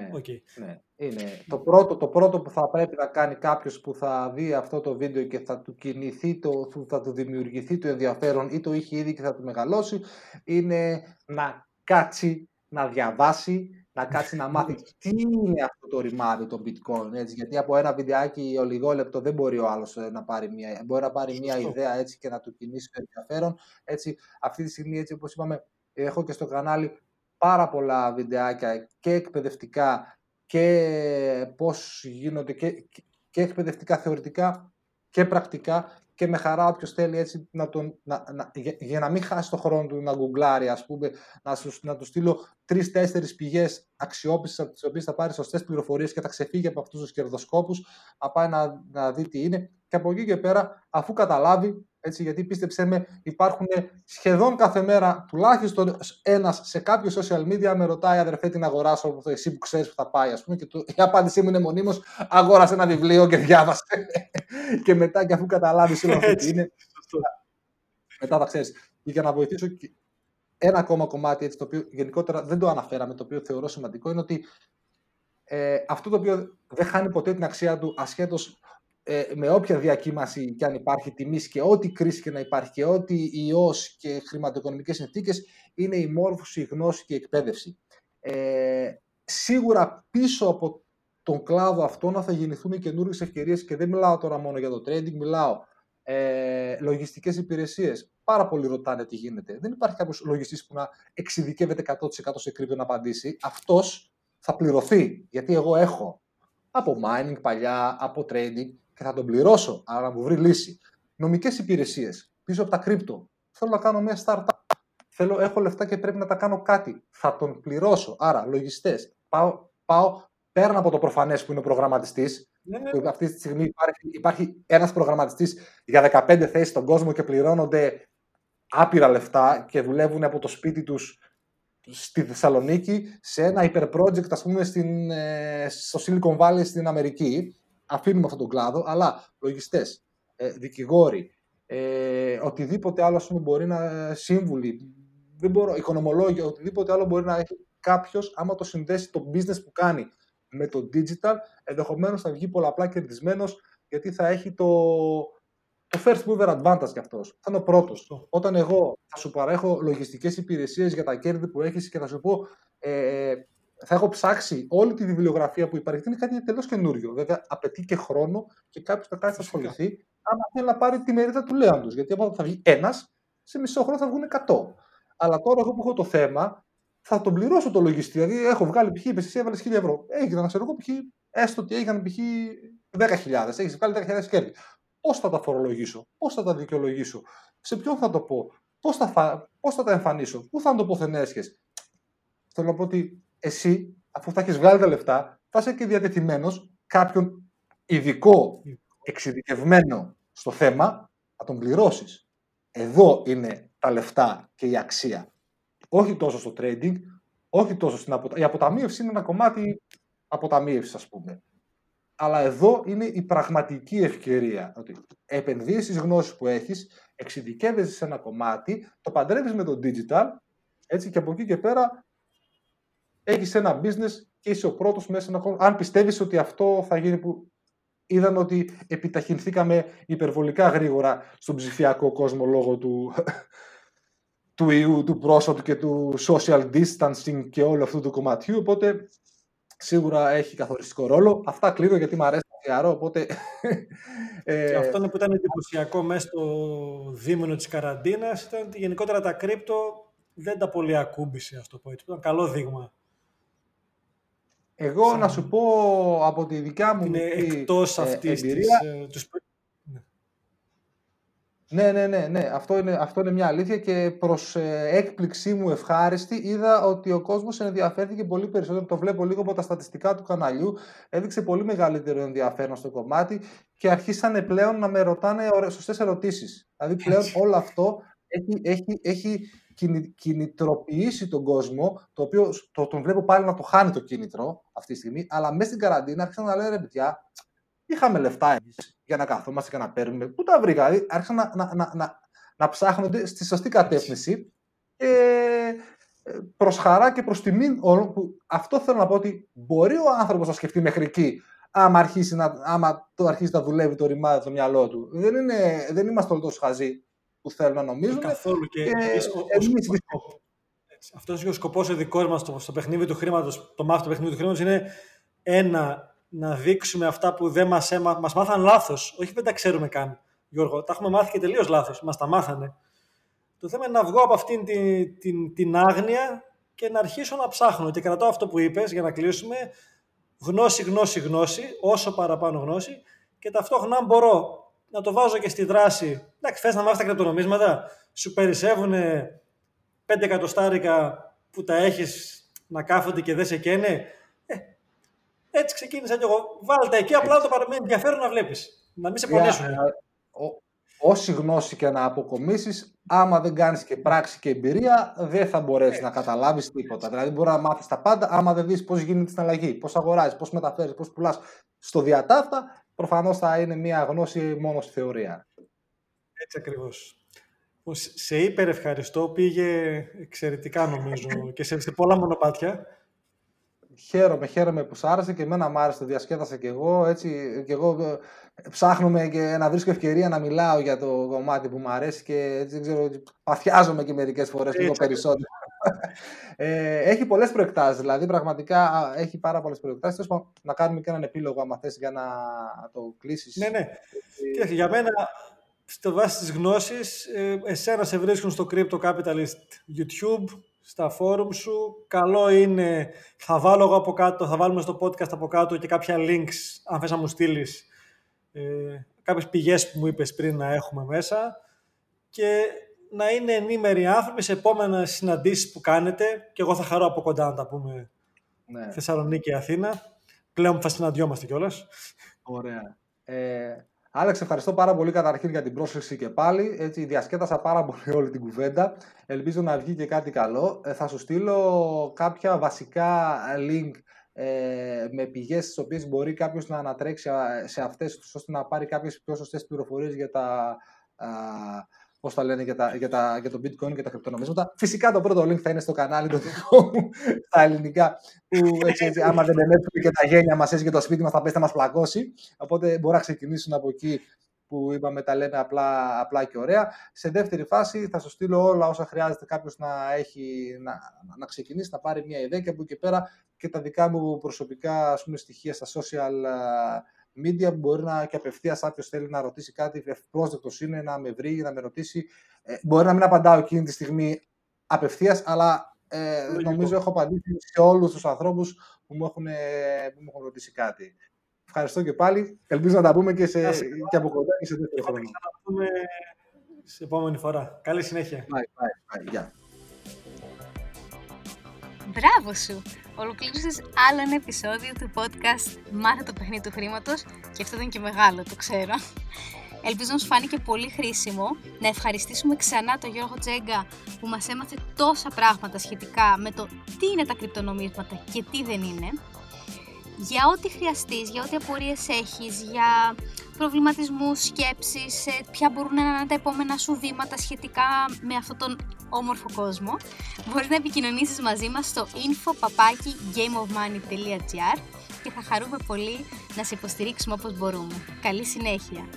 ναι, okay. ναι. Είναι. Το, πρώτο, το πρώτο που θα πρέπει να κάνει κάποιος που θα δει αυτό το βίντεο και θα του κινηθεί, το, θα του δημιουργηθεί το ενδιαφέρον ή το είχε ήδη και θα του μεγαλώσει, είναι να κάτσει, να διαβάσει, να κάτσει να μάθει τι είναι αυτό το ρημάδι το bitcoin. Έτσι, γιατί από ένα βιντεάκι ολιγόλεπτο δεν μπορεί ο άλλος ε, να πάρει μια, μπορεί να πάρει μια ιδέα έτσι, και να του κινήσει το ενδιαφέρον. Έτσι, αυτή τη στιγμή, έτσι, όπως είπαμε, έχω και στο κανάλι πάρα πολλά βιντεάκια και εκπαιδευτικά και πώς γίνονται και, και εκπαιδευτικά θεωρητικά και πρακτικά και με χαρά όποιος θέλει έτσι να τον, να, να, για, να μην χάσει το χρόνο του να γκουγκλάρει ας πούμε, να, σου, να του στείλω τρει-τέσσερι πηγές αξιόπιστες από τις οποίες θα πάρει σωστές πληροφορίες και θα ξεφύγει από αυτούς τους κερδοσκόπους να πάει να, να δει τι είναι και από εκεί και πέρα αφού καταλάβει έτσι, γιατί πίστεψέ με, υπάρχουν σχεδόν κάθε μέρα τουλάχιστον ένας σε κάποιο social media με ρωτάει αδερφέ την αγοράσω από το εσύ που ξέρεις που θα πάει. Ας πούμε, και το, η απάντησή μου είναι μονίμως αγόρασε ένα βιβλίο και διάβασε. και μετά, και αφού καταλάβεις όλο αυτό τι είναι, μετά θα ξέρεις. Και για να βοηθήσω ένα ακόμα κομμάτι, έτσι, το οποίο γενικότερα δεν το αναφέραμε, το οποίο θεωρώ σημαντικό, είναι ότι ε, αυτό το οποίο δεν χάνει ποτέ την αξία του ασχέτως ε, με όποια διακύμαση και αν υπάρχει τιμής και ό,τι κρίση και να υπάρχει και ό,τι ιός και χρηματοοικονομικές συνθήκες είναι η μόρφωση, η γνώση και η εκπαίδευση. Ε, σίγουρα πίσω από τον κλάδο αυτό θα γεννηθούν καινούριε ευκαιρίες και δεν μιλάω τώρα μόνο για το trading, μιλάω ε, λογιστικές υπηρεσίες. Πάρα πολλοί ρωτάνε τι γίνεται. Δεν υπάρχει κάποιος λογιστής που να εξειδικεύεται 100% σε κρύπτο να απαντήσει. Αυτός θα πληρωθεί. Γιατί εγώ έχω από mining παλιά, από trading και θα τον πληρώσω. Άρα να μου βρει λύση. Νομικές υπηρεσίες πίσω από τα κρύπτο. Θέλω να κάνω μια startup. Θέλω, έχω λεφτά και πρέπει να τα κάνω κάτι. Θα τον πληρώσω. Άρα, λογιστές. Πάω, πάω πέραν από το προφανές που είναι ο προγραμματιστής. Ναι, ναι. Αυτή τη στιγμή υπάρχει, υπάρχει ένας προγραμματιστής για 15 θέσεις στον κόσμο και πληρώνονται άπειρα λεφτά και δουλεύουν από το σπίτι τους στη Θεσσαλονίκη σε ένα project, ας πούμε στην, ε, στο Silicon Valley στην Αμερική αφήνουμε αυτόν τον κλάδο, αλλά λογιστές, ε, δικηγόροι, ε, οτιδήποτε άλλο πούμε, μπορεί να σύμβουλοι, δεν μπορώ, οικονομολόγια, οτιδήποτε άλλο μπορεί να έχει κάποιος, άμα το συνδέσει το business που κάνει με το digital, ενδεχομένως θα βγει πολλαπλά κερδισμένος, γιατί θα έχει το, το first mover advantage κι αυτός. Θα είναι ο πρώτος. Όταν εγώ θα σου παρέχω λογιστικές υπηρεσίες για τα κέρδη που έχεις και θα σου πω, ε, θα έχω ψάξει όλη τη βιβλιογραφία που υπάρχει. Είναι κάτι εντελώ καινούριο. Βέβαια, απαιτεί και χρόνο και κάποιος θα κάνει να ασχοληθεί. Αν θέλει να πάρει τη μερίδα του λέοντο. Γιατί όταν θα βγει ένας, σε μισό χρόνο θα βγουν 100. Αλλά τώρα, εγώ που έχω το θέμα, θα τον πληρώσω το λογιστή. Δηλαδή, έχω βγάλει π.χ. είπε εσύ έβαλες 1000 ευρώ. Έγιναν, ξέρω εγώ, π.χ. έστω ότι έγιναν π.χ. 10.000. Έχεις βγάλει 10.000 κέρδη. Πώς θα τα φορολογήσω, πώς θα τα δικαιολογήσω, σε ποιον θα το πω, πώς θα, φα... πώς θα τα εμφανίσω, πού θα το πω Θέλω να πω ότι εσύ, αφού θα έχεις βγάλει τα λεφτά, θα είσαι και διατεθειμένος κάποιον ειδικό, εξειδικευμένο στο θέμα, να τον πληρώσεις. Εδώ είναι τα λεφτά και η αξία. Όχι τόσο στο trading, όχι τόσο στην αποταμίευση. Η αποταμίευση είναι ένα κομμάτι αποταμίευσης, ας πούμε. Αλλά εδώ είναι η πραγματική ευκαιρία. Ότι επενδύσει τι γνώσεις που έχεις, εξειδικεύεσαι σε ένα κομμάτι, το παντρεύεις με το digital, έτσι και από εκεί και πέρα έχεις ένα business και είσαι ο πρώτος μέσα σε ένα χώρο. Αν πιστεύεις ότι αυτό θα γίνει που είδαμε ότι επιταχυνθήκαμε υπερβολικά γρήγορα στον ψηφιακό κόσμο λόγω του, του ιού, του πρόσωπου και του social distancing και όλου αυτού του κομματιού. Οπότε σίγουρα έχει καθοριστικό ρόλο. Αυτά κλείνω γιατί μου αρέσει το PR, οπότε... Ε, και αυτό που ήταν εντυπωσιακό μέσα στο δίμηνο της καραντίνας ήταν ότι γενικότερα τα κρύπτο δεν τα πολύ ακούμπησε, αυτό πω έτσι. Ήταν καλό δείγμα εγώ να σου πω από τη δικιά μου είναι εκτός ε, αυτής εμπειρία... Της, ε, ναι, ναι, ναι, ναι. Αυτό, είναι, αυτό είναι μια αλήθεια και προς ε, έκπληξή μου ευχάριστη είδα ότι ο κόσμος ενδιαφέρθηκε πολύ περισσότερο. Το βλέπω λίγο από τα στατιστικά του καναλιού. Έδειξε πολύ μεγαλύτερο ενδιαφέρον στο κομμάτι και αρχίσανε πλέον να με ρωτάνε σωστές ερωτήσεις. Δηλαδή πλέον όλο αυτό έχει, έχει, έχει κινητροποιήσει τον κόσμο, το οποίο το, τον βλέπω πάλι να το χάνει το κίνητρο αυτή τη στιγμή, αλλά μέσα στην καραντίνα άρχισαν να λένε ρε παιδιά, είχαμε λεφτά εμείς για να καθόμαστε και να παίρνουμε. Πού τα βρήκα, δηλαδή άρχισαν να, να, να, να, να ψάχνονται στη σωστή κατεύθυνση και ε, προς χαρά και προς τιμήν όλων. Που αυτό θέλω να πω ότι μπορεί ο άνθρωπος να σκεφτεί μέχρι εκεί, άμα, αρχίσει να, άμα το αρχίσει να δουλεύει το ρημάδι στο μυαλό του. Δεν, είναι, δεν είμαστε όλοι τόσο χαζοί που θέλουν να νομίζουν. Καθόλου. Και, και αυτός είναι ο σκοπός ο δικός μας στο, στο παιχνίδι του χρήματος, το μάθημα του παιχνίδι του χρήματος είναι ένα, να δείξουμε αυτά που δεν μας έμα... μας μάθαν λάθος. Όχι δεν τα ξέρουμε καν, Γιώργο. Τα έχουμε μάθει και τελείως λάθος. Μας τα μάθανε. Το θέμα είναι να βγω από αυτήν την, την, την άγνοια και να αρχίσω να ψάχνω. Και κρατάω αυτό που είπες για να κλείσουμε. Γνώση, γνώση, γνώση, όσο παραπάνω γνώση και ταυτόχρονα μπορώ να το βάζω και στη δράση. Εντάξει, θες να μάθεις τα κρυπτονομίσματα, σου περισσεύουν 5 εκατοστάρικα που τα έχεις να κάθονται και δεν σε καίνε. Ε, έτσι ξεκίνησα κι εγώ. Βάλτε εκεί, απλά το παραμένει ενδιαφέρον να βλέπεις. Να μην σε πονέσουν. Όση γνώση και να αποκομίσεις, άμα δεν κάνεις και πράξη και εμπειρία, δεν θα μπορέσεις να καταλάβεις τίποτα. Δηλαδή, μπορεί να μάθεις τα πάντα, άμα δεν δεις πώς γίνεται στην αλλαγή, πώς αγοράζεις, πώς μεταφέρεις, πώς πουλάς. Στο διατάφτα, προφανώς θα είναι μια γνώση μόνο στη θεωρία. Έτσι ακριβώς. Σε υπερ ευχαριστώ. Πήγε εξαιρετικά νομίζω και σε πολλά μονοπάτια. Χαίρομαι, χαίρομαι που σ' άρεσε και εμένα μου άρεσε, το διασκέδασα και εγώ. Έτσι, και εγώ ε, ψάχνουμε και να βρίσκω ευκαιρία να μιλάω για το κομμάτι που μου αρέσει και έτσι, ξέρω, παθιάζομαι και μερικές φορές λίγο περισσότερο. Ε, έχει πολλές προεκτάσεις, δηλαδή πραγματικά έχει πάρα πολλές προεκτάσεις. Θέλω να κάνουμε και έναν επίλογο, άμα θες, για να το κλείσεις. Ναι, ναι. Και για μένα, στο βάση της γνώσης, ε, εσένα σε βρίσκουν στο Crypto Capitalist YouTube, στα φόρουμ σου. Καλό είναι, θα βάλω εγώ από κάτω, θα βάλουμε στο podcast από κάτω και κάποια links, αν θες να μου στείλεις ε, κάποιες πηγές που μου είπες πριν να έχουμε μέσα και να είναι ενήμεροι άνθρωποι σε επόμενες συναντήσεις που κάνετε και εγώ θα χαρώ από κοντά να τα πούμε ναι. Θεσσαλονίκη και Αθήνα. Πλέον που θα συναντιόμαστε κιόλας. Ωραία. Ε, Άλεξ, ευχαριστώ πάρα πολύ καταρχήν για την πρόσκληση και πάλι. Έτσι, διασκέτασα πάρα πολύ όλη την κουβέντα. Ελπίζω να βγει και κάτι καλό. Ε, θα σου στείλω κάποια βασικά link ε, με πηγές στις οποίες μπορεί κάποιος να ανατρέξει σε αυτές ώστε να πάρει κάποιες πιο σωστές πληροφορίες για τα, πώς τα λένε, για, τα, για, τα, για το bitcoin και τα κρυπτονομίσματα. Φυσικά το πρώτο link θα είναι στο κανάλι το δικό μου, στα ελληνικά, που έτσι, έτσι, άμα δεν ενέπτουμε και τα γένια μας έτσι και το σπίτι μας θα πέσει να μας πλακώσει. Οπότε μπορεί να ξεκινήσουν από εκεί που είπαμε τα λέμε απλά, απλά και ωραία. Σε δεύτερη φάση θα σου στείλω όλα όσα χρειάζεται κάποιος να, έχει, να, να ξεκινήσει, να πάρει μια ιδέα και από εκεί πέρα και τα δικά μου προσωπικά ας πούμε, στοιχεία στα social media που μπορεί να και απευθείας κάποιος θέλει να ρωτήσει κάτι, ευπρόσδεκτος είναι να με βρει, να με ρωτήσει. Ε, μπορεί να μην απαντάω εκείνη τη στιγμή απευθείας, αλλά ε, νομίζω έχω απαντήσει σε όλους τους ανθρώπους που, μου έχουν, που μου έχουν ρωτήσει κάτι. Ευχαριστώ και πάλι. Ελπίζω να τα πούμε και, σε, και από κοντά και σε δεύτερο χρόνο. Θα τα πούμε σε επόμενη φορά. Καλή συνέχεια. Bye, bye, bye. Yeah. Μπράβο σου! Ολοκλήρωσες άλλο ένα επεισόδιο του podcast Μάθε το παιχνίδι του χρήματος και αυτό ήταν και μεγάλο, το ξέρω. Ελπίζω να σου φάνηκε πολύ χρήσιμο. Να ευχαριστήσουμε ξανά τον Γιώργο Τζέγκα που μας έμαθε τόσα πράγματα σχετικά με το τι είναι τα κρυπτονομίσματα και τι δεν είναι. Για ό,τι χρειαστείς, για ό,τι απορίες έχεις, για προβληματισμούς, σκέψεις, ποια μπορούν να είναι τα επόμενα σου βήματα σχετικά με αυτόν τον όμορφο κόσμο, μπορείς να επικοινωνήσεις μαζί μας στο info.gameofmoney.gr και θα χαρούμε πολύ να σε υποστηρίξουμε όπως μπορούμε. Καλή συνέχεια!